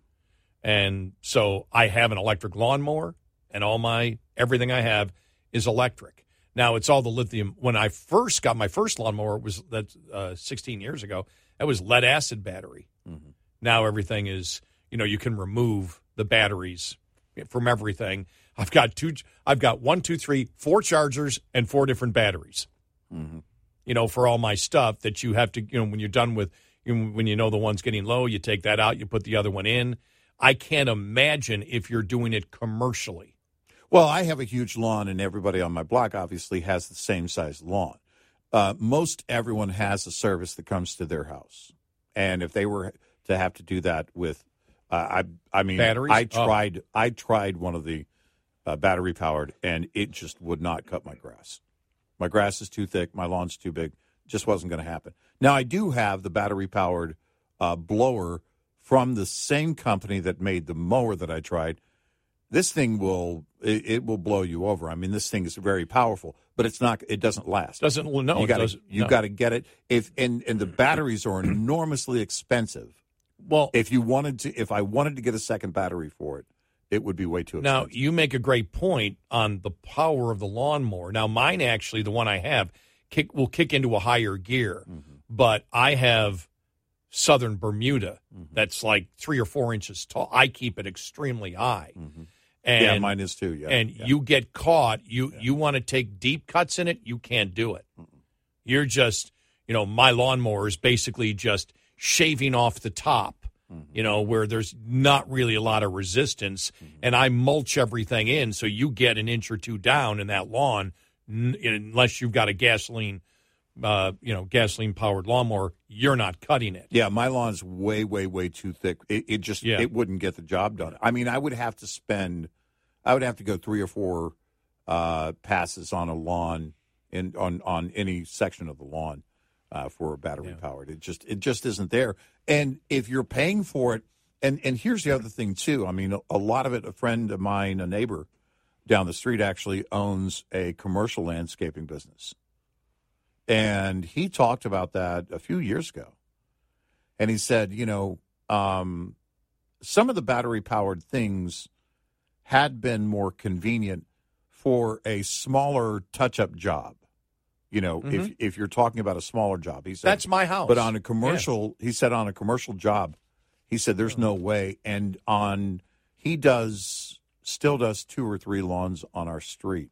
And so I have an electric lawnmower and all my everything I have is electric. Now it's all the lithium. When I first got my first lawnmower it was that uh, 16 years ago. That was lead acid battery. Now everything is you know you can remove the batteries from everything. I've got two. I've got one, two, three, four chargers and four different batteries. You know for all my stuff that you have to you know when you're done with you know, when you know the one's getting low, you take that out, you put the other one in. I can't imagine if you're doing it commercially. Well, I have a huge lawn, and everybody on my block obviously has the same size lawn. Uh, most everyone has a service that comes to their house, and if they were to have to do that with, uh, I, I mean, Batteries? I Oh. tried, I tried one of the uh, battery powered, and it just would not cut my grass. My grass is too thick, my lawn's too big. Just wasn't going to happen. Now I do have the battery powered uh, blower from the same company that made the mower that I tried this thing will it, it will blow you over. I mean, this thing is very powerful, but it's not. It doesn't last. Doesn't well, no, you got to you no. got to get it. If and and the batteries are enormously expensive. Well, if you wanted to, if I wanted to get a second battery for it, it would be way too Now, you make a great point on the power of the lawnmower. Now, mine actually, the one I have, kick will kick into a higher gear, Mm-hmm. but I have Southern Bermuda Mm-hmm. that's like three or four inches tall. I keep it extremely high. And Mm-hmm. yeah, mine is too. Yeah, and yeah. you get caught. You you want to take deep cuts in it, you can't do it. You're just, you know, my lawnmower is basically just shaving off the top. Mm-hmm. You know, where there's not really a lot of resistance, Mm-hmm. and I mulch everything in, so you get an inch or two down in that lawn, n- unless you've got a gasoline, uh, you know, gasoline powered lawnmower. You're not cutting it. Yeah, my lawn's way, way, way too thick. It, it just Yeah. it wouldn't get the job done. I mean, I would have to spend, I would have to go three or four uh, passes on a lawn in on on any section of the lawn uh, for a battery powered. It just it just isn't there. And if you're paying for it, and and here's the other thing too. I mean, a, a lot of it. A friend of mine, a neighbor down the street, actually owns a commercial landscaping business. And he talked about that a few years ago. And he said, you know, um, some of the battery powered things had been more convenient for a smaller touch up job. You know, if Mhm. if you're talking about a smaller job, he said That's my house. But on a commercial, he said on a commercial job, he said there's no Uh-huh. way. And on he does still does two or three lawns on our street,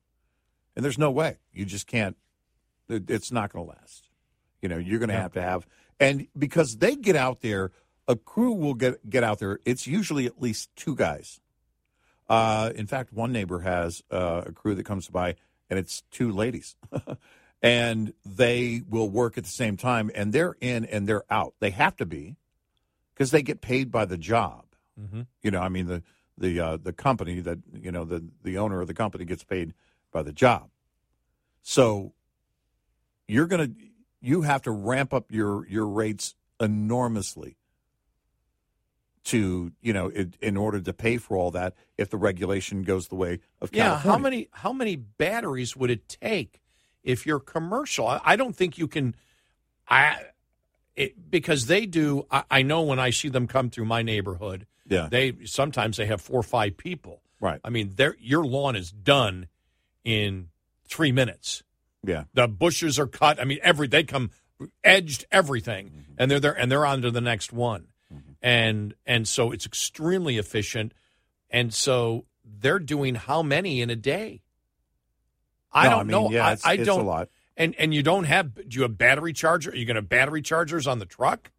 and there's no way. You just can't. it- It's not going to last. You know, you're going to Yeah. have to have, and because they get out there, a crew will get get out there. It's usually at least two guys. Uh, in fact, one neighbor has uh, a crew that comes by, and it's two ladies, and they will work at the same time, and they're in and they're out. They have to be because they get paid by the job. Mhm. You know, I mean the the uh, the company that you know the the owner of the company gets paid by the job. So you're gonna you have to ramp up your your rates enormously to you know in, in order to pay for all that if the regulation goes the way of Yeah, how many how many batteries would it take if you're commercial? I, I don't think you can. I it, because they do. I, I know when I see them come through my neighborhood. Yeah. they sometimes they have four or five people. Right. I mean, their your lawn is done in three minutes. Yeah. The bushes are cut. I mean, every they come edged everything, mm-hmm. and they're there and they're on to the next one, mm-hmm. and and so it's extremely efficient, and so they're doing how many in a day? I No, don't I mean, know. yeah, I, it's- I it's don't. lot. And and you don't have? Do you have battery charger? Are you going to battery chargers on the truck?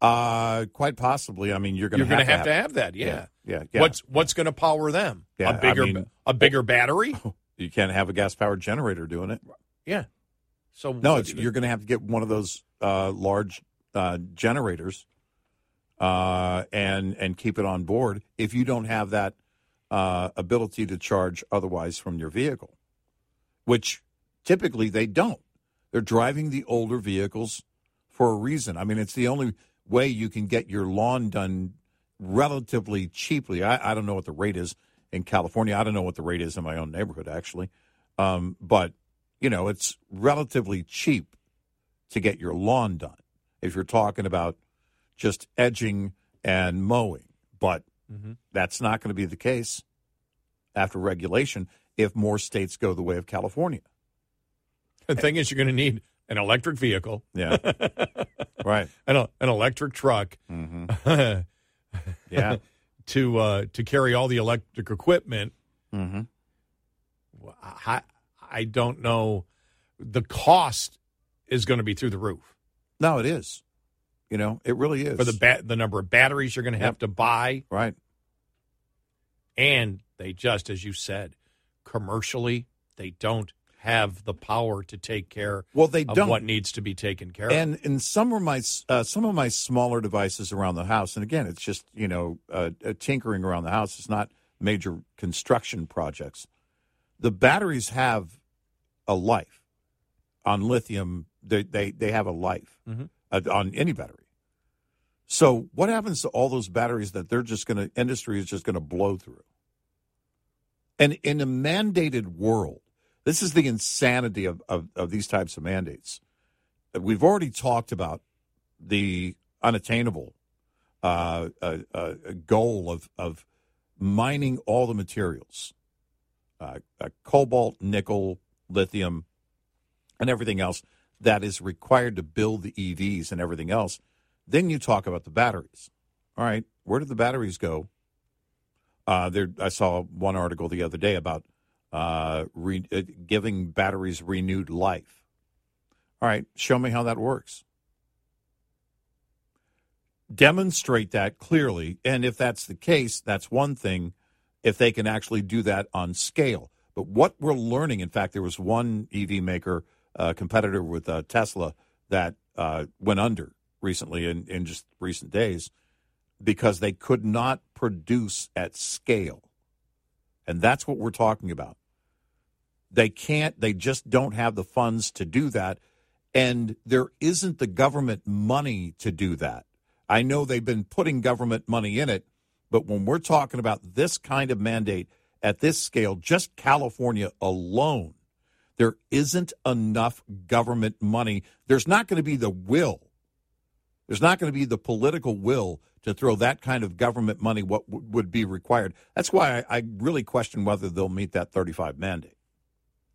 Uh, quite possibly. I mean, you're going You're to going to have to have that. Yeah. Yeah. yeah. What's what's going to power them? Yeah, a I bigger mean- a bigger battery. You can't have a gas powered generator doing it. Yeah. So No, it's, you're going to have to get one of those uh, large uh, generators uh, and and keep it on board if you don't have that uh, ability to charge otherwise from your vehicle, which typically they don't. They're driving the older vehicles for a reason. I mean, it's the only way you can get your lawn done relatively cheaply. I, I don't know what the rate is in California. I don't know what the rate is in my own neighborhood, actually. Um, but, you know, it's relatively cheap to get your lawn done if you're talking about just edging and mowing. But Mhm. that's not going to be the case after regulation if more states go the way of California. The thing is, you're going to need an electric vehicle. Yeah. right. An, an electric truck. Mm-hmm. Yeah. to uh, to carry all the electric equipment. Mm-hmm. I, I don't know. The cost is going to be through the roof No, it is. You know, it really is. for the ba- the number of batteries you're going to have Yep. to buy, right. and they just, as you said, commercially they don't have the power to take care. Well, they of don't. what needs to be taken care of. And in some of my uh, some of my smaller devices around the house, and again, it's just you know uh, tinkering around the house. It's not major construction projects. The batteries have a life on lithium. They they, they have a life Mhm. uh, on any battery. So what happens to all those batteries that they're just going to industry is just going to blow through? And in a mandated world, this is the insanity of, of, of these types of mandates. We've already talked about the unattainable uh, uh, uh, goal of, of mining all the materials uh, uh, cobalt, nickel, lithium, and everything else that is required to build the EVs and everything else. Then you talk about the batteries. All right, where did the batteries go? Uh, there, I saw one article the other day about uh, re, uh, giving batteries renewed life. All right, show me how that works. Demonstrate that clearly, and if that's the case, that's one thing. If they can actually do that on scale, but what we're learning, in fact, there was one EV maker, uh, competitor with uh, Tesla, that uh, went under recently in, in just recent days because they could not produce at scale. And that's what we're talking about. They can't, they just don't have the funds to do that. And there isn't the government money to do that. I know they've been putting government money in it, but when we're talking about this kind of mandate at this scale, just California alone, there isn't enough government money. There's not going to be the will. There's not going to be the political will to throw that kind of government money what w- would be required. That's why I, I really question whether they'll meet that 35 mandate.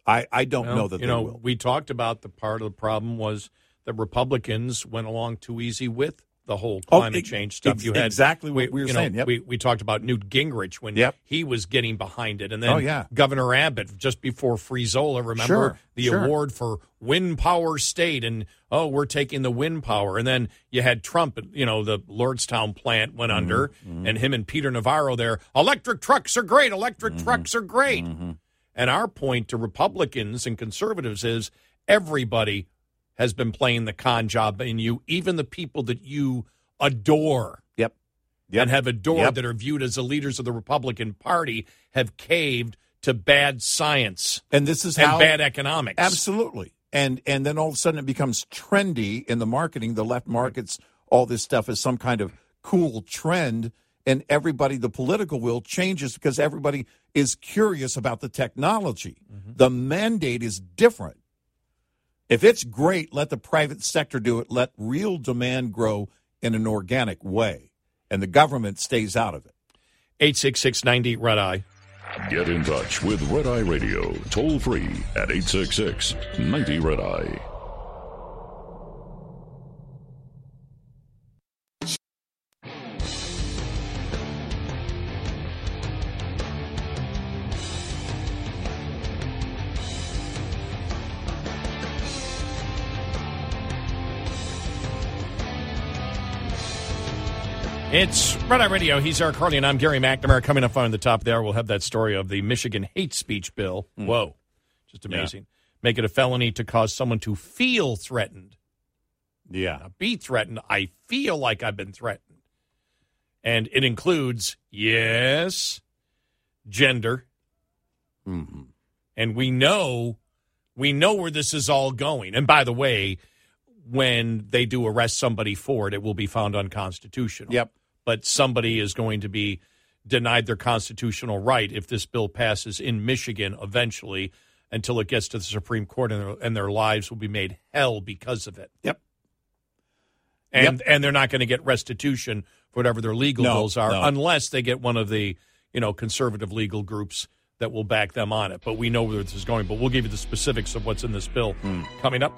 I, I don't Well, know that you know, will. we talked about the part of the problem was the Republicans went along too easy with the whole Oh, climate ex- change stuff. ex- You had exactly what we were you know, saying, yep. We we talked about Newt Gingrich when Yep. he was getting behind it, and then Oh, yeah. Governor Abbott just before Frizola. Remember Sure, the sure. award for wind power state, and oh, we're taking the wind power, and then you had Trump. You know, the Lordstown plant went Mm-hmm, under, and him and Peter Navarro there. Electric trucks are great. Electric Mm-hmm. trucks are great. And our point to Republicans and conservatives is everybody has been playing the con job in you, even the people that you adore Yep. Yep. and have adored Yep. that are viewed as the leaders of the Republican Party have caved to bad science And this is and how bad economics. Absolutely. And and then all of a sudden it becomes trendy in the marketing. The left markets all this stuff as some kind of cool trend, and everybody, the political will changes because everybody is curious about the technology. Mm-hmm. The mandate is different. If it's great, let the private sector do it. Let real demand grow in an organic way, and the government stays out of it. 866 90 Red Eye. Get in touch with Red Eye Radio, toll free at 866 90 Red Eye. It's Red Eye Radio. He's Eric Harley, and I'm Gary McNamara. Coming up on the top there, we'll have that story of the Michigan hate speech bill. Whoa. Just amazing. Make it a felony to cause someone to feel threatened. Yeah. Not be threatened. I feel like I've been threatened. And it includes, yes, gender. Mm-hmm. And we know we know where this is all going. And by the way, when they do arrest somebody for it, it will be found unconstitutional. Yep. But somebody is going to be denied their constitutional right if this bill passes in Michigan eventually until it gets to the Supreme Court and their, and their lives will be made hell because of it. Yep. And Yep. and they're not going to get restitution for whatever their legal No, bills are no. unless they get one of the, you know, conservative legal groups that will back them on it. But we know where this is going. But we'll give you the specifics of what's in this bill Hmm. coming up.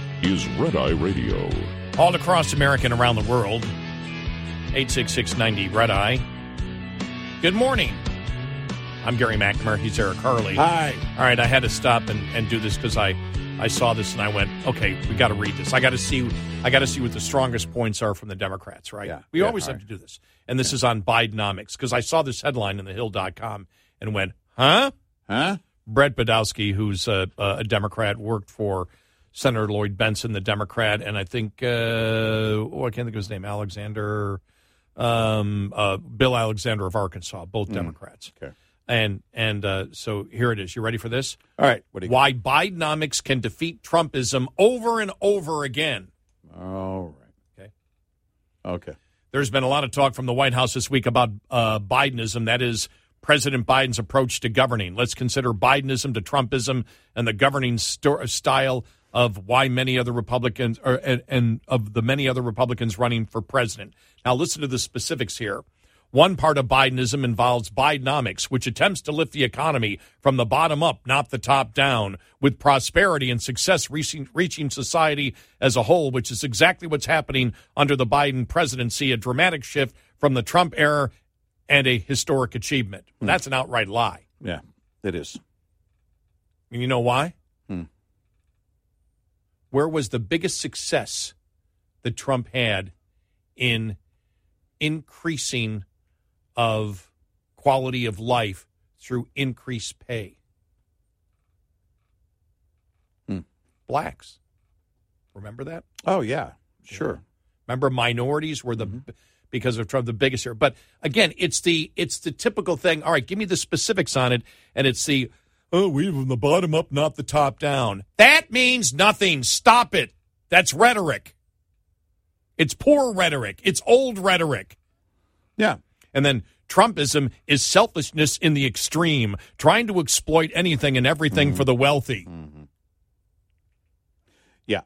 is Red Eye Radio. all across America and around the world. 86690 Red Eye. Good morning. I'm Gary McNamara. He's Eric Harley. Hi. All right, I had to stop and, and do this because I, I saw this and I went, okay, we got to read this. I got to see I got to see what the strongest points are from the Democrats, right? Yeah. We Yeah, always all have to do this. And this is on Bidenomics because I saw this headline in the Hill.com and went, huh? Huh? Brent Budowsky, who's a, a Democrat, worked for Senator Lloyd Bentsen, the Democrat, and I think, uh, oh, I can't think of his name, Alexander, um, uh, Bill Alexander of Arkansas, both Democrats. Okay. And and uh, so here it is. You ready for this? All right. What do you Why Bidenomics can defeat Trumpism over and over again. All right. Okay. Okay. There's been a lot of talk from the White House this week about uh, Bidenism. That is President Biden's approach to governing. Let's consider Bidenism to Trumpism and the governing sto- style of why many other Republicans or, and, and of the many other Republicans running for president. Now, listen to the specifics here. One part of Bidenism involves Bidenomics, which attempts to lift the economy from the bottom up, not the top down, with prosperity and success reaching, reaching society as a whole, which is exactly what's happening under the Biden presidency, a dramatic shift from the Trump era and a historic achievement. Hmm. That's an outright lie. Yeah, it is. And you know why? Where was the biggest success that Trump had in increasing of quality of life through increased pay? Hmm. Blacks. Remember that? Oh yeah, sure. Remember, minorities were the because of Trump the biggest here. But again, it's the it's the typical thing. All right, give me the specifics on it, and it's the oh, we from the bottom up, not the top down. That means nothing. Stop it. That's rhetoric. It's poor rhetoric. It's old rhetoric. Yeah. And then Trumpism is selfishness in the extreme, trying to exploit anything and everything for the wealthy. Yeah.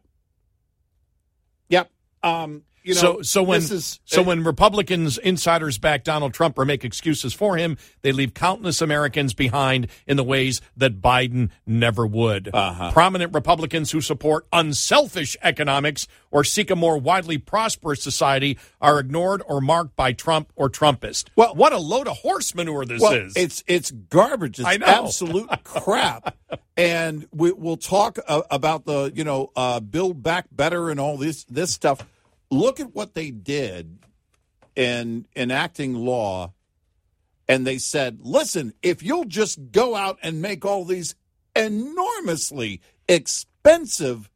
Yep. Um, you know, so so when this is- so when Republicans insiders back Donald Trump or make excuses for him, they leave countless Americans behind in the ways that Biden never would. Uh-huh. Prominent Republicans who support unselfish economics or seek a more widely prosperous society are ignored or marked by Trump or Trumpist. Well, what a load of horse manure this well, is. It's it's garbage. It's I know. absolute crap. And we, we'll talk uh, about the you know uh, build back better and all this this stuff. Look at what they did in enacting law, and they said, "Listen, if you'll just go out and make all these enormously expensive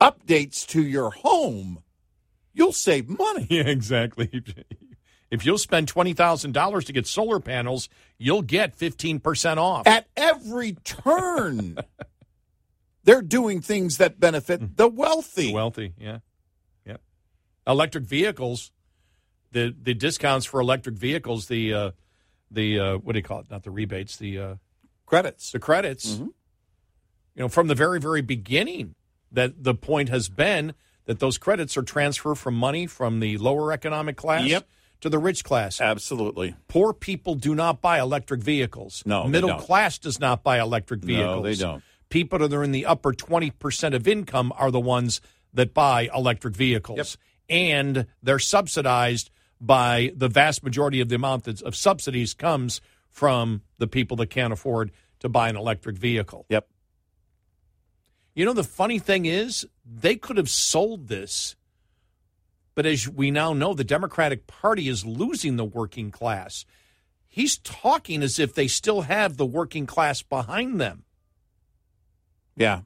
updates to your home, you'll save money." Yeah, exactly. If you'll spend twenty thousand dollars to get solar panels, you'll get fifteen percent off. At every turn, they're doing things that benefit hmm. the wealthy. wealthy, yeah, yeah. Electric vehicles, the the discounts for electric vehicles, the uh, the uh, what do you call it? Not the rebates, the uh, credits. The credits. Mm-hmm. You know, from the very very beginning, that the point has been that those credits are transfer from money from the lower economic class. Yep. To the rich class. Absolutely. Poor people do not buy electric vehicles. No, Middle class does not buy electric No, vehicles. they don't. People that are in the upper 20% of income are the ones that buy electric vehicles. And they're subsidized by the vast majority of the amount of subsidies comes from the people that can't afford to buy an electric vehicle. Yep. You know, the funny thing is, they could have sold this, but as we now know, the Democratic Party is losing the working class. He's talking as if they still have the working class behind them. Yeah.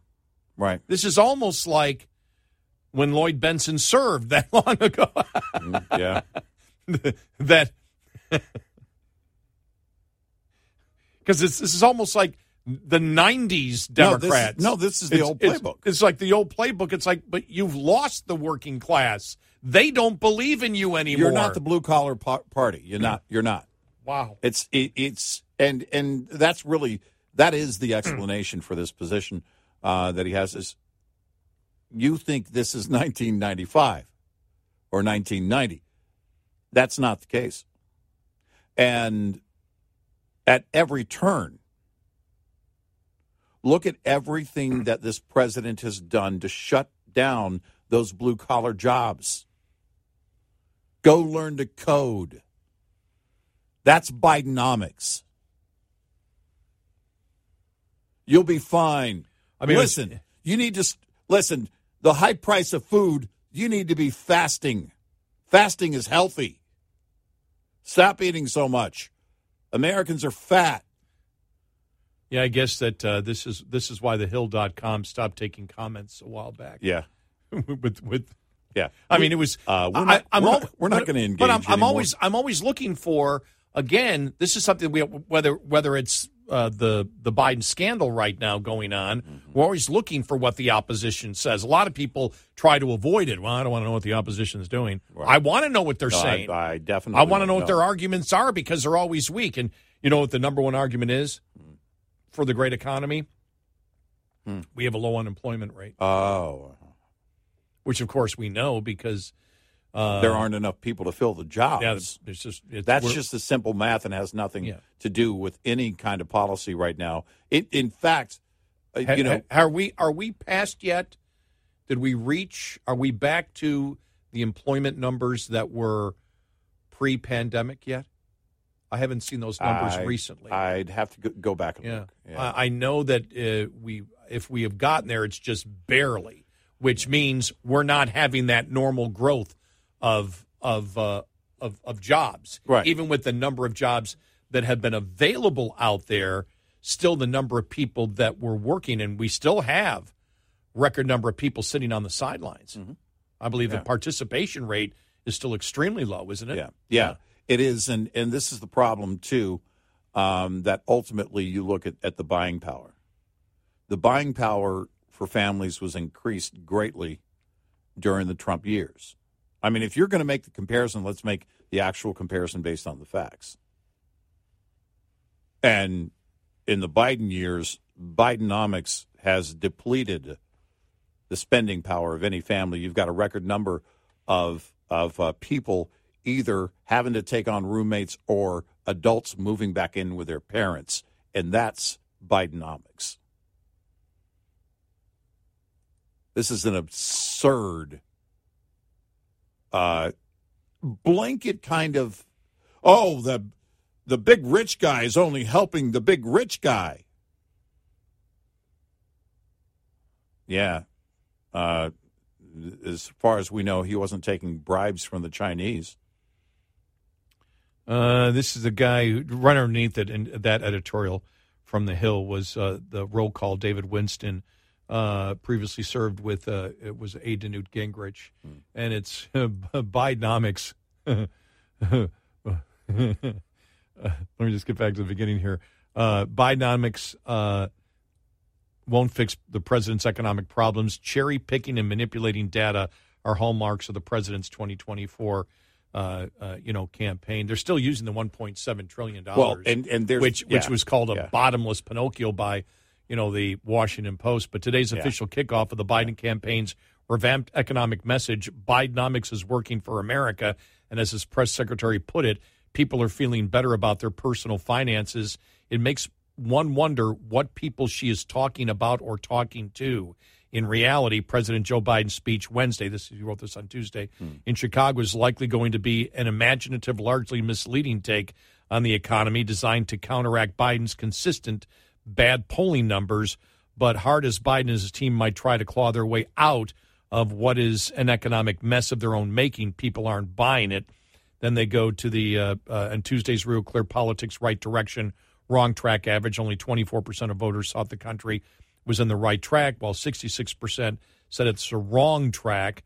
Right. This is almost like when Lloyd Bentsen served that long ago. yeah. that because this, is almost like the 90s No, this- Democrats. no, this is the It's- old playbook. It's, like the old playbook. It's like, but you've lost the working class. They don't believe in you anymore. You're not the blue collar party. You're not. You're not. Wow. It's it, it's and and that's really that is the explanation for this position uh, that he has. Is you think this is 1995 or 1990? That's not the case. And at every turn, look at everything that this president has done to shut down those blue collar jobs. Go learn to code. That's Bidenomics. You'll be fine. I mean, listen, you need to listen. The high price of food, you need to be fasting. Fasting is healthy. Stop eating so much. Americans are fat. Yeah, I guess that uh, this is this is why the Hill.com stopped taking comments a while back. Yeah. with with Yeah. I mean, it was. Uh, we're not- I'm we're al- not- we're not but- gonna engage But I'm, I'm always I'm always looking for again. This is something we whether whether it's uh, the the Biden scandal right now going on. Mm-hmm. We're always looking for what the opposition says. A lot of people try to avoid it. Well, I don't want to know what the opposition is doing. I want to know what they're No, saying. I definitely I want to know what their arguments are because they're always weak. And you know what the number one argument is for the great economy? We have a low unemployment rate. Oh. Which, of course, we know because uh, there aren't enough people to fill the jobs. Yeah, there's just it's, That's just a simple math and has nothing Yeah. to do with any kind of policy right now. It, in fact, uh, Ha- you know, ha- are we are we past yet? Did we reach? Are we back to the employment numbers that were pre-pandemic yet? I haven't seen those numbers I- recently. I'd have to go, go back and Yeah, look. Yeah. I, I know that uh, we, if we have gotten there, it's just barely, which means we're not having that normal growth of of uh, of, of jobs. Right. Even with the number of jobs that have been available out there, still the number of people that were working, and we still have record number of people sitting on the sidelines. I believe Mm-hmm. Yeah. the participation rate is still extremely low, isn't it? Yeah, yeah, it is, and and this is the problem too. Um, that ultimately you look at, at the buying power. The buying power for families was increased greatly during the Trump years. I mean, if you're going to make the comparison, let's make the actual comparison based on the facts. And in the Biden years, Bidenomics has depleted the spending power of any family. You've got a record number of of uh, people either having to take on roommates or adults moving back in with their parents, and that's Bidenomics. This is an absurd, uh, blanket kind of. Oh, the the big rich guy is only helping the big rich guy. Yeah. Uh, as far as we know, he wasn't taking bribes from the Chinese. Uh, this is the guy who right underneath it, and that editorial from the Hill was uh, the roll call. David Winston uh, previously served with uh, it was to Newt Gingrich, hmm. and it's uh, Bidenomics. Let me just get back to the beginning here. Uh, Bidenomics uh, won't fix the president's economic problems. Cherry picking and manipulating data are hallmarks of the president's 2024 uh, uh, you know, campaign. They're still using the 1.7 trillion dollars, well, and and which yeah, which was called a yeah. bottomless Pinocchio by, you know, the Washington Post. But today's yeah. official kickoff of the Biden campaign's revamped economic message, Bidenomics is working for America, and as his press secretary put it, people are feeling better about their personal finances. It makes one wonder what people she is talking about or talking to. In reality, President Joe Biden's speech Wednesday, this he wrote this on Tuesday, hmm. in Chicago is likely going to be an imaginative, largely misleading take on the economy designed to counteract Biden's consistent bad polling numbers. But hard as Biden and his team might try to claw their way out of what is an economic mess of their own making, people aren't buying it. Then they go to the uh, uh, and Tuesday's Real Clear Politics right direction, wrong track average. Only 24% of voters thought the country was in the right track, while 66% said it's a wrong track.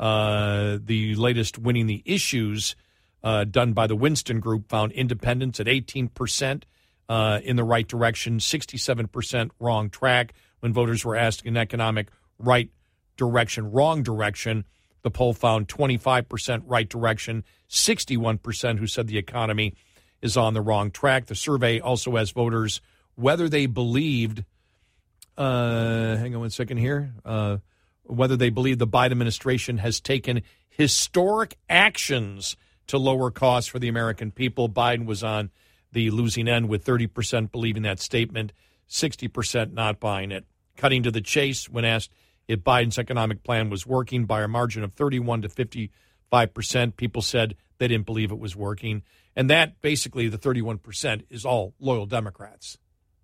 Uh, the latest Winning the Issues uh, done by the Winston Group found independents at 18% uh, in the right direction, 67% wrong track. When voters were asked in economic right direction, wrong direction, the poll found 25% right direction, 61% who said the economy is on the wrong track. The survey also asked voters whether they believed uh, hang on one second here. Uh, whether they believe the Biden administration has taken historic actions to lower costs for the American people. Biden was on the losing end with 30% believing that statement, 60% not buying it. Cutting to the chase when asked if Biden's economic plan was working by a margin of 31 to 55%, people said they didn't believe it was working. And that basically, the 31% is all loyal Democrats.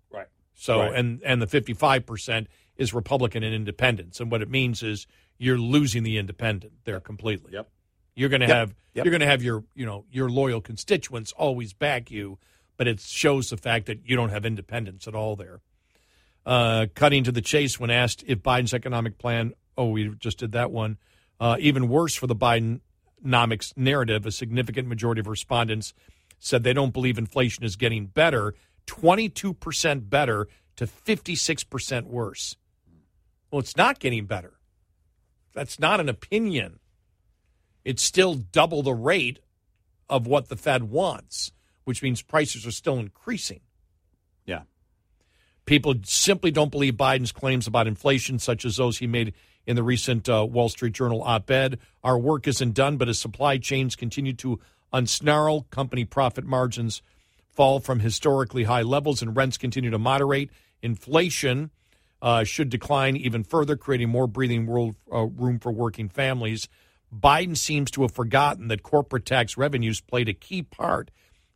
Right. So right. and and the 55% is Republican and independents. And what it means is you're losing the independent there completely. Yep. You're going to yep. have yep. you're going to have your, you know, your loyal constituents always back you, but it shows the fact that you don't have independence at all there. Uh, cutting to the chase when asked if Biden's economic plan, oh, we just did that one. Uh, even worse for the Bidenomics narrative, a significant majority of respondents said they don't believe inflation is getting better 22% better to 56% worse. Well, it's not getting better. That's not an opinion. It's still double the rate of what the Fed wants, which means prices are still increasing. Yeah. People simply don't believe Biden's claims about inflation, such as those he made in the recent uh, Wall Street Journal op ed. Our work isn't done, but as supply chains continue to unsnarl, company profit margins fall from historically high levels and rents continue to moderate. Inflation uh, should decline even further, creating more breathing world, uh, room for working families. Biden seems to have forgotten that corporate tax revenues played a key part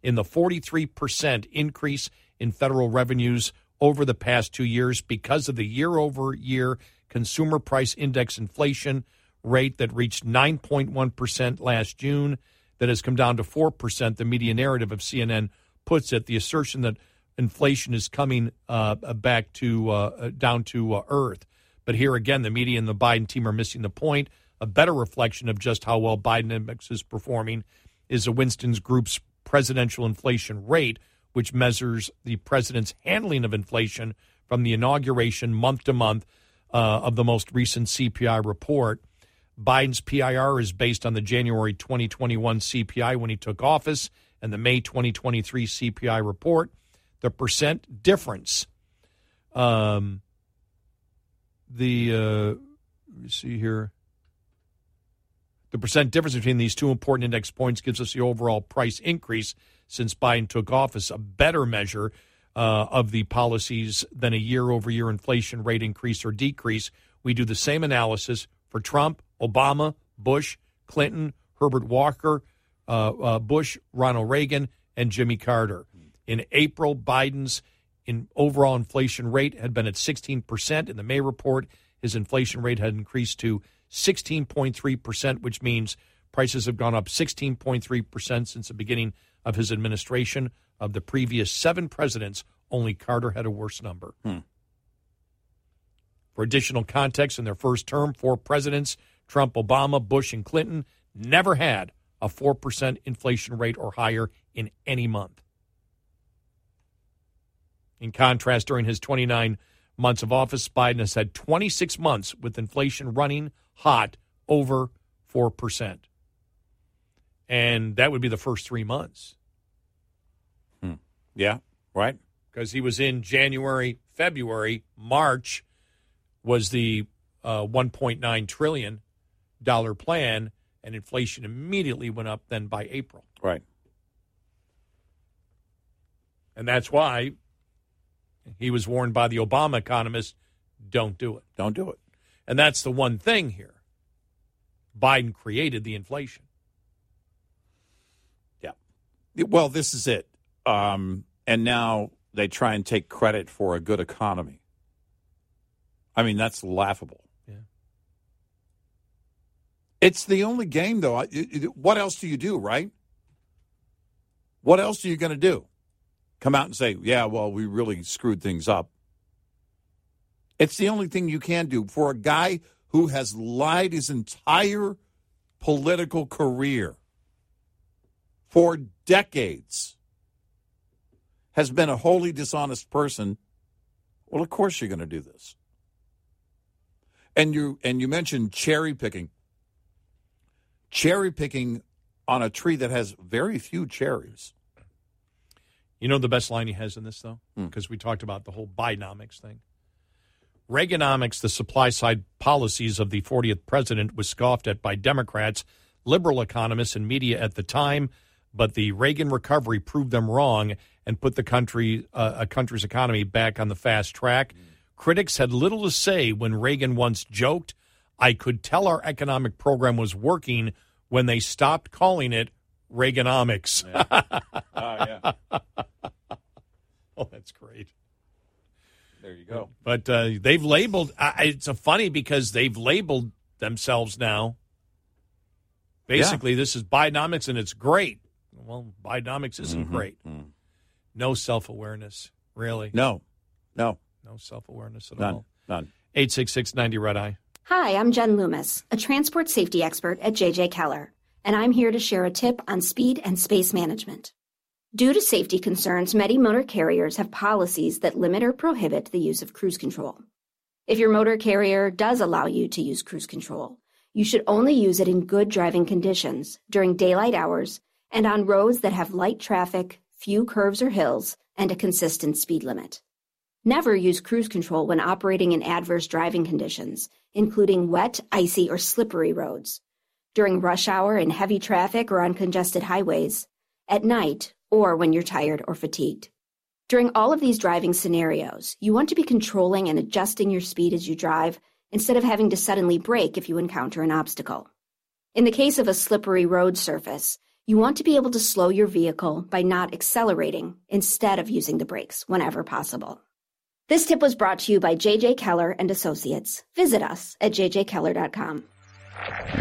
in the 43% increase in federal revenues over the past two years because of the year over year consumer price index inflation rate that reached 9.1% last June, that has come down to 4%, the media narrative of CNN puts it, the assertion that inflation is coming uh, back to uh, down to uh, earth. But here again, the media and the Biden team are missing the point. A better reflection of just how well Bidenomics is performing is a Winston's Group's presidential inflation rate, which measures the president's handling of inflation from the inauguration month to month uh, of the most recent CPI report. Biden's PIR is based on the January 2021 CPI when he took office and the May 2023 CPI report, the percent difference. Um, the uh, let me see here. The percent difference between these two important index points gives us the overall price increase since Biden took office, a better measure uh, of the policies than a year over year inflation rate increase or decrease. We do the same analysis for Trump, Obama, Bush, Clinton, Herbert Walker, uh, uh, Bush, Ronald Reagan, and Jimmy Carter. In April, Biden's in overall inflation rate had been at 16%. In the May report, his inflation rate had increased to 16.3%, which means prices have gone up 16.3% since the beginning of his administration. Of the previous seven presidents, only Carter had a worse number. Hmm. For additional context, in their first term, four presidents Trump, Obama, Bush, and Clinton never had a 4% inflation rate or higher in any month. In contrast, during his 29 months of office, Biden has had 26 months with inflation running hot over 4%. And that would be the first three months. Yeah, right. Because he was in January, February, March was the uh, 1.9 trillion dollar plan, and inflation immediately went up. Then by April, Right. and that's why he was warned by the Obama economists: "Don't do it, don't do it." And that's the one thing here. Biden created the inflation. Yeah. Well, this is it. Um, and now they try and take credit for a good economy. I mean, that's laughable. Yeah. It's the only game, though. I- it- it- What else do you do, right? What else are you going to do? Come out and say, yeah, well, we really screwed things up. It's the only thing you can do for a guy who has lied his entire political career for decades, has been a wholly dishonest person. Well, of course you're going to do this. And you and you mentioned cherry picking. Cherry picking on a tree that has very few cherries. You know the best line he has in this, though? Hmm. Because we talked about the whole Bidenomics thing. Reaganomics, the supply side policies of the 40th president, was scoffed at by Democrats, liberal economists, and media at the time. But the Reagan recovery proved them wrong and put the country, uh, a country's economy back on the fast track. Critics had little to say when Reagan once joked, "I could tell our economic program was working when they stopped calling it Reaganomics." yeah. oh, that's great. There you go. But uh, they've labeled. Uh, it's a funny because they've labeled themselves now. Basically, this is Bidenomics, and it's great. Well, Bidenomics isn't Mhm. great. No self awareness, really. No, no, no self awareness at None. all. None. Eight six six ninety red eye. Hi, I'm Jen Loomis, a transport safety expert at JJ Keller, and I'm here to share a tip on speed and space management. Due to safety concerns, many motor carriers have policies that limit or prohibit the use of cruise control. If your motor carrier does allow you to use cruise control, you should only use it in good driving conditions during daylight hours and on roads that have light traffic, few curves or hills, and a consistent speed limit. Never use cruise control when operating in adverse driving conditions, including wet, icy, or slippery roads, during rush hour in heavy traffic or on congested highways, at night, or when you're tired or fatigued. During all of these driving scenarios, you want to be controlling and adjusting your speed as you drive instead of having to suddenly brake if you encounter an obstacle. In the case of a slippery road surface, you want to be able to slow your vehicle by not accelerating instead of using the brakes whenever possible. This tip was brought to you by JJ Keller and Associates. Visit us at jjkeller.com.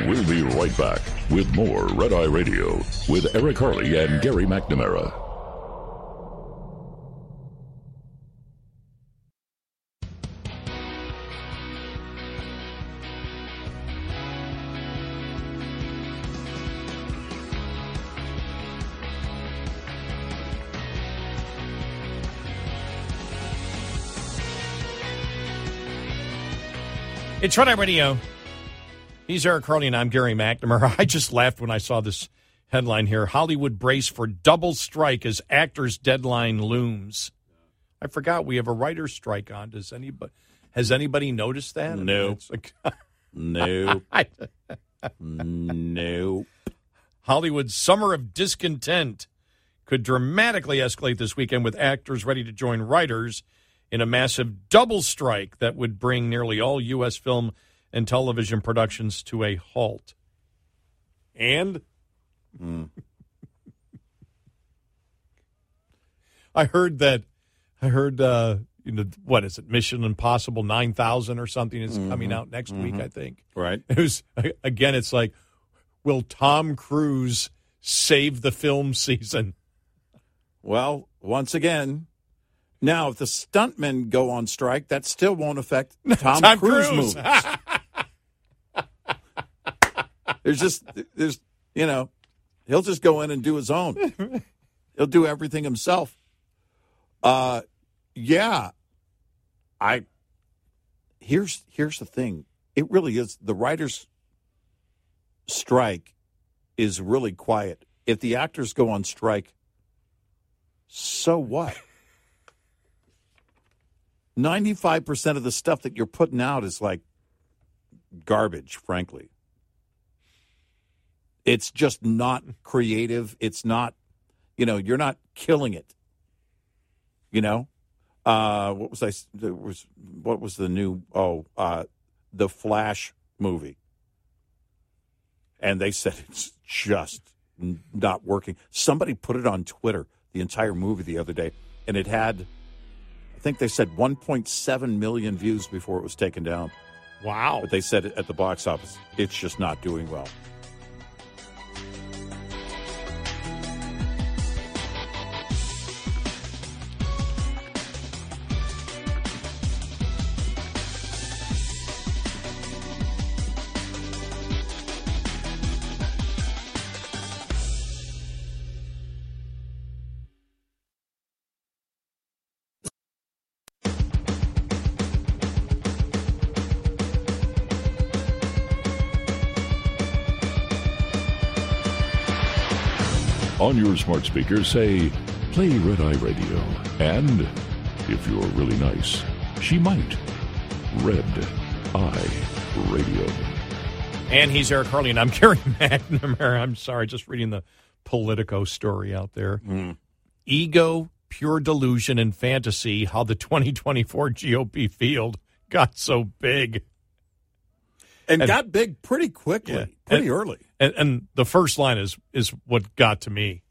We'll be right back with more Red Eye Radio with Eric Harley and Gary McNamara. It's Red Eye Radio. He's Eric Harley, and I'm Gary McNamara. I just laughed when I saw this headline here Hollywood brace for double strike as actors' deadline looms. I forgot we have a writer's strike on. Does anybody has anybody noticed that? No. like- No. I. Hollywood's Summer of Discontent could dramatically escalate this weekend with actors ready to join writers in a massive double strike that would bring nearly all U.S. film and television productions to a halt. And I heard that I heard uh you know what is it Mission Impossible 9000 or something is coming Mhm. out next week Mhm. I think. Right. It was again it's like will Tom Cruise save the film season? Well, once again, now if the stuntmen go on strike, that still won't affect Tom, Tom Cruise, Cruise. movies. There's just there's you know, he'll just go in and do his own. he'll do everything himself. Uh yeah. I here's here's the thing. It really is the writers strike is really quiet. If the actors go on strike, so what? 95% of the stuff that you're putting out is like garbage, frankly. It's just not creative. It's not, you know, you're not killing it. You know? Uh, what was I? There was what was the new? Oh, uh, the Flash movie, and they said it's just not working. Somebody put it on Twitter, the entire movie the other day, and it had, I think they said 1.7 million views before it was taken down. Wow! But they said at the box office, it's just not doing well. Your smart speaker, say, play Red Eye Radio. And, if you're really nice, she might. Red Eye Radio. And he's Eric Harley, and I'm Gary McNamara. I'm sorry, just reading the Politico story out there. Hmm. Ego, pure delusion, and fantasy. How the 2024 GOP field got so big, And, got big pretty quickly, Yeah. pretty And- early. And, and the first line is is what got to me.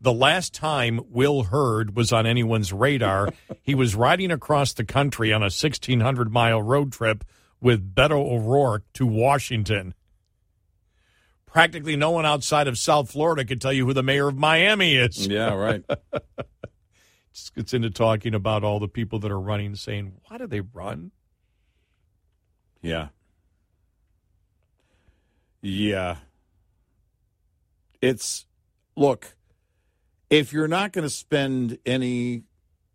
The last time Will Hurd was on anyone's radar, he was riding across the country on a 1,600 mile road trip with Beto O'Rourke to Washington. Practically no one outside of South Florida could tell you who the mayor of Miami is. Yeah, right. Just gets into talking about all the people that are running, saying, why do they run? Yeah. Yeah. It's look, if you're not going to spend any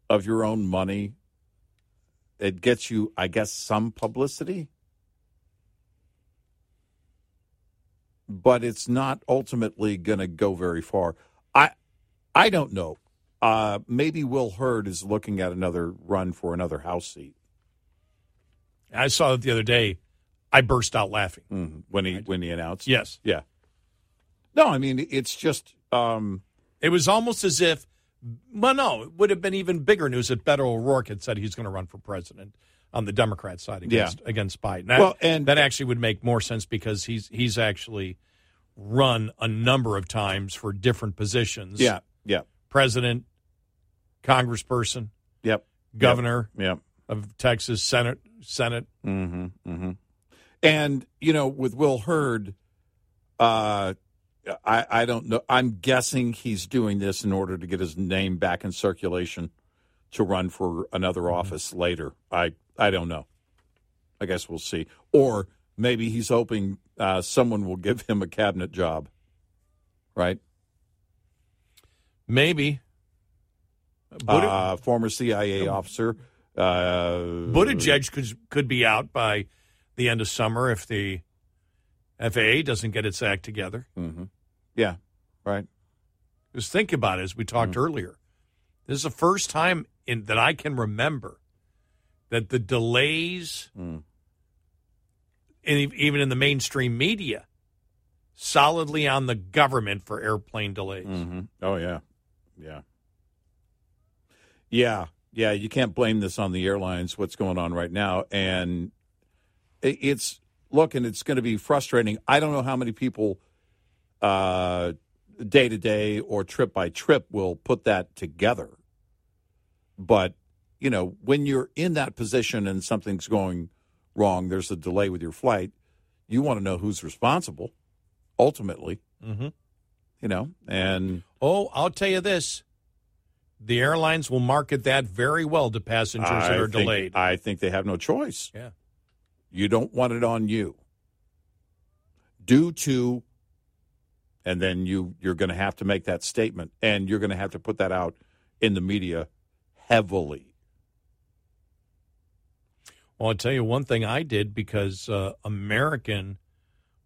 of your own money, it gets you, I guess, some publicity. But it's not ultimately going to go very far. I I don't know. Uh, maybe Will Hurd is looking at another run for another House seat. I saw it the other day. I burst out laughing. Mm-hmm. when he when he announced. Yes. Yeah. No, I mean it's just um It was almost as if, well, no, it would have been even bigger news if Beto O'Rourke had said he's going to run for president on the Democrat side against against Biden. That, Well, and- that actually would make more sense because he's he's actually run a number of times for different positions. yeah, yeah. president, congressperson, Yep. governor Yep. of Texas, Senate, Senate. Mm-hmm. Mm-hmm. And you know, with Will Hurd, uh, I I don't know. I'm guessing he's doing this in order to get his name back in circulation to run for another office later. I I don't know. I guess we'll see. Or maybe he's hoping uh, someone will give him a cabinet job. Right. Maybe. Uh, former CIA officer. Uh, Buttigieg could could be out by the end of summer if the FAA doesn't get its act together. Mm-hmm. Yeah, right. Just think about it as we talked earlier. This is the first time in that I can remember that the delays in, even in the mainstream media, solidly on the government for airplane delays. Mm-hmm. Oh yeah, yeah, yeah, yeah. You can't blame this on the airlines. What's going on right now, and it, it's look, and it's going to be frustrating. I don't know how many people, uh, day to day or trip by trip, will put that together. But you know, when you're in that position and something's going wrong, there's a delay with your flight. You want to know who's responsible ultimately. Mm-hmm. You know, and Oh, I'll tell you this. The airlines will market that very well to passengers that are think- delayed. I think they have no choice. Yeah. You don't want it on you. Due to, and then you you're going to have to make that statement, and you're going to have to put that out in the media heavily. Well, I'll tell you one thing I did because uh, American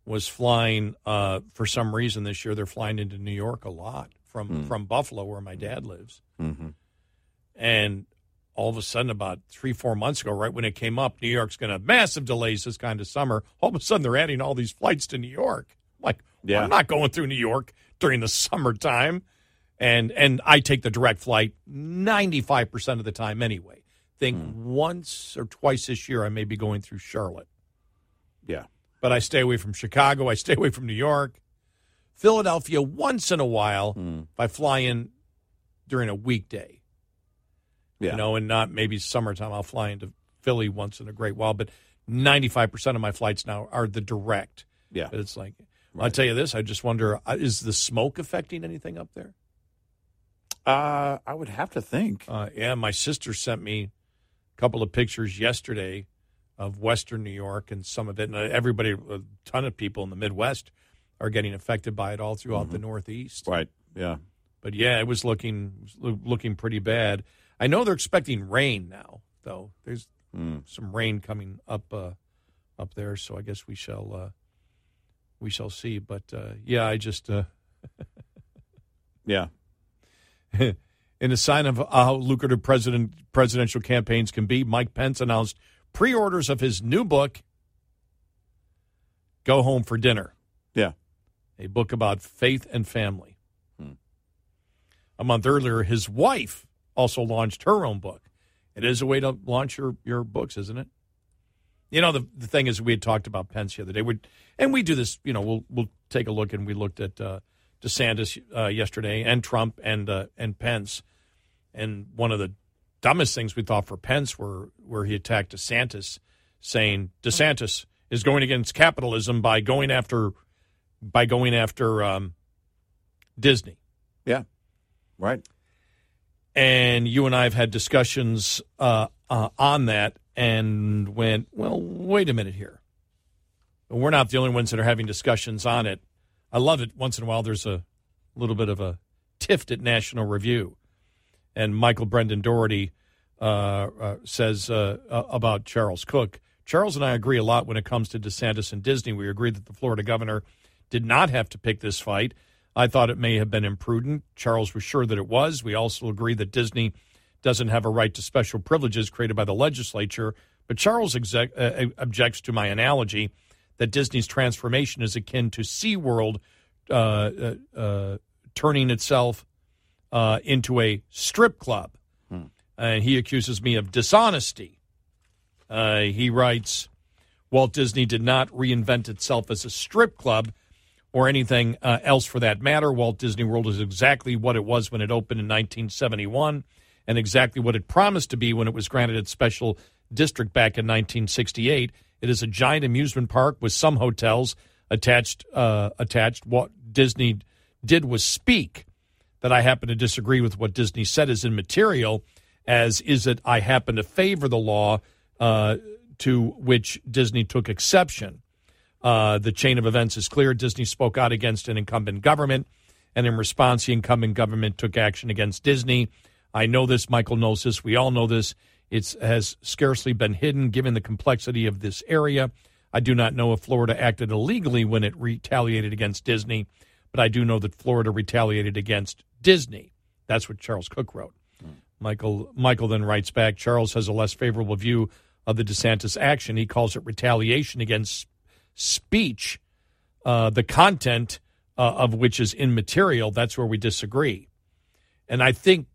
was flying uh, for some reason this year. They're flying into New York a lot from Hmm. from Buffalo, where my dad lives. Mm-hmm. And all of a sudden, about three four months ago, right when it came up, New York's going to have massive delays this kind of summer. All of a sudden, they're adding all these flights to New York. I'm like, Yeah. I'm not going through New York during the summertime. And and I take the direct flight 95% of the time anyway. Think Hmm. once or twice this year I may be going through Charlotte. Yeah. But I stay away from Chicago, I stay away from New York. Philadelphia once in a while Hmm. if I fly in during a weekday. Yeah. You know, and not maybe summertime I'll fly into Philly once in a great while, but 95% of my flights now are the direct. Yeah. But it's like I'll tell you this, I just wonder uh, is the smoke affecting anything up there? Uh, I would have to think. Uh, yeah, my sister sent me a couple of pictures yesterday of Western New York and some of it, and uh, everybody, a ton of people in the Midwest are getting affected by it all throughout the Northeast. Right. Yeah. But yeah, it was looking looking pretty bad. I know they're expecting rain now, though. There's Hmm. some rain coming up uh, up there, so I guess we shall uh, we shall see. But uh, yeah, I just uh, Yeah. in a sign of how lucrative president presidential campaigns can be, Mike Pence announced pre-orders of his new book, "Go Home for Dinner." Yeah. a book about faith and family. A month earlier, his wife also launched her own book. It is a way to launch your, your books, isn't it? You know, the, the thing is, we had talked about Pence the other day, we and we do this. You know, we'll we'll take a look, and we looked at uh, DeSantis uh, yesterday, and Trump, and uh, and Pence, and one of the dumbest things we thought for Pence were where he attacked DeSantis, saying DeSantis is going against capitalism by going after by going after um, Disney. Yeah. Right. And you and I have had discussions uh, uh, on that and went, well, wait a minute here. We're not the only ones that are having discussions on it. I love it. Once in a while, there's a little bit of a tift at National Review. And Michael Brendan Dougherty uh, uh, says uh, uh, about Charles Cooke. Charles and I agree a lot when it comes to DeSantis and Disney. We agree that the Florida governor did not have to pick this fight. I thought it may have been imprudent. Charles was sure that it was. We also agree that Disney doesn't have a right to special privileges created by the legislature. But Charles exec- uh, objects to my analogy that Disney's transformation is akin to SeaWorld uh, uh, uh, turning itself uh, into a strip club. And he accuses me of dishonesty. Uh, he writes Walt Disney did not reinvent itself as a strip club or anything uh, else for that matter. Walt Disney World is exactly what it was when it opened in 1971 and exactly what it promised to be when it was granted its special district back in 1968. It is a giant amusement park with some hotels attached. Uh, attached. What Disney did was speak. That I happen to disagree with what Disney said is immaterial, as is that I happen to favor the law uh, to which Disney took exception. Uh, the chain of events is clear. Disney spoke out against an incumbent government, and in response, the incumbent government took action against Disney. I know this. Michael knows this. We all know this. It has scarcely been hidden given the complexity of this area. I do not know if Florida acted illegally when it retaliated against Disney, but I do know that Florida retaliated against Disney. That's what Charles Cooke wrote. Michael Michael then writes back Charles has a less favorable view of the DeSantis action. He calls it retaliation against speech, uh, the content uh, of which is immaterial, that's where we disagree. And I think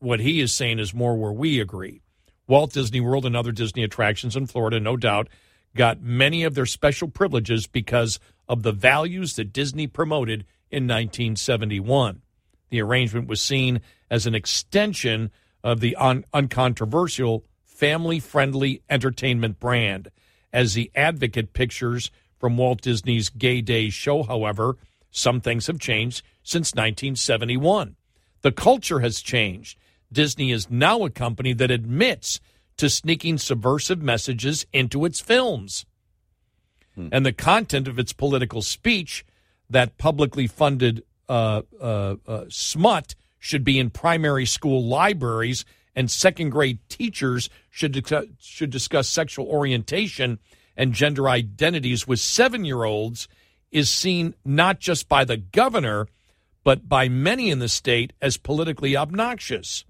what he is saying is more where we agree. Walt Disney World and other Disney attractions in Florida, no doubt, got many of their special privileges because of the values that Disney promoted in 1971. The arrangement was seen as an extension of the un- uncontroversial family friendly entertainment brand. As the advocate pictures from Walt Disney's Gay Days show, however, some things have changed since 1971. The culture has changed. Disney is now a company that admits to sneaking subversive messages into its films. Hmm. And the content of its political speech, that publicly funded uh, uh, uh, smut, should be in primary school libraries, and second grade teachers should, should discuss sexual orientation and gender identities with seven year olds, is seen not just by the governor, but by many in the state as politically obnoxious.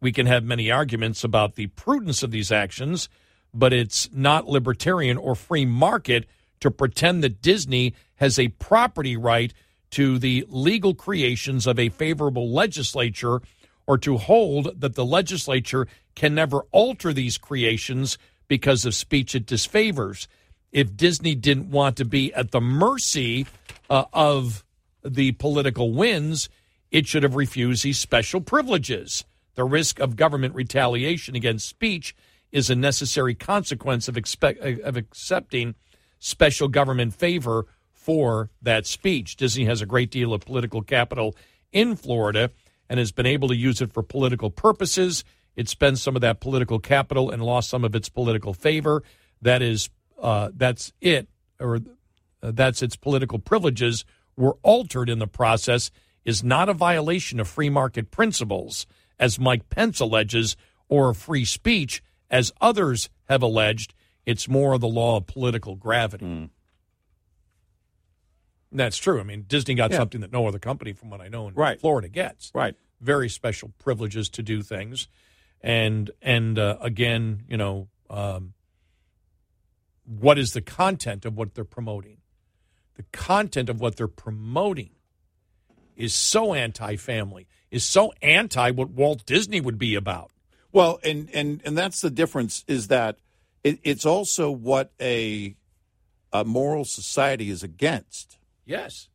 We can have many arguments about the prudence of these actions, but it's not libertarian or free market to pretend that Disney has a property right to the legal creations of a favorable legislature or to hold that the legislature can never alter these creations because of speech it disfavors. If Disney didn't want to be at the mercy uh, of the political winds, it should have refused these special privileges. The risk of government retaliation against speech is a necessary consequence of, of accepting special government favor for that speech. Disney has a great deal of political capital in Florida and has been able to use it for political purposes. It spends some of that political capital and lost some of its political favor. That is, uh, that's it, or uh, that's its political privileges were altered in the process is not a violation of free market principles, as Mike Pence alleges, or free speech, as others have alleged. It's more the law of political gravity. Mm. That's true. I mean, Disney got yeah. something that no other company, from what I know, in right. Florida gets. Right. Very special privileges to do things, and and uh, again, you know, um, what is the content of what they're promoting? the content of what they're promoting is so anti-family, is so anti what Walt Disney would be about. Well, and and and that's the difference is that it, it's also what a a moral society is against. Yes.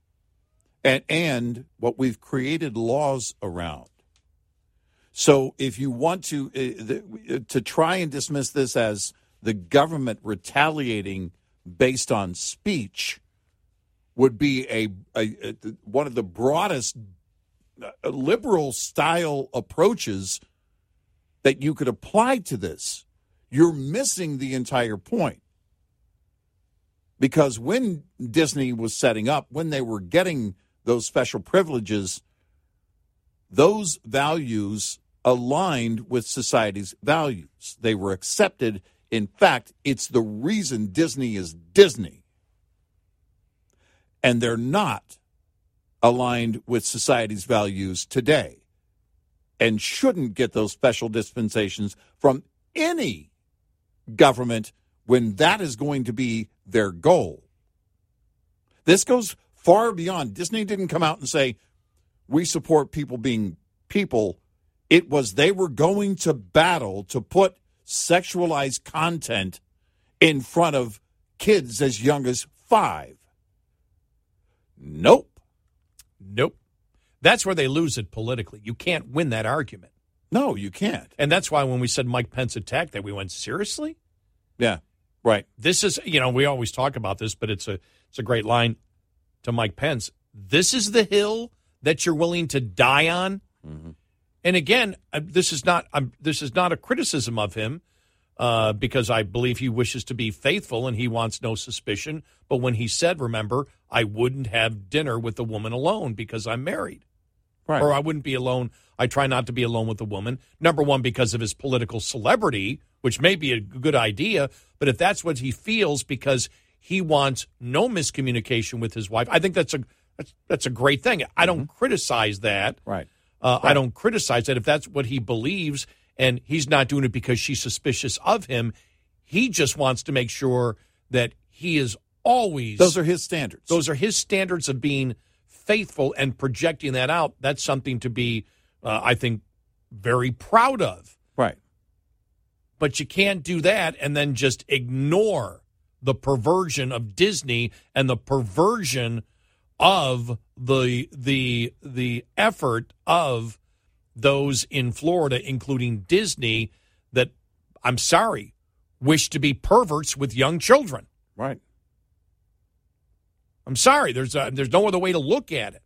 And and what we've created laws around. So if you want to uh, the, to try and dismiss this as the government retaliating based on speech, would be a, a, a one of the broadest uh, liberal style approaches that you could apply to this. You're missing the entire point. Because when Disney was setting up, when they were getting those special privileges, those values aligned with society's values. They were accepted. In fact, it's the reason Disney is Disney and they're not aligned with society's values today and shouldn't get those special dispensations from any government when that is going to be their goal. This goes far beyond. Disney didn't come out and say, we support people being people. It was they were going to battle to put sexualized content in front of kids as young as five. Nope. Nope. That's where they lose it politically. You can't win that argument. No, you can't. And that's why when we said Mike Pence attacked that, we went, seriously? Yeah. Right. This is, you know, we always talk about this, but it's a it's a great line to Mike Pence. This is the hill that you're willing to die on. Mm-hmm. And again, uh, this is not um, this is not a criticism of him uh, because I believe he wishes to be faithful and he wants no suspicion. But when he said, remember, I wouldn't have dinner with a woman alone because I'm married. Right. Or I wouldn't be alone. I try not to be alone with a woman. Number one, because of his political celebrity, which may be a good idea. But if that's what he feels because he wants no miscommunication with his wife, I think that's a that's, that's a great thing. I don't mm-hmm. criticize that. Right. Uh, right. I don't criticize that if that's what he believes and he's not doing it because she's suspicious of him. He just wants to make sure that he is always Those are his standards. those are his standards of being faithful and projecting that out. That's something to be, uh, I think, very proud of. Right. But you can't do that and then just ignore the perversion of Disney and the perversion of the the the effort of those in Florida, including Disney, that I'm sorry, wish to be perverts with young children. Right. I'm sorry. There's a, there's no other way to look at it.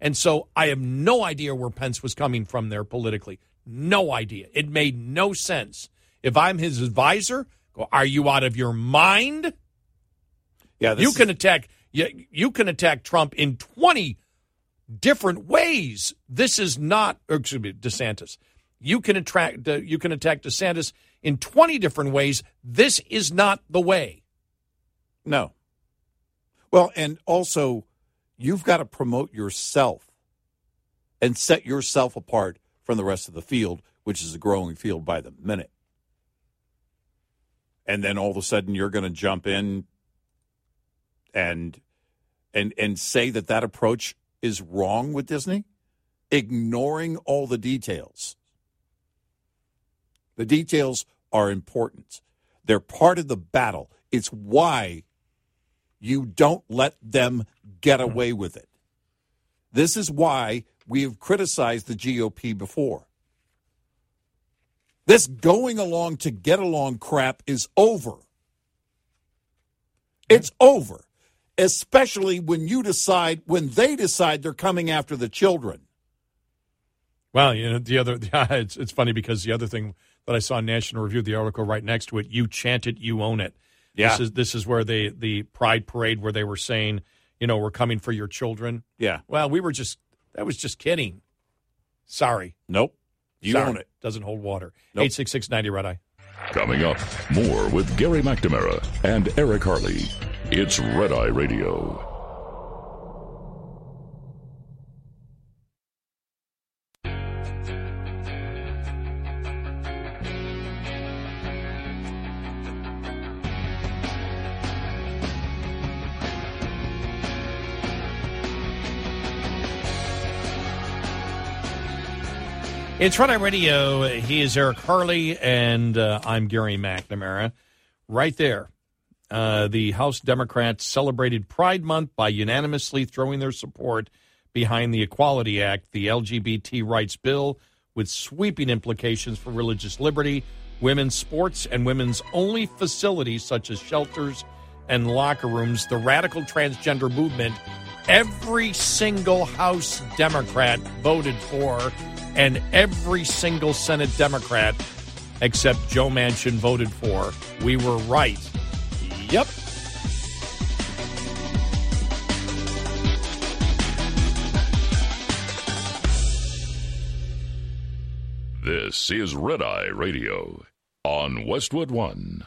And so I have no idea where Pence was coming from there politically. No idea. It made no sense. If I'm his advisor, go, are you out of your mind? Yeah, you can attack you, you can attack Trump in 20 different ways. This is not excuse me, DeSantis. You can attract uh, you can attack DeSantis in 20 different ways. This is not the way. No. Well, and also, you've got to promote yourself and set yourself apart from the rest of the field, which is a growing field by the minute. And then all of a sudden, you're going to jump in and and and say that that approach is wrong with Disney, ignoring all the details. The details are important. They're part of the battle. It's why you don't let them get hmm. away with it. This is why we have criticized the GOP before. This going along to get along crap is over. It's over, especially when you decide, when they decide they're coming after the children. Well, you know, the other, yeah, it's, it's funny because the other thing that I saw in National Review, the article right next to it, you chant it, you own it. Yeah. This is, this is where they, the pride parade where they were saying, you know, we're coming for your children. Yeah. Well, we were just, that was just kidding. Sorry. Nope. You Sorry. own it. Doesn't hold water. Nope. 866 90 Red Eye. Coming up, more with Gary McNamara and Eric Harley. It's Red Eye Radio. It's Eye Radio. He is Eric Harley, and uh, I'm Gary McNamara. Right there, uh, the House Democrats celebrated Pride Month by unanimously throwing their support behind the Equality Act, the LGBT rights bill, with sweeping implications for religious liberty, women's sports, and women's only facilities such as shelters and locker rooms. The radical transgender movement, every single House Democrat voted for and every single Senate Democrat except Joe Manchin voted for. We were right. Yep. This is Red Eye Radio on Westwood One.